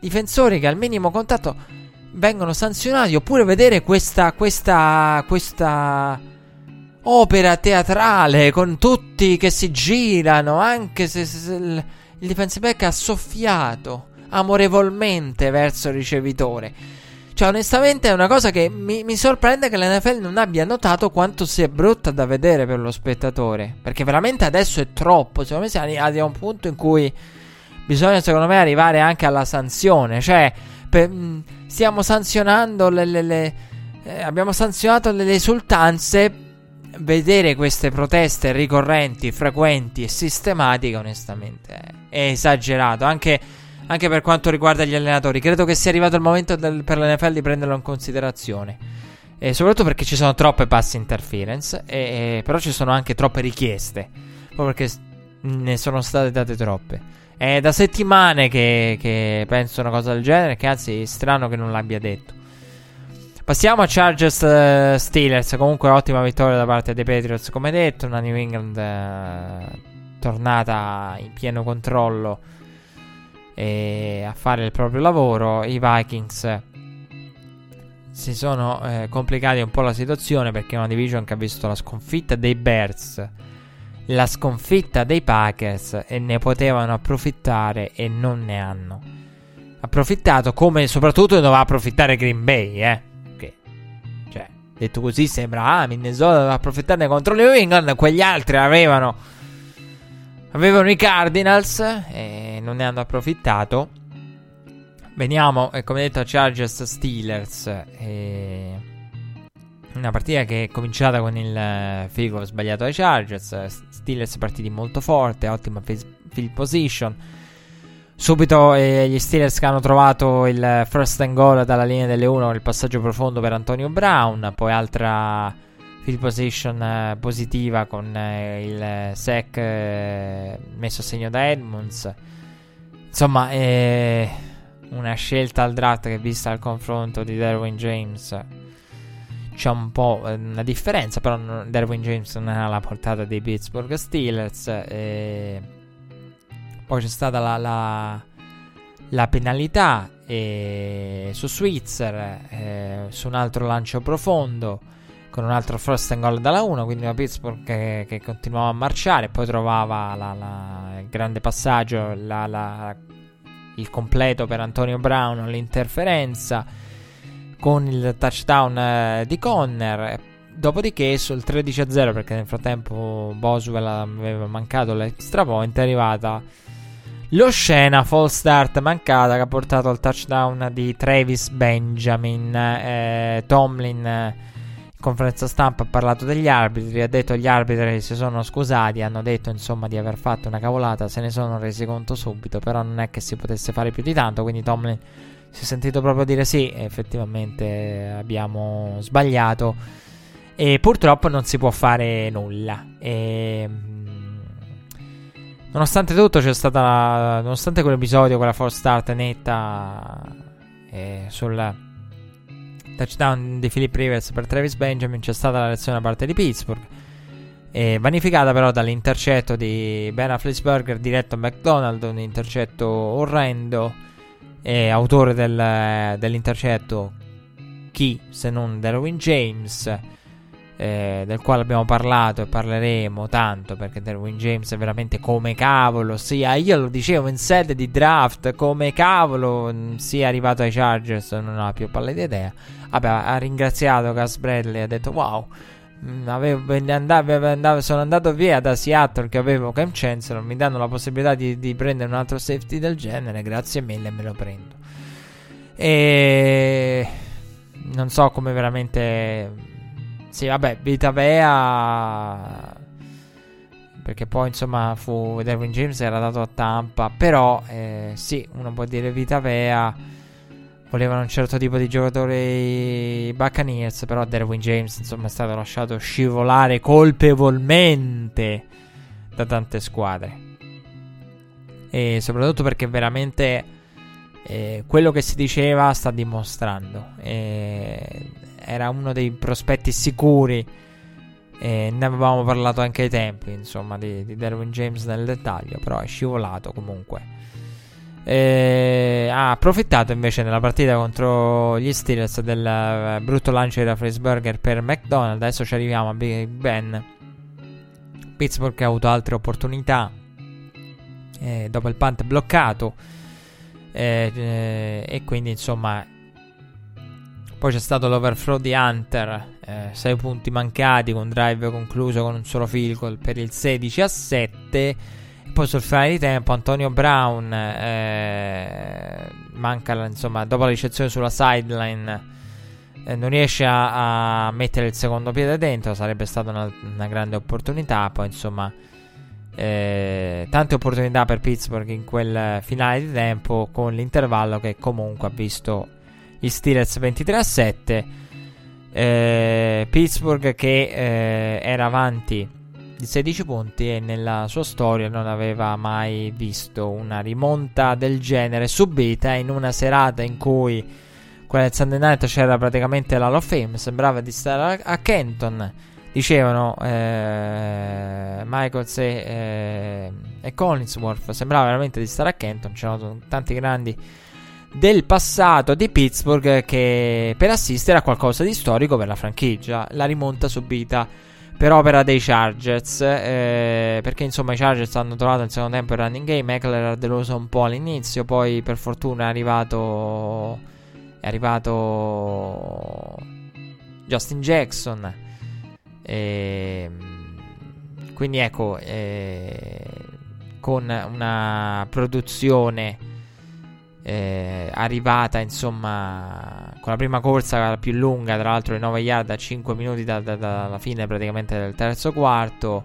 difensori che al minimo contatto vengono sanzionati, oppure vedere questa, questa, questa opera teatrale con tutti che si girano, anche se, se, se il, il back ha soffiato amorevolmente verso il ricevitore. Cioè, onestamente è una cosa che mi, mi, sorprende che l'NFL non abbia notato quanto sia brutta da vedere per lo spettatore. Perché veramente adesso è troppo. Secondo me siamo arrivati a un punto in cui bisogna, secondo me, arrivare anche alla sanzione. Cioè, per, stiamo sanzionando le. le, le eh, abbiamo sanzionato le esultanze. Vedere queste proteste ricorrenti, frequenti e sistematiche, onestamente, è esagerato. Anche anche per quanto riguarda gli allenatori. Credo che sia arrivato il momento del, per l'NFL di prenderlo in considerazione. E soprattutto perché ci sono troppe pass interference, e, e, però ci sono anche troppe richieste. Proprio perché ne sono state date troppe. È da settimane che, che penso una cosa del genere, che anzi è strano che non l'abbia detto. Passiamo a Chargers uh, Steelers. Comunque, ottima vittoria da parte dei Patriots, come detto. Una New England uh, tornata in pieno controllo e a fare il proprio lavoro. I Vikings si sono eh, complicati un po' la situazione perché è una division che ha visto la sconfitta dei Bears, la sconfitta dei Packers e ne potevano approfittare e non ne hanno approfittato come soprattutto doveva approfittare Green Bay, eh. Detto così sembra ah, Minnesota doveva approfittarne contro New England, quegli altri avevano Avevano i Cardinals e non ne hanno approfittato. Veniamo, eh, come detto, a Chargers Steelers. E... Una partita che è cominciata con il eh, figo sbagliato ai Chargers. Steelers partiti molto forte, ottima field position. Subito eh, gli Steelers che hanno trovato il first and goal dalla linea delle 1 con il passaggio profondo per Antonio Brown. Poi altra field position eh, positiva con eh, il sec eh, messo a segno da Edmonds. Insomma, è una scelta al draft che vista il confronto di Derwin James c'è un po' una differenza, però Derwin James non ha la portata dei Pittsburgh Steelers. E poi c'è stata la, la, la penalità su Switzer, eh, su un altro lancio profondo con un altro first and goal dalla 1, quindi una Pittsburgh che, che continuava a marciare, poi trovava la, la, il grande passaggio, la, il completo per Antonio Brown, l'interferenza con il touchdown eh, di Conner. Dopodiché sul 13-0, perché nel frattempo Boswell aveva mancato l'extra point, è arrivata lo scena false start mancata che ha portato al touchdown di Travis Benjamin. Eh, Tomlin conferenza stampa ha parlato degli arbitri, ha detto gli arbitri si sono scusati, hanno detto insomma di aver fatto una cavolata, se ne sono resi conto subito, però non è che si potesse fare più di tanto, quindi Tomlin si è sentito proprio dire sì, effettivamente abbiamo sbagliato e purtroppo non si può fare nulla. E, mm, nonostante tutto c'è stata, nonostante quell'episodio, quella false start netta eh, sul touchdown di Philip Rivers per Travis Benjamin c'è stata la lezione da parte di Pittsburgh. E vanificata però dall'intercetto di Ben Afflesburger diretto a McDonald, un intercetto orrendo. E autore del, dell'intercetto chi se non Derwin James eh, del quale abbiamo parlato e parleremo tanto perché Derwin James è veramente come cavolo sia io lo dicevo in sede di draft come cavolo mm, sia arrivato ai Chargers non ho più pallida idea. Vabbè ha ringraziato Gus Bradley ha detto wow mm, Avevo, andavo, andavo, sono andato via da Seattle che avevo Cam Chancellor mi danno la possibilità di, di prendere un altro safety del genere grazie mille me lo prendo. E non so come veramente sì, vabbè, Vita Vea. Perché poi, insomma, fu Derwin James era dato a Tampa. Però, eh, sì, uno può dire Vita Vea. Volevano un certo tipo di giocatori Buccaneers. Però Derwin James, insomma, è stato lasciato scivolare colpevolmente da tante squadre. E soprattutto perché veramente eh, quello che si diceva sta dimostrando. E era uno dei prospetti sicuri E ne avevamo parlato anche ai tempi, insomma, di, di Derwin James nel dettaglio, però è scivolato comunque. E ha approfittato invece nella partita contro gli Steelers del uh, brutto lancio di Rafflesberger per McDonald. Adesso ci arriviamo a Big Ben. Pittsburgh ha avuto altre opportunità eh, dopo il punt bloccato. Eh, eh, e quindi insomma poi c'è stato l'overthrow di Hunter, 6 eh, punti mancati con drive concluso con un solo field goal per il 16 a 7. Poi sul finale di tempo Antonio Brown eh, manca insomma dopo la ricezione sulla sideline eh, non riesce a, a, mettere il secondo piede dentro, sarebbe stata una, una grande opportunità. Poi insomma eh, tante opportunità per Pittsburgh in quel finale di tempo con l'intervallo che comunque ha visto gli Steelers 23 a 7. Eh, Pittsburgh che eh, era avanti di 16 punti e nella sua storia non aveva mai visto una rimonta del genere subita in una serata in cui quella del Sunday Night c'era praticamente la of Fame, sembrava di stare a, a Kenton. Dicevano eh, Michaels e, eh, e Collinsworth, sembrava veramente di stare a Kenton, c'erano tanti grandi del passato di Pittsburgh che per assistere a qualcosa di storico per la franchigia, la rimonta subita per opera dei Chargers, eh, perché insomma i Chargers hanno trovato il secondo tempo il running game, Eckler ha deluso un po' all'inizio, poi per fortuna è arrivato è arrivato Justin Jackson. E, quindi ecco eh, con una produzione eh, arrivata insomma con la prima corsa più lunga tra l'altro di 9 yard a 5 minuti da, da, dalla fine praticamente del terzo quarto.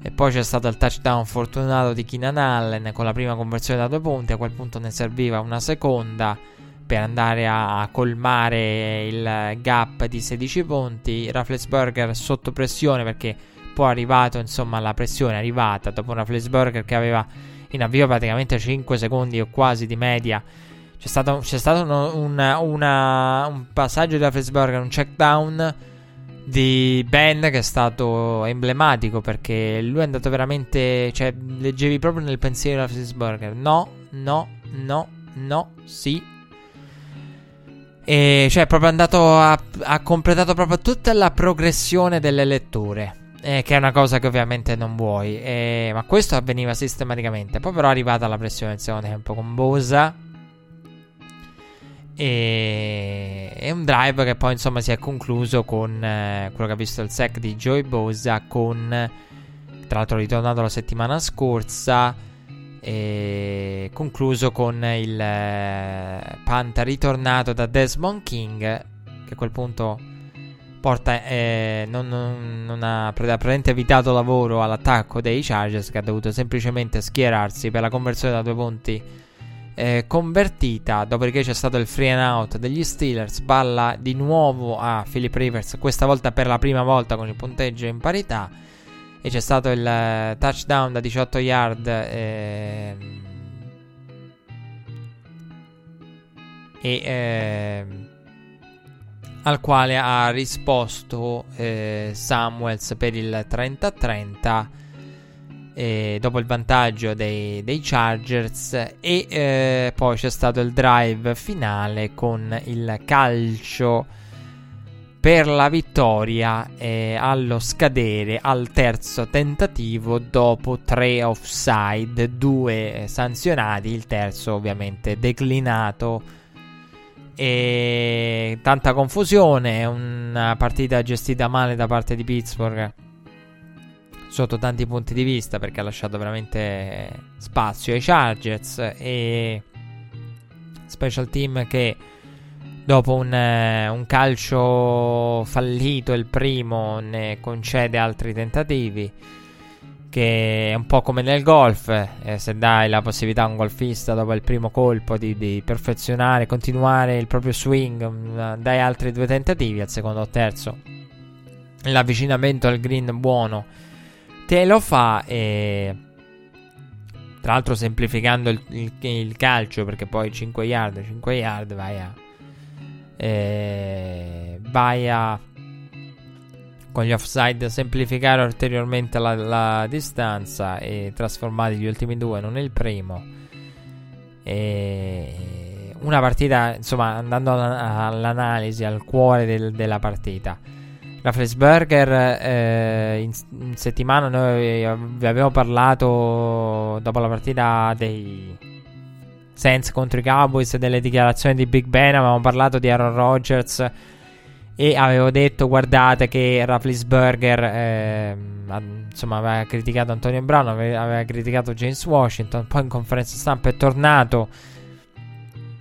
E poi c'è stato il touchdown fortunato di Keenan Allen con la prima conversione da due punti. A quel punto ne serviva una seconda per andare a, colmare il gap di 16 punti. Rafflesberger sotto pressione perché poi è arrivato insomma la pressione è arrivata. Dopo una Rafflesberger che aveva in avvio praticamente 5 secondi o quasi di media. C'è stato, c'è stato uno, una, una, un passaggio di Rafflesberger, un check down di Ben che è stato emblematico perché lui è andato veramente, cioè leggevi proprio nel pensiero di Rafflesberger, no, no, no, no, sì. E cioè è proprio andato a, ha completato proprio tutta la progressione delle letture. Eh, che è una cosa che ovviamente non vuoi. Eh, ma questo avveniva sistematicamente. Poi, però, è arrivata la pressione del secondo tempo con Bosa. E, e un drive che poi, insomma, si è concluso con eh, quello che ha visto il sec di Joey Bosa. Con tra l'altro, ritornato la settimana scorsa. E concluso con il eh, Panta ritornato da Desmond King. Che a quel punto porta, eh, non, non, non, ha praticamente evitato lavoro all'attacco dei Chargers che ha dovuto semplicemente schierarsi per la conversione da due punti eh, convertita. Dopodiché c'è stato il free and out degli Steelers. Balla di nuovo a Philip Rivers, questa volta per la prima volta con il punteggio in parità. E c'è stato il uh, touchdown da 18 yard. Eh, e eh, al quale ha risposto eh, Samuels per il 30-30 eh, dopo il vantaggio dei, dei Chargers e eh, poi c'è stato il drive finale con il calcio per la vittoria eh, allo scadere al terzo tentativo dopo tre offside, due sanzionati, il terzo ovviamente declinato e tanta confusione. Una partita gestita male da parte di Pittsburgh sotto tanti punti di vista perché ha lasciato veramente spazio ai Chargers e special team che dopo un, un calcio fallito il primo ne concede altri tentativi che è un po' come nel golf, eh, se dai la possibilità a un golfista dopo il primo colpo di, di perfezionare, continuare il proprio swing, um, dai altri due tentativi al secondo o terzo, l'avvicinamento al green buono te lo fa e tra l'altro semplificando il, il, il calcio perché poi 5 yard, 5 yard vai a... Eh, vai a con gli offside semplificare ulteriormente la, la distanza e trasformare gli ultimi due, non il primo. E una partita, insomma, andando all'analisi, al cuore del, della partita. Rafflesberger eh, in, in, settimana noi vi abbiamo parlato dopo la partita dei Saints contro i Cowboys delle dichiarazioni di Big Ben avevamo parlato di Aaron Rodgers e avevo detto guardate che Rafflesberger eh, insomma aveva criticato Antonio Brown aveva, criticato James Washington poi in conferenza stampa è tornato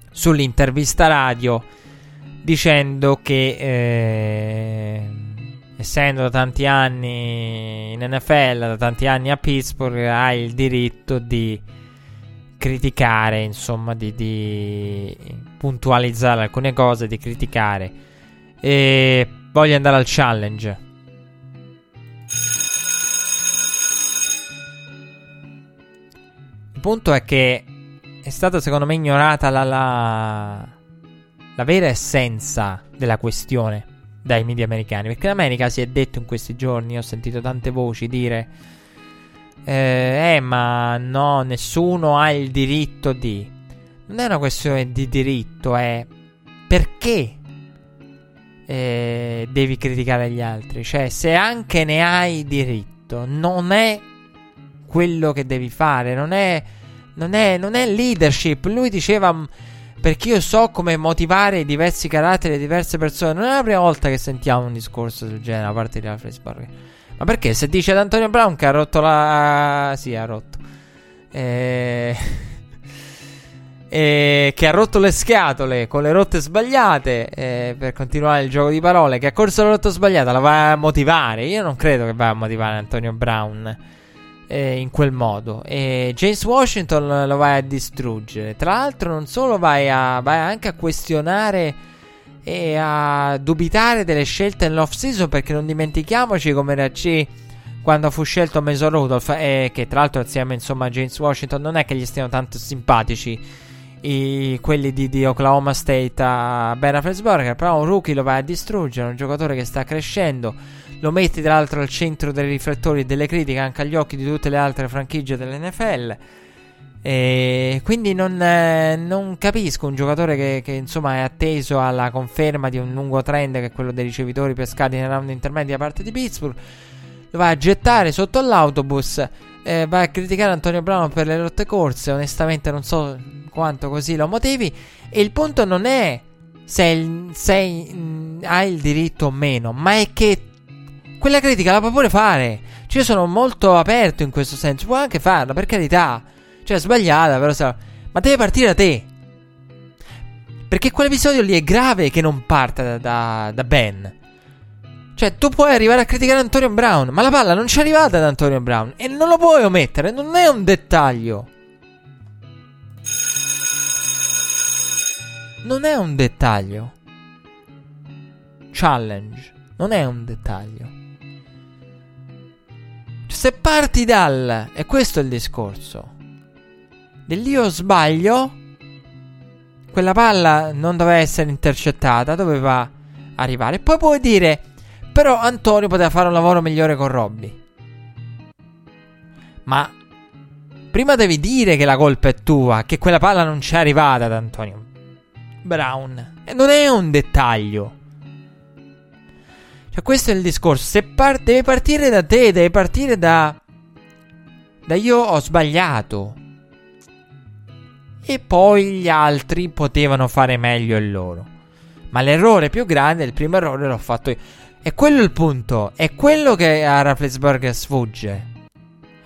sull'intervista radio dicendo che eh, essendo da tanti anni in NFL, da tanti anni a Pittsburgh, ha il diritto di criticare, insomma, di, di puntualizzare alcune cose, di criticare. E voglio andare al challenge. Il punto è che è stata secondo me ignorata la, la, la vera essenza della questione dai media americani. Perché in America si è detto in questi giorni, ho sentito tante voci dire: eh, eh, ma no, nessuno ha il diritto di. Non è una questione di diritto, è perché eh, devi criticare gli altri. Cioè, se anche ne hai diritto, non è quello che devi fare, non è, non è, non è leadership. Lui diceva perché io so come motivare diversi caratteri di diverse persone. Non è la prima volta che sentiamo un discorso del genere da parte di Alfred Sparrow. Ma perché? Se dice ad Antonio Brown che ha rotto la. Sì, ha rotto. Eh... e... che ha rotto le scatole con le rotte sbagliate. Eh, per continuare il gioco di parole. Che ha corso la rotta sbagliata, la va a motivare. Io non credo che vada a motivare Antonio Brown eh, in quel modo. E James Washington lo vai a distruggere. Tra l'altro, non solo vai, a, vai anche a questionare e a dubitare delle scelte nell'off season. Perché non dimentichiamoci come reagì quando fu scelto Mason Rudolph. E che tra l'altro, assieme insomma a James Washington, non è che gli stiano tanto simpatici. I, quelli di, di, Oklahoma State a Ben Roethlisberger però un rookie lo vai a distruggere un giocatore che sta crescendo lo metti tra l'altro al centro dei riflettori e delle critiche anche agli occhi di tutte le altre franchigie dell'NFL. E quindi non, eh, non capisco un giocatore che, che, insomma è atteso alla conferma di un lungo trend che è quello dei ricevitori pescati nei round intermedi da parte di Pittsburgh. Va a gettare sotto l'autobus. Eh, va a criticare Antonio Brown per le rotte corse. Onestamente non so quanto così lo motivi. E il punto non è se, se mh, hai il diritto o meno, ma è che quella critica la puoi pure fare. Cioè, io sono molto aperto in questo senso. Puoi anche farla, per carità. Cioè, sbagliata, però. Sa... Ma deve partire da te. Perché quell'episodio lì è grave che non parta da, da, da, Ben. Cioè, tu puoi arrivare a criticare Antonio Brown, ma la palla non ci è arrivata da Antonio Brown. E non lo puoi omettere, non è un dettaglio. Non è un dettaglio. Challenge. Non è un dettaglio. Se parti dal, e questo è il discorso, dell'io sbaglio, quella palla non doveva essere intercettata, doveva arrivare. Poi puoi dire, però Antonio poteva fare un lavoro migliore con Robby. Ma prima devi dire che la colpa è tua, che quella palla non ci è arrivata ad Antonio Brown. E non è un dettaglio. Cioè, questo è il discorso. Se par- deve partire da te, deve partire da. Da io ho sbagliato. E poi gli altri potevano fare meglio il loro. Ma l'errore più grande, il primo errore l'ho fatto io. E quello è il punto. È quello che a Rafflesberg sfugge.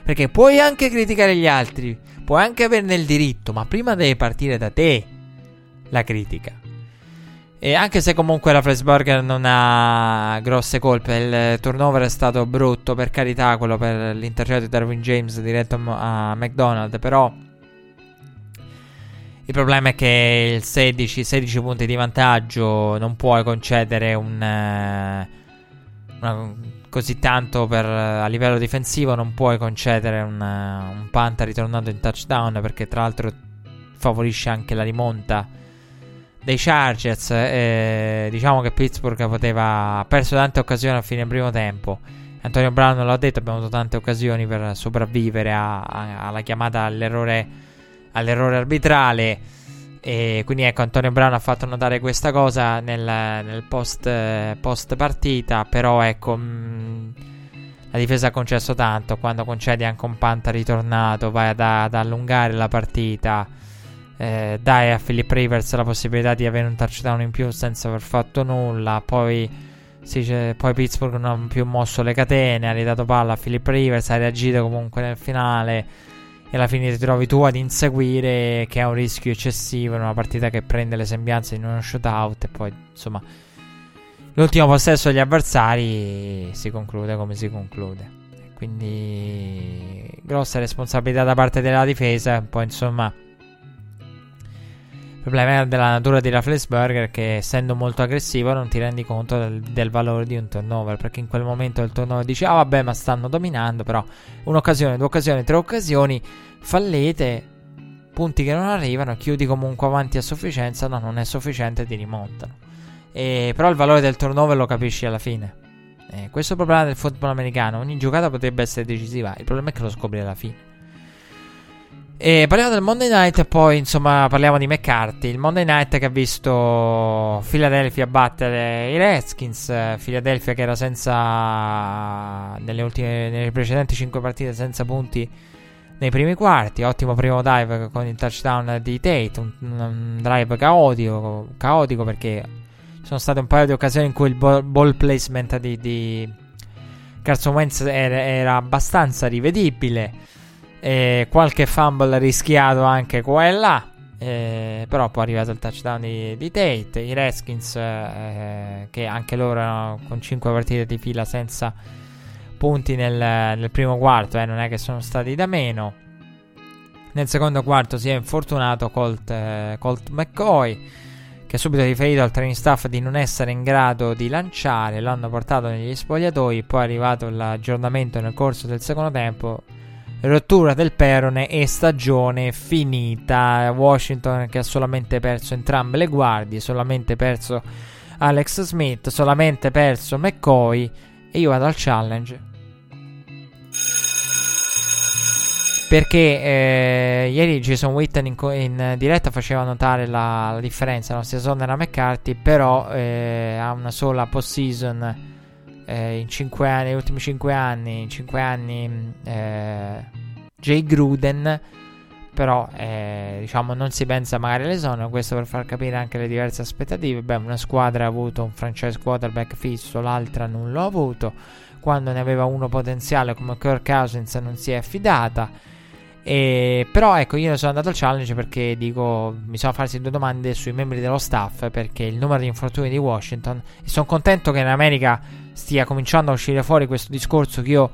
Perché puoi anche criticare gli altri, puoi anche averne il diritto, ma prima deve partire da te la critica. E anche se comunque la Flesburger non ha grosse colpe, il turnover è stato brutto, per carità, quello per l'intercetto di Darwin James diretto a McDonald, però il problema è che il 16, 16 punti di vantaggio non puoi concedere un, eh, così tanto per, a livello difensivo, non puoi concedere un, un punt ritornato in touchdown perché tra l'altro favorisce anche la rimonta dei Chargers, eh, diciamo che Pittsburgh poteva ha perso tante occasioni a fine primo tempo. Antonio Brown l'ha detto, abbiamo avuto tante occasioni per sopravvivere a, a, alla chiamata all'errore, all'errore arbitrale. E quindi ecco, Antonio Brown ha fatto notare questa cosa nel, nel post, post, partita. Però ecco, mh, mm, la difesa ha concesso tanto. Quando concedi anche un punt ritornato, vai ad, ad allungare la partita eh, dai a Philip Rivers la possibilità di avere un touchdown in più senza aver fatto nulla. Poi, sì, poi Pittsburgh non ha più mosso le catene, ha ridato palla a Philip Rivers, ha reagito comunque nel finale. E alla fine ti trovi tu ad inseguire, che è un rischio eccessivo in una partita che prende le sembianze di uno shootout. E poi, insomma, l'ultimo possesso degli avversari si conclude come si conclude. Quindi, grossa responsabilità da parte della difesa. Poi, insomma il problema della natura di Rafflesberger che essendo molto aggressivo non ti rendi conto del, del, valore di un turnover perché in quel momento il turnover dice ah vabbè ma stanno dominando però un'occasione, due occasioni, tre occasioni fallite punti che non arrivano chiudi comunque avanti a sufficienza no non è sufficiente ti rimontano. E, però il valore del turnover lo capisci alla fine. Eh, questo è il problema del football americano ogni giocata potrebbe essere decisiva il problema è che lo scopri alla fine e parliamo del Monday Night e poi insomma parliamo di McCarthy. Il Monday Night che ha visto Philadelphia battere i Redskins. Philadelphia che era senza nelle, ultime, nelle precedenti 5 partite senza punti nei primi quarti. Ottimo primo dive con il touchdown di Tate. Un, un drive caotico, caotico perché ci sono state un paio di occasioni in cui il ball, ball placement di, di Carson Wentz era, era abbastanza rivedibile. E qualche fumble rischiato anche qua e là. Eh, però poi è arrivato il touchdown di, di Tate. I Redskins, eh, che anche loro con 5 partite di fila senza punti nel, nel primo quarto, eh, non è che sono stati da meno. Nel secondo quarto si è infortunato Colt, eh, Colt McCoy, che ha subito riferito al training staff di non essere in grado di lanciare. L'hanno portato negli spogliatoi. Poi è arrivato l'aggiornamento nel corso del secondo tempo rottura del perone e stagione finita. Washington che ha solamente perso entrambe le guardie, solamente perso Alex Smith, solamente perso McCoy e io vado al challenge. Perché eh, ieri Jason Witten in, in, diretta faceva notare la, la differenza, non si esonera McCarthy, però eh, ha una sola post-season eh, in 5 anni, negli ultimi 5 anni, in 5 anni eh, Jay Gruden, però eh, diciamo non si pensa magari all'esonero, questo per far capire anche le diverse aspettative. Beh, una squadra ha avuto un franchise quarterback fisso, l'altra non l'ha avuto. Quando ne aveva uno potenziale come Kirk Cousins non si è affidata. E, però ecco, io sono andato al challenge perché dico, mi sono farsi due domande sui membri dello staff perché il numero di infortuni di Washington e sono contento che in America stia cominciando a uscire fuori questo discorso che io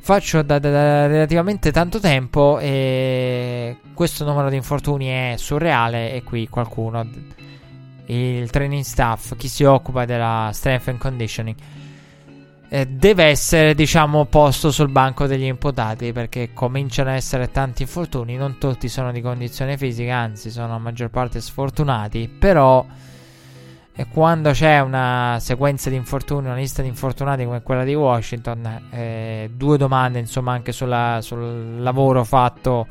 faccio da, da, da, relativamente tanto tempo e questo numero di infortuni è surreale e qui qualcuno, il training staff, chi si occupa della strength and conditioning, eh, deve essere diciamo posto sul banco degli imputati perché cominciano ad essere tanti infortuni, non tutti sono di condizione fisica, anzi sono a maggior parte sfortunati, però e quando c'è una sequenza di infortuni, una lista di infortunati come quella di Washington, eh, due domande insomma anche sulla, sul lavoro fatto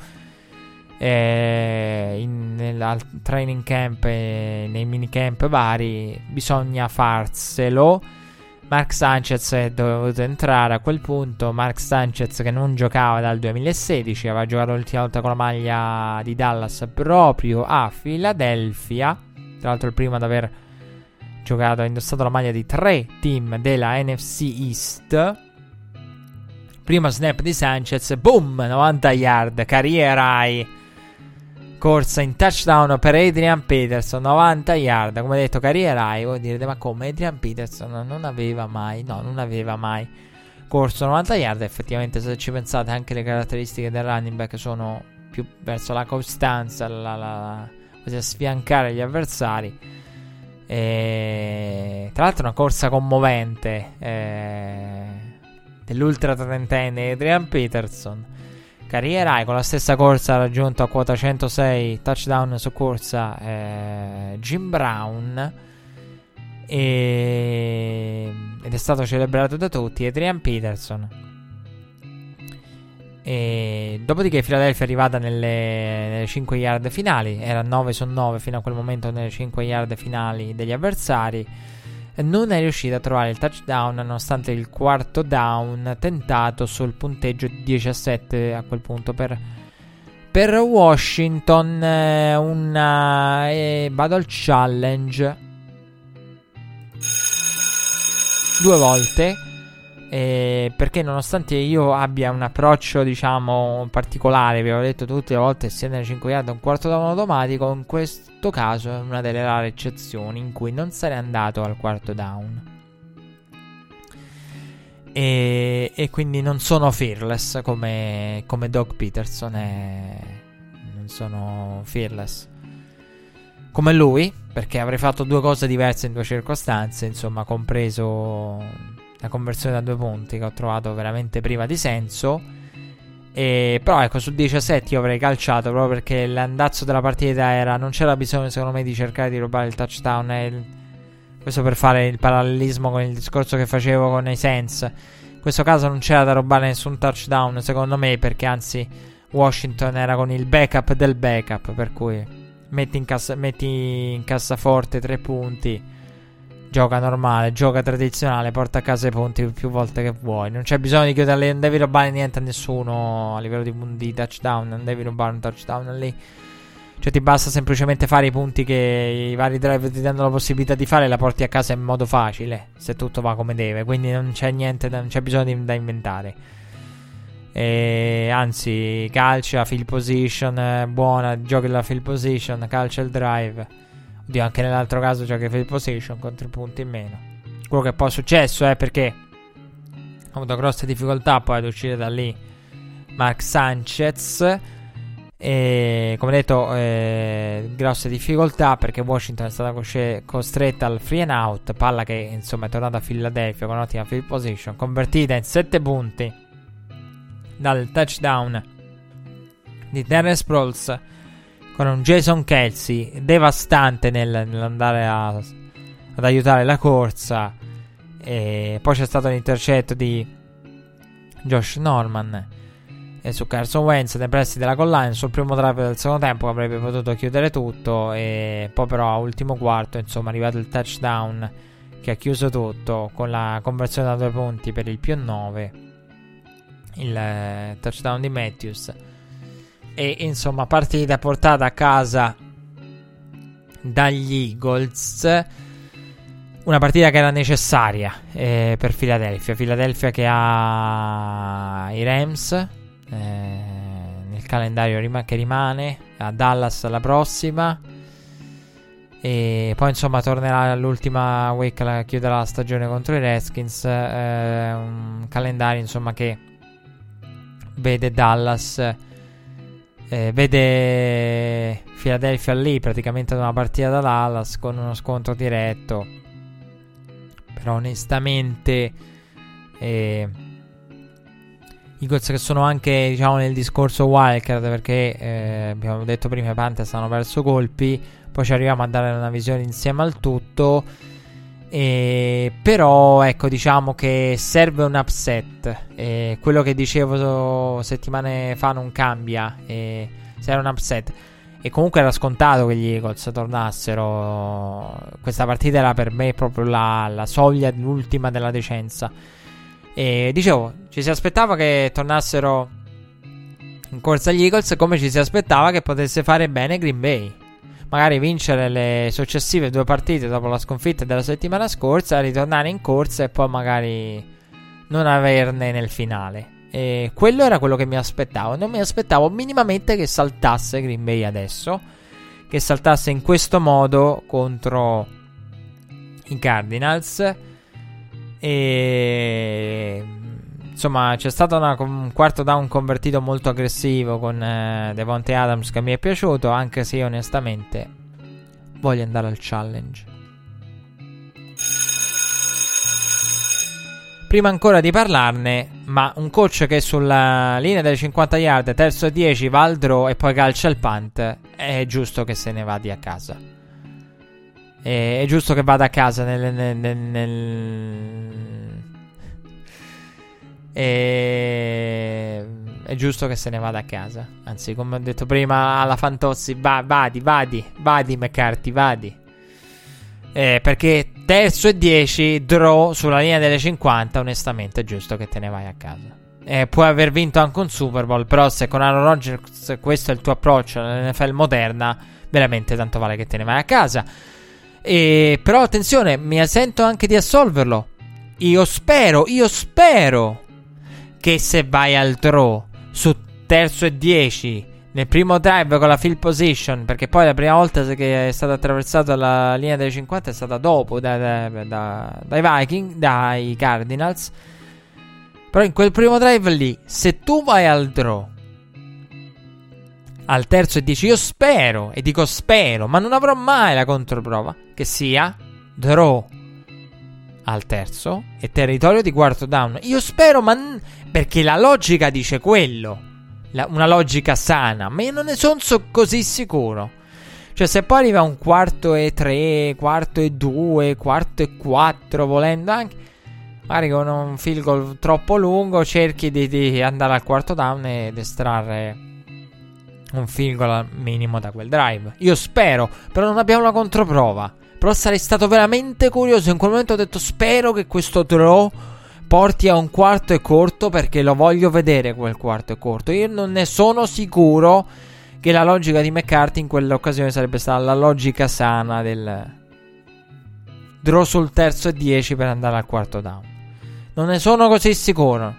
eh, in, nel training camp e nei minicamp vari, bisogna farselo. Mark Sanchez è dovuto entrare a quel punto. Mark Sanchez che non giocava dal 2016, aveva giocato l'ultima volta con la maglia di Dallas proprio a Philadelphia. Tra l'altro il primo ad aver giocato, ha indossato la maglia di tre team della NFC East. Primo snap di Sanchez, boom, 90 yard, carriera high. Corsa in touchdown per Adrian Peterson, 90 yard. Come detto, carriera high. Voi direte, ma come Adrian Peterson non aveva mai, no, non aveva mai corso 90 yard. Effettivamente, se ci pensate, anche le caratteristiche del running back sono più verso la costanza, la, la, la, sfiancare gli avversari. E, tra l'altro una corsa commovente eh, dell'ultra trentenne Adrian Peterson carriera e con la stessa corsa ha raggiunto a quota 106 touchdown su corsa eh, Jim Brown e, ed è stato celebrato da tutti Adrian Peterson e dopodiché Philadelphia è arrivata nelle, nelle 5 yard finali, era 9 su 9 fino a quel momento nelle 5 yard finali degli avversari. Non è riuscita a trovare il touchdown nonostante il quarto down tentato sul punteggio 17 a quel punto per, per Washington. Eh, una, eh, vado al challenge due volte eh, perché nonostante io abbia un approccio, diciamo, particolare, vi avevo detto tutte le volte, sia nelle 5 yard un quarto down automatico, in questo caso è una delle rare eccezioni in cui non sarei andato al quarto down. E, e quindi non sono fearless come, come Doug Peterson e non sono fearless come lui, perché avrei fatto due cose diverse in due circostanze, insomma, compreso la conversione da due punti che ho trovato veramente priva di senso. E, però ecco, su 17 io avrei calciato proprio perché l'andazzo della partita era. Non c'era bisogno, secondo me, di cercare di rubare il touchdown. Il, questo per fare il parallelismo con il discorso che facevo con i Sense. In questo caso non c'era da rubare nessun touchdown, secondo me, perché anzi Washington era con il backup del backup. Per cui metti in, cassa, metti in cassaforte tre punti gioca normale, gioca tradizionale, porta a casa i punti più volte che vuoi. Non c'è bisogno di chiuderli, non devi rubare niente a nessuno a livello di, di touchdown, non devi rubare un touchdown lì. Cioè ti basta semplicemente fare i punti che i vari driver ti danno la possibilità di fare e la porti a casa in modo facile, se tutto va come deve. Quindi non c'è niente, non c'è bisogno di, da inventare. E anzi, calcia, field position, buona, giochi la field position, calcia il drive. Oddio, anche nell'altro caso gioca field position con 3 punti in meno. Quello che poi è successo è perché ha avuto grosse difficoltà poi ad uscire da lì Mark Sanchez. E come detto, eh, grosse difficoltà perché Washington è stata cosce- costretta al free and out. Palla che insomma è tornata a Philadelphia con ottima field position, convertita in 7 punti dal touchdown di Terrence Sproles con un Jason Kelsey devastante nel, nell'andare a, ad aiutare la corsa. E poi c'è stato l'intercetto di Josh Norman. E su Carson Wentz nei pressi della collina sul primo drive del secondo tempo avrebbe potuto chiudere tutto. E poi però a ultimo quarto insomma è arrivato il touchdown che ha chiuso tutto con la conversione da due punti per il più 9 il eh, touchdown di Matthews e insomma partita portata a casa dagli Eagles. Una partita che era necessaria eh, per Philadelphia. Philadelphia che ha i Rams eh, nel calendario rim- che rimane a Dallas la prossima. E poi insomma tornerà l'ultima week a chiudere la stagione contro i Redskins eh, un calendario insomma che vede Dallas eh, vede Philadelphia lì praticamente una partita da Dallas con uno scontro diretto. Però onestamente eh, Eagles che sono anche diciamo nel discorso wildcard perché eh, abbiamo detto prima i Panthers hanno perso colpi, poi ci arriviamo a dare una visione insieme al tutto. E, però ecco diciamo che serve un upset. E quello che dicevo settimane fa non cambia e serve un upset. E comunque era scontato che gli Eagles tornassero. Questa partita era per me proprio la, la soglia l'ultima della decenza. E dicevo ci si aspettava che tornassero in corsa gli Eagles come ci si aspettava che potesse fare bene Green Bay magari vincere le successive due partite dopo la sconfitta della settimana scorsa, ritornare in corsa e poi magari non averne nel finale. E quello era quello che mi aspettavo. Non mi aspettavo minimamente che saltasse Green Bay adesso. Che saltasse in questo modo contro i Cardinals. E insomma c'è stato una, un quarto down convertito molto aggressivo con eh, Devonte Adams che mi è piaciuto anche se onestamente voglio andare al challenge prima ancora di parlarne, ma un coach che sulla linea delle 50 yard, terzo e 10, va al draw e poi calcia il punt, è giusto che se ne vada a casa. È, giusto che vada a casa nel, nel, nel e... È giusto che se ne vada a casa. Anzi, come ho detto prima alla Fantozzi, va, vadi, vadi, vadi McCarthy, vadi. Eh, perché terzo e 10, draw sulla linea delle 50, onestamente è giusto che te ne vai a casa. Eh, puoi aver vinto anche un Super Bowl, però se con Aaron Rodgers questo è il tuo approccio all'NFL moderna, veramente tanto vale che te ne vai a casa. E, però attenzione, mi sento anche di assolverlo. Io spero, io spero che se vai al draw su terzo e 10 nel primo drive con la field position, perché poi la prima volta che è stata attraversata la linea dei 50 è stata dopo da, da, da, dai Viking, dai Cardinals. Però in quel primo drive lì, se tu vai al draw al terzo e dici io spero, e dico spero, ma non avrò mai la controprova, che sia draw al terzo e territorio di quarto down. Io spero, ma perché la logica dice quello la, una logica sana, ma io non ne sono so così sicuro. Cioè, se poi arriva un quarto e tre, quarto e due, quarto e quattro, volendo anche, magari con un field goal troppo lungo, cerchi di, di andare al quarto down ed estrarre un field goal al minimo da quel drive. Io spero, però non abbiamo la controprova. Però sarei stato veramente curioso. In quel momento ho detto: Spero che questo draw porti a un quarto e corto perché lo voglio vedere quel quarto e corto. Io non ne sono sicuro che la logica di McCarthy in quell'occasione sarebbe stata la logica sana del draw sul terzo e 10 per andare al quarto down. Non ne sono così sicuro.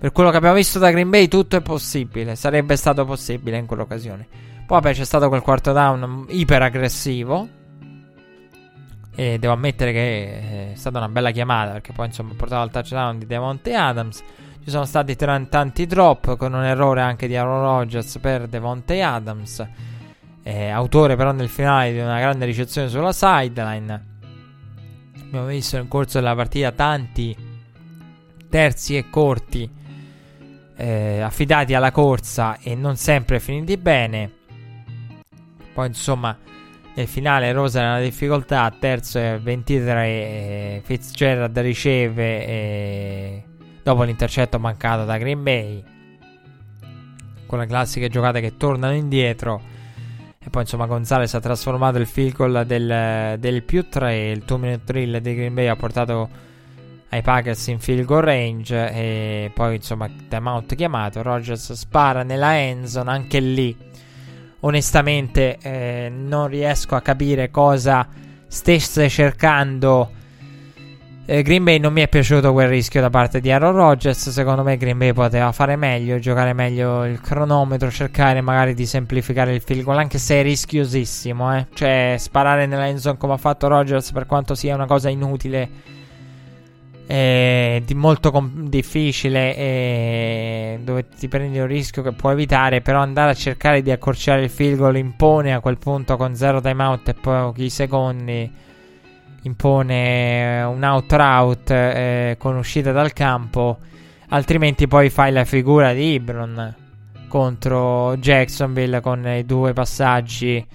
Per quello che abbiamo visto da Green Bay tutto è possibile, sarebbe stato possibile in quell'occasione. Poi vabbè c'è stato quel quarto down iper aggressivo e devo ammettere che è stata una bella chiamata perché poi insomma ha portato al touchdown di Devonte Adams. Ci sono stati tanti drop con un errore anche di Aaron Rodgers per Devonte Adams. Eh, autore però nel finale di una grande ricezione sulla sideline. Abbiamo visto nel corso della partita tanti terzi e corti eh, affidati alla corsa e non sempre finiti bene. Poi insomma nel finale Rosa era una difficoltà, terzo e 23 e Fitzgerald riceve e dopo l'intercetto mancato da Green Bay. Con le classiche giocate che tornano indietro. E poi insomma Gonzalez ha trasformato il field goal del, del più 3. Il 2 minute drill di Green Bay ha portato ai Packers in field goal range. E poi insomma timeout chiamato. Rogers spara nella end zone anche lì onestamente eh, non riesco a capire cosa stesse cercando. Eh, Green Bay non mi è piaciuto quel rischio da parte di Aaron Rodgers. Secondo me Green Bay poteva fare meglio, giocare meglio il cronometro, cercare magari di semplificare il field goal, anche se è rischiosissimo. Eh. Cioè, sparare nella end zone come ha fatto Rodgers, per quanto sia una cosa inutile è molto com- difficile e dove ti prendi un rischio che puoi evitare però andare a cercare di accorciare il field goal impone a quel punto con zero timeout e pochi secondi impone un out route eh, con uscita dal campo altrimenti poi fai la figura di Ibron contro Jacksonville con i due passaggi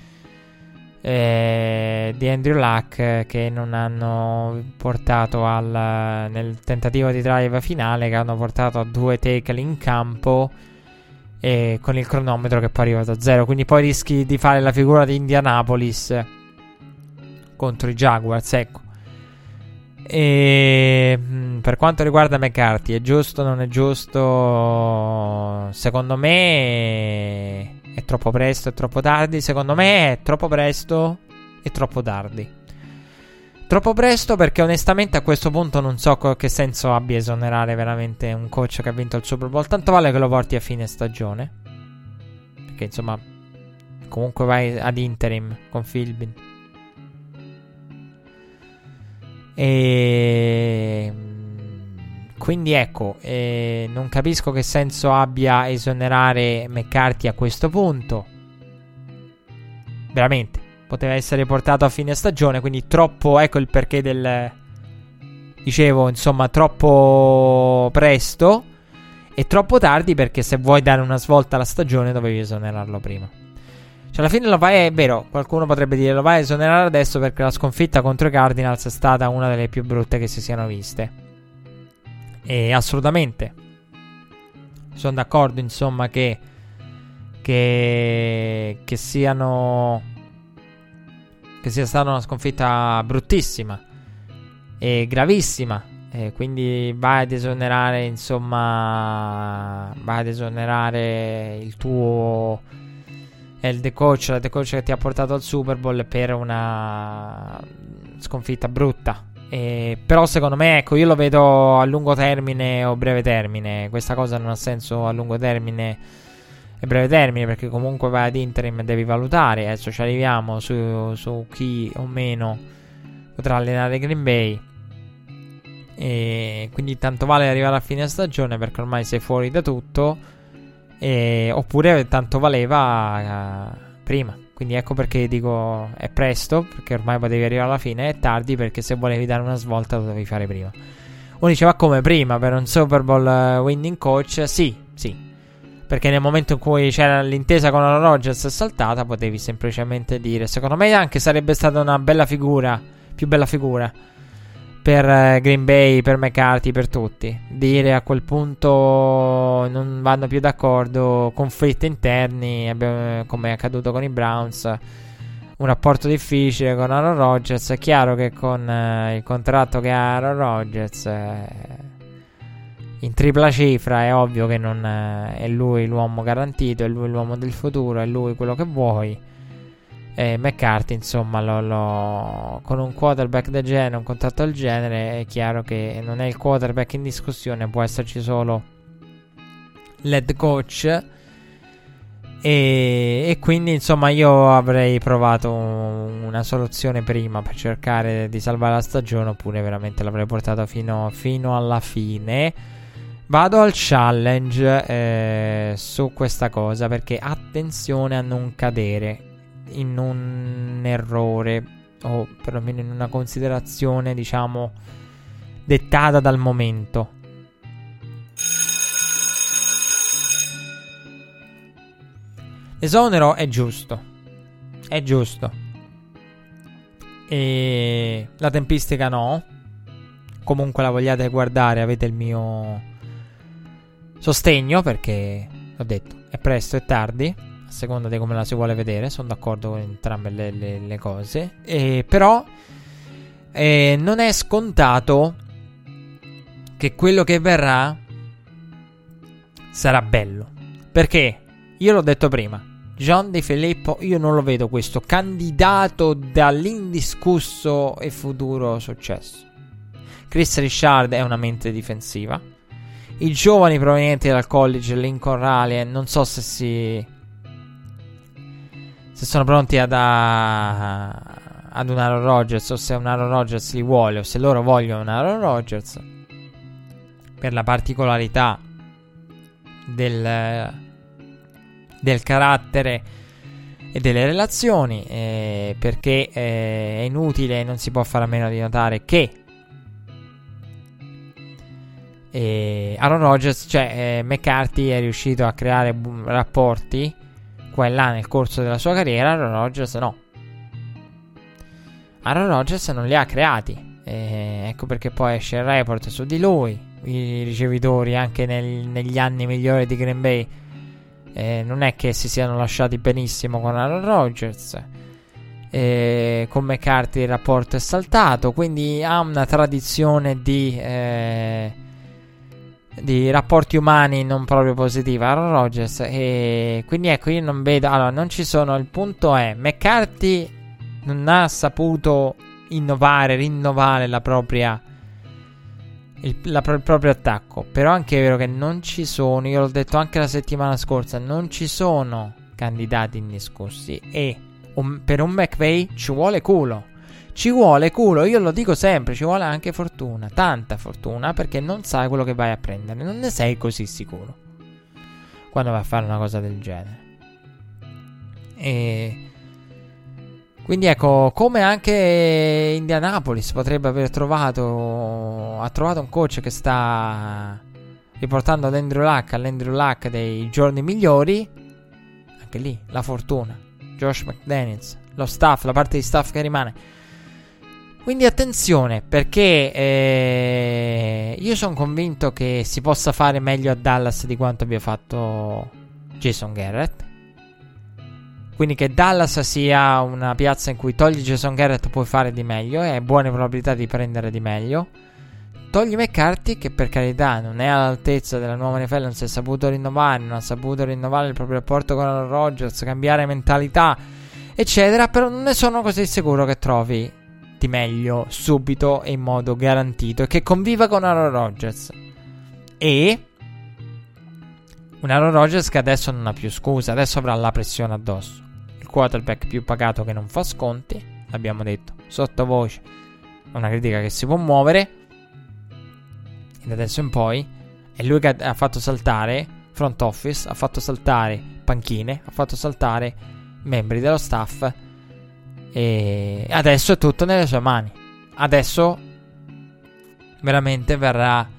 eh, di Andrew Luck che non hanno portato al, nel tentativo di drive finale che hanno portato a due tackle in campo e con il cronometro che poi è arrivato zero. Quindi poi rischi di fare la figura di Indianapolis contro i Jaguars ecco. E mm, per quanto riguarda McCarthy è giusto o non è giusto? Secondo me è troppo presto, è troppo tardi. Secondo me è troppo presto e troppo tardi. Troppo presto perché onestamente a questo punto non so che senso abbia esonerare veramente un coach che ha vinto il Super Bowl. Tanto vale che lo porti a fine stagione. Perché insomma, comunque vai ad interim con Philbin. E quindi ecco, eh, non capisco che senso abbia esonerare McCarthy a questo punto. Veramente, poteva essere portato a fine stagione, quindi troppo, ecco il perché del, dicevo, insomma, troppo presto e troppo tardi perché se vuoi dare una svolta alla stagione dovevi esonerarlo prima. Cioè, alla fine lo vai, è vero, qualcuno potrebbe dire lo vai a esonerare adesso perché la sconfitta contro i Cardinals è stata una delle più brutte che si siano viste. E assolutamente. Sono d'accordo, insomma, che, che, che siano... Che sia stata una sconfitta bruttissima e gravissima. E quindi vai ad esonerare, insomma, vai ad esonerare il tuo il The Coach, la The Coach che ti ha portato al Super Bowl per una sconfitta brutta. E, però secondo me, ecco, io lo vedo a lungo termine o breve termine. Questa cosa non ha senso a lungo termine e breve termine perché comunque vai ad interim e devi valutare. Adesso ci arriviamo su, su chi o meno potrà allenare Green Bay. E quindi tanto vale arrivare a fine stagione perché ormai sei fuori da tutto e, oppure tanto valeva uh, prima. Quindi ecco perché dico è presto, perché ormai potevi arrivare alla fine, è tardi perché se volevi dare una svolta lo dovevi fare prima. Uno diceva come prima per un Super Bowl uh, winning coach? Sì, sì. Perché nel momento in cui c'era l'intesa con Aaron Rodgers saltata, potevi semplicemente dire: Secondo me anche sarebbe stata una bella figura, più bella figura per eh, Green Bay, per McCarthy, per tutti. Dire a quel punto non vanno più d'accordo, conflitti interni, abbiamo, come è accaduto con i Browns. Un rapporto difficile con Aaron Rodgers. È chiaro che con eh, il contratto che ha Aaron Rodgers eh, in tripla cifra è ovvio che non eh, è lui l'uomo garantito, è lui l'uomo del futuro, è lui quello che vuoi e McCarthy, insomma, lo, lo, con un quarterback del genere, un contratto del genere, è chiaro che non è il quarterback in discussione, può esserci solo l'head coach. E, e, quindi insomma io avrei provato una soluzione prima per cercare di salvare la stagione oppure veramente l'avrei portato fino, fino alla fine vado al challenge eh, su questa cosa perché attenzione a non cadere in un errore o perlomeno in una considerazione, diciamo, dettata dal momento. L'esonero è giusto. È giusto. E la tempistica no. Comunque la vogliate guardare, avete il mio sostegno perché ho detto è presto e tardi a seconda di come la si vuole vedere, sono d'accordo con entrambe le, le, le cose, e, però eh, non è scontato che quello che verrà sarà bello. Perché, io l'ho detto prima, John Di Filippo io non lo vedo questo candidato dall'indiscusso e futuro successo. Chris Richard è una mente difensiva. I giovani provenienti dal college Lincoln Riley non so se si se sono pronti ad, a, ad un Aaron Rodgers o se un Aaron Rodgers li vuole o se loro vogliono un Aaron Rodgers per la particolarità del, del carattere e delle relazioni eh, perché eh, è inutile e non si può fare a meno di notare che eh, Aaron Rodgers cioè eh, McCarthy è riuscito a creare bu- rapporti qua e là nel corso della sua carriera, Aaron Rodgers no. Aaron Rodgers non li ha creati. Ecco perché poi esce il report su di lui. I ricevitori anche nel, negli anni migliori di Green Bay eh, non è che si siano lasciati benissimo con Aaron Rodgers. Eh, con McCarthy il rapporto è saltato. Quindi ha una tradizione di. Eh, di rapporti umani non proprio positiva Aaron Rodgers e quindi ecco io non vedo allora non ci sono il punto è McCarthy non ha saputo innovare rinnovare la propria il, la, il proprio attacco però anche è vero che non ci sono io l'ho detto anche la settimana scorsa non ci sono candidati indiscussi e un, per un McVay ci vuole culo ci vuole culo, io lo dico sempre, ci vuole anche fortuna, tanta fortuna, perché non sai quello che vai a prendere, non ne sei così sicuro quando vai a fare una cosa del genere. E Quindi ecco, come anche Indianapolis potrebbe aver trovato, ha trovato un coach che sta riportando ad Andrew Luck, all'Andrew Luck dei giorni migliori, anche lì la fortuna, Josh McDaniels, lo staff, la parte di staff che rimane. Quindi attenzione perché eh, io sono convinto che si possa fare meglio a Dallas di quanto abbia fatto Jason Garrett. Quindi che Dallas sia una piazza in cui togli Jason Garrett puoi fare di meglio e hai buone probabilità di prendere di meglio. Togli McCarthy che per carità non è all'altezza della nuova NFL, non si è saputo rinnovare, non ha saputo rinnovare il proprio rapporto con Aaron Rodgers, cambiare mentalità, eccetera, però non ne sono così sicuro che trovi di meglio subito e in modo garantito e che conviva con Aaron Rodgers. E un Aaron Rodgers che adesso non ha più scusa, adesso avrà la pressione addosso quarterback più pagato che non fa sconti, l'abbiamo detto, sottovoce, una critica che si può muovere. E da adesso in poi è lui che ha fatto saltare front office, ha fatto saltare panchine, ha fatto saltare membri dello staff e adesso è tutto nelle sue mani. Adesso veramente verrà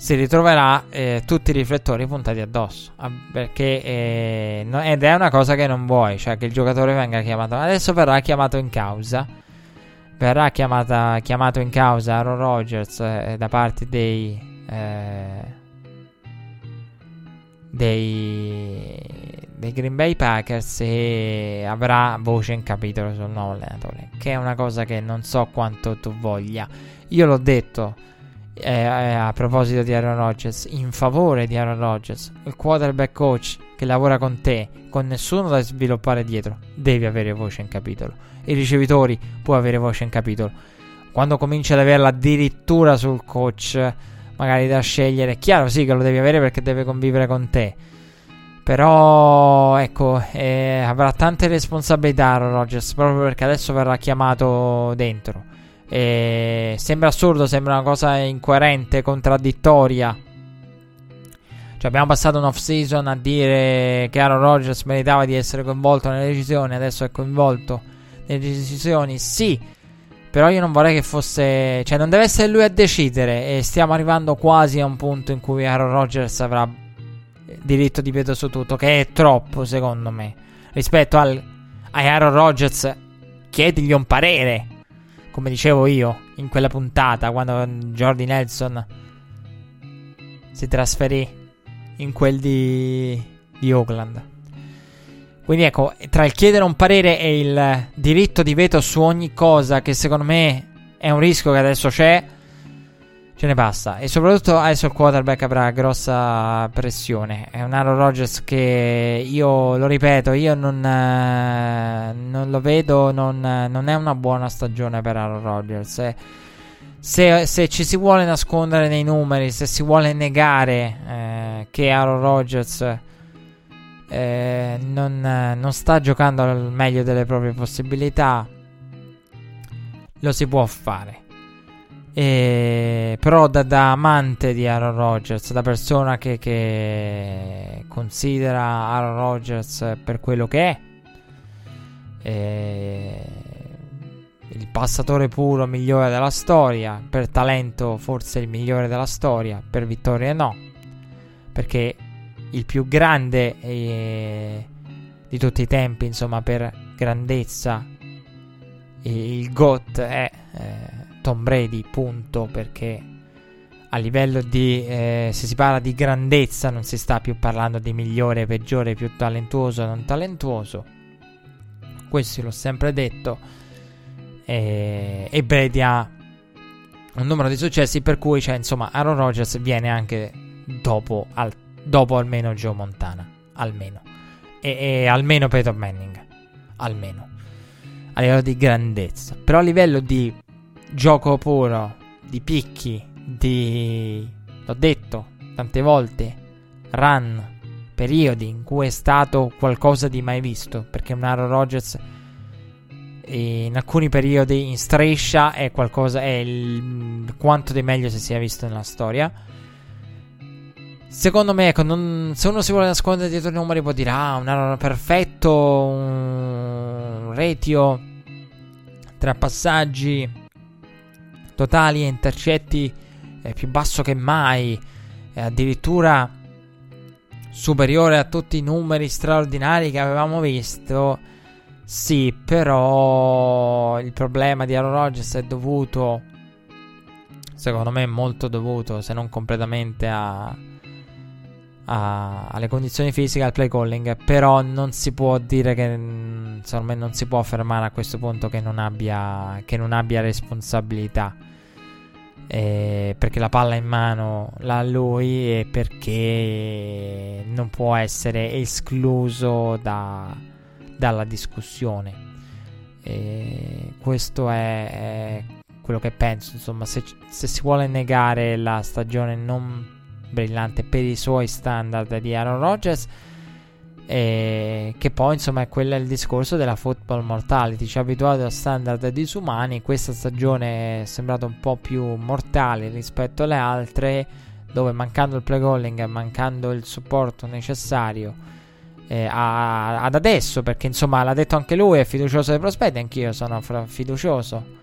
si ritroverà eh, tutti i riflettori puntati addosso. Ah, perché eh, no, ed è una cosa che non vuoi, cioè che il giocatore venga chiamato. Adesso verrà chiamato in causa. Verrà chiamata, chiamato in causa Aaron Rodgers eh, da parte dei, eh, dei, dei Green Bay Packers e avrà voce in capitolo sul nuovo allenatore. Che è una cosa che non so quanto tu voglia. Io l'ho detto eh, a proposito di Aaron Rodgers, in favore di Aaron Rodgers, il quarterback coach che lavora con te, con nessuno da sviluppare dietro, devi avere voce in capitolo. I ricevitori puoi avere voce in capitolo. Quando cominci ad averla addirittura sul coach, magari da scegliere, è chiaro sì che lo devi avere perché deve convivere con te. Però, ecco, eh, avrà tante responsabilità Aaron Rodgers proprio perché adesso verrà chiamato dentro. E sembra assurdo, sembra una cosa incoerente, contraddittoria. Cioè, abbiamo passato un off-season a dire che Aaron Rodgers meritava di essere coinvolto nelle decisioni, adesso è coinvolto nelle decisioni. Sì, però io non vorrei che fosse. Cioè, non deve essere lui a decidere. E stiamo arrivando quasi a un punto in cui Aaron Rodgers avrà diritto di veto su tutto, che è troppo, secondo me. Rispetto al, a Aaron Rodgers, chiedigli un parere come dicevo io in quella puntata, quando Jordi Nelson si trasferì in quel di, di Oakland. Quindi ecco, tra il chiedere un parere e il diritto di veto su ogni cosa, che secondo me è un rischio che adesso c'è, ce ne passa. E soprattutto adesso il quarterback avrà grossa pressione. È un Aaron Rodgers che io lo ripeto, io non, eh, non lo vedo, non, non, è una buona stagione per Aaron Rodgers. Se, se, ci si vuole nascondere nei numeri, se si vuole negare eh, che Aaron Rodgers eh, non, non sta giocando al meglio delle proprie possibilità, lo si può fare. E, però da, da, amante di Aaron Rodgers, da persona che, che considera Aaron Rodgers per quello che è, e, il passatore puro migliore della storia, per talento forse il migliore della storia, per vittorie no, perché il più grande eh, di tutti i tempi, insomma per grandezza, il GOAT è... Eh, Tom Brady, punto, perché a livello di... Eh, se si parla di grandezza non si sta più parlando di migliore, peggiore, più talentuoso, non talentuoso. Questo l'ho sempre detto. E, e Brady ha un numero di successi per cui, cioè, insomma, Aaron Rodgers viene anche dopo, al, dopo almeno Joe Montana. Almeno. E, e almeno Peyton Manning. Almeno. A livello di grandezza. Però a livello di gioco puro, di picchi, di... l'ho detto tante volte, run, periodi in cui è stato qualcosa di mai visto, perché un Aaron Rodgers in alcuni periodi in striscia è qualcosa, è il, quanto di meglio si sia visto nella storia. Secondo me, ecco, non, se uno si vuole nascondere dietro i numeri può dire, ah, un Aaron perfetto, un ratio tra passaggi totali e intercetti è più basso che mai, è addirittura superiore a tutti i numeri straordinari che avevamo visto. Sì, però il problema di Aaron Rodgers è dovuto, secondo me, molto dovuto, se non completamente a, a, alle condizioni fisiche, al play calling. Però non si può dire che, secondo me, non si può affermare a questo punto che non abbia, che non abbia responsabilità eh, perché la palla in mano l'ha lui e perché non può essere escluso da, dalla discussione. E questo è, è, quello che penso. Insomma, se, se, si vuole negare la stagione non brillante per i suoi standard di Aaron Rodgers e che poi, insomma, è quello il discorso della football mortality. Ci ha abituato a standard disumani. Questa stagione è sembrata un po' più mortale rispetto alle altre, dove mancando il play calling, mancando il supporto necessario eh, a, ad adesso, perché insomma l'ha detto anche lui, è fiducioso dei prospetti. Anch'io sono fiducioso.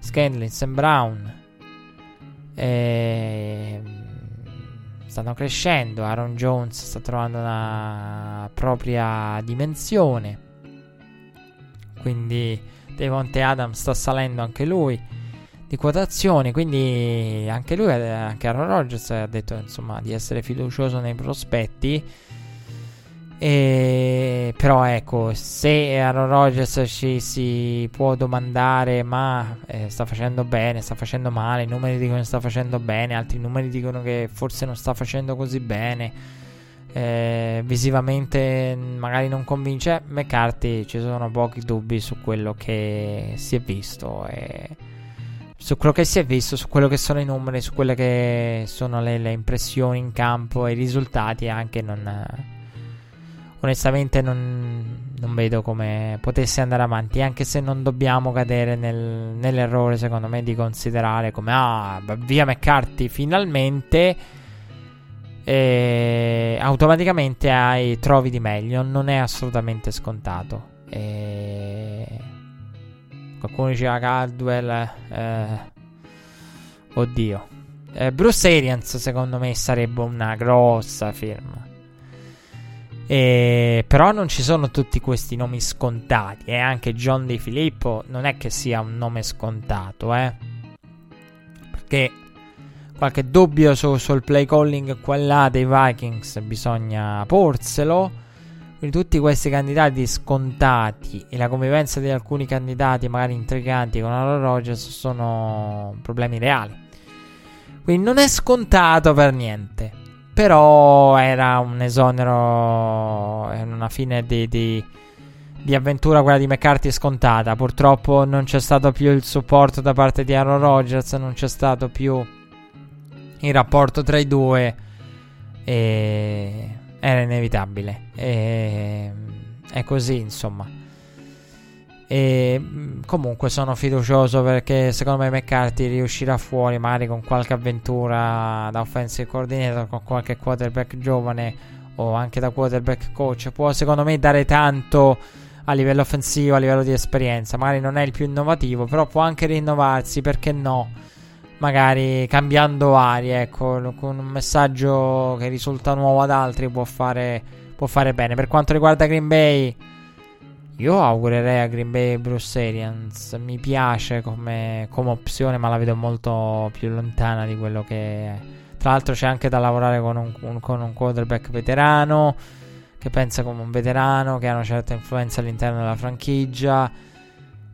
Scanlins e Brown. Eh, stanno crescendo. Aaron Jones sta trovando una propria dimensione. Quindi Devonte Adams sta salendo anche lui di quotazioni. Quindi anche lui, anche Aaron Rodgers ha detto insomma di essere fiducioso nei prospetti. E, però ecco, se Aaron Rodgers ci si può domandare, ma eh, sta facendo bene, sta facendo male, i numeri dicono che sta facendo bene, altri numeri dicono che forse non sta facendo così bene, eh, visivamente magari non convince, McCarthy ci sono pochi dubbi su quello che si è visto. E su quello che si è visto, su quello che sono i numeri, su quelle che sono le, le impressioni in campo e i risultati anche non onestamente non, non, vedo come potesse andare avanti, anche se non dobbiamo cadere nel, nell'errore, secondo me, di considerare come, ah, via McCarthy, finalmente, e automaticamente hai, trovi di meglio, non è assolutamente scontato. E... Qualcuno diceva Caldwell, eh, oddio. Eh, Bruce Arians, secondo me, sarebbe una grossa firma. E, però non ci sono tutti questi nomi scontati. E anche John Di Filippo non è che sia un nome scontato, eh. Perché qualche dubbio su, sul play calling qua là dei Vikings bisogna porselo. Quindi tutti questi candidati scontati e la convivenza di alcuni candidati magari intriganti con Aaron Rodgers sono problemi reali. Quindi non è scontato per niente. Però era un esonero, una fine di, di, di, avventura quella di McCarthy scontata. Purtroppo non c'è stato più il supporto da parte di Aaron Rodgers, non c'è stato più il rapporto tra i due. E era inevitabile. E è così, insomma. E mm, comunque sono fiducioso perché secondo me McCarthy riuscirà fuori magari con qualche avventura da offensive coordinator, con qualche quarterback giovane o anche da quarterback coach. Può secondo me dare tanto a livello offensivo, a livello di esperienza. Magari non è il più innovativo, però può anche rinnovarsi, perché no? Magari cambiando aria, ecco, con un messaggio che risulta nuovo ad altri può fare, può fare bene. Per quanto riguarda Green Bay io augurerei a Green Bay Bruce Arians. Mi piace come, come, opzione, ma la vedo molto più lontana di quello che è. Tra l'altro, c'è anche da lavorare con un, un, con un quarterback veterano. Che pensa come un veterano, che ha una certa influenza all'interno della franchigia.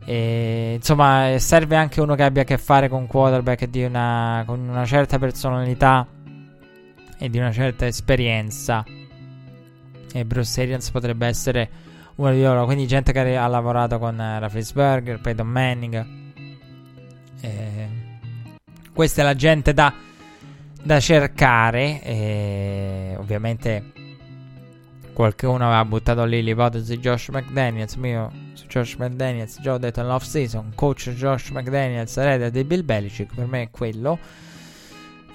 E, insomma, serve anche uno che abbia a che fare con quarterback di una, con una certa personalità e di una certa esperienza. E Bruce Arians potrebbe essere uno di. Quindi gente che ha lavorato con uh, Rafflesberger, Peyton Manning. Eh, questa è la gente da, da cercare. E ovviamente qualcuno aveva buttato lì l'ipotesi Josh McDaniels. Io su Josh McDaniels già ho detto nell'off season. Coach Josh McDaniels, erede di Bill Belichick. Per me è quello.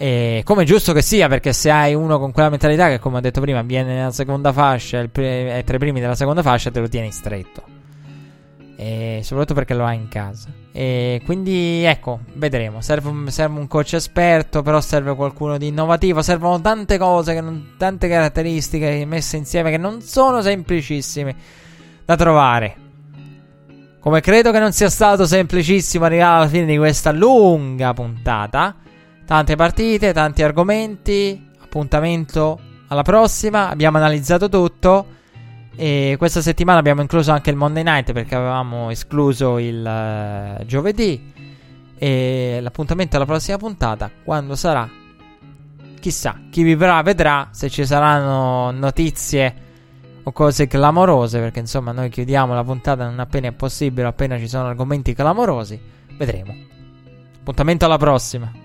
E come giusto che sia, perché se hai uno con quella mentalità che, come ho detto prima, viene nella seconda fascia, è tra i primi della seconda fascia, te lo tieni stretto. E soprattutto perché lo ha in casa. E quindi ecco, vedremo. Serve serve un, coach esperto, però serve qualcuno di innovativo. Servono tante cose, non, tante caratteristiche messe insieme che non sono semplicissime da trovare. Come credo che non sia stato semplicissimo arrivare alla fine di questa lunga puntata. Tante partite, tanti argomenti. Appuntamento alla prossima. Abbiamo analizzato tutto. E questa settimana abbiamo incluso anche il Monday Night perché avevamo escluso il uh, giovedì. E l'appuntamento alla prossima puntata, quando sarà, chissà, chi vivrà vedrà se ci saranno notizie o cose clamorose. Perché insomma, noi chiudiamo la puntata non appena è possibile, appena ci sono argomenti clamorosi. Vedremo. Appuntamento alla prossima.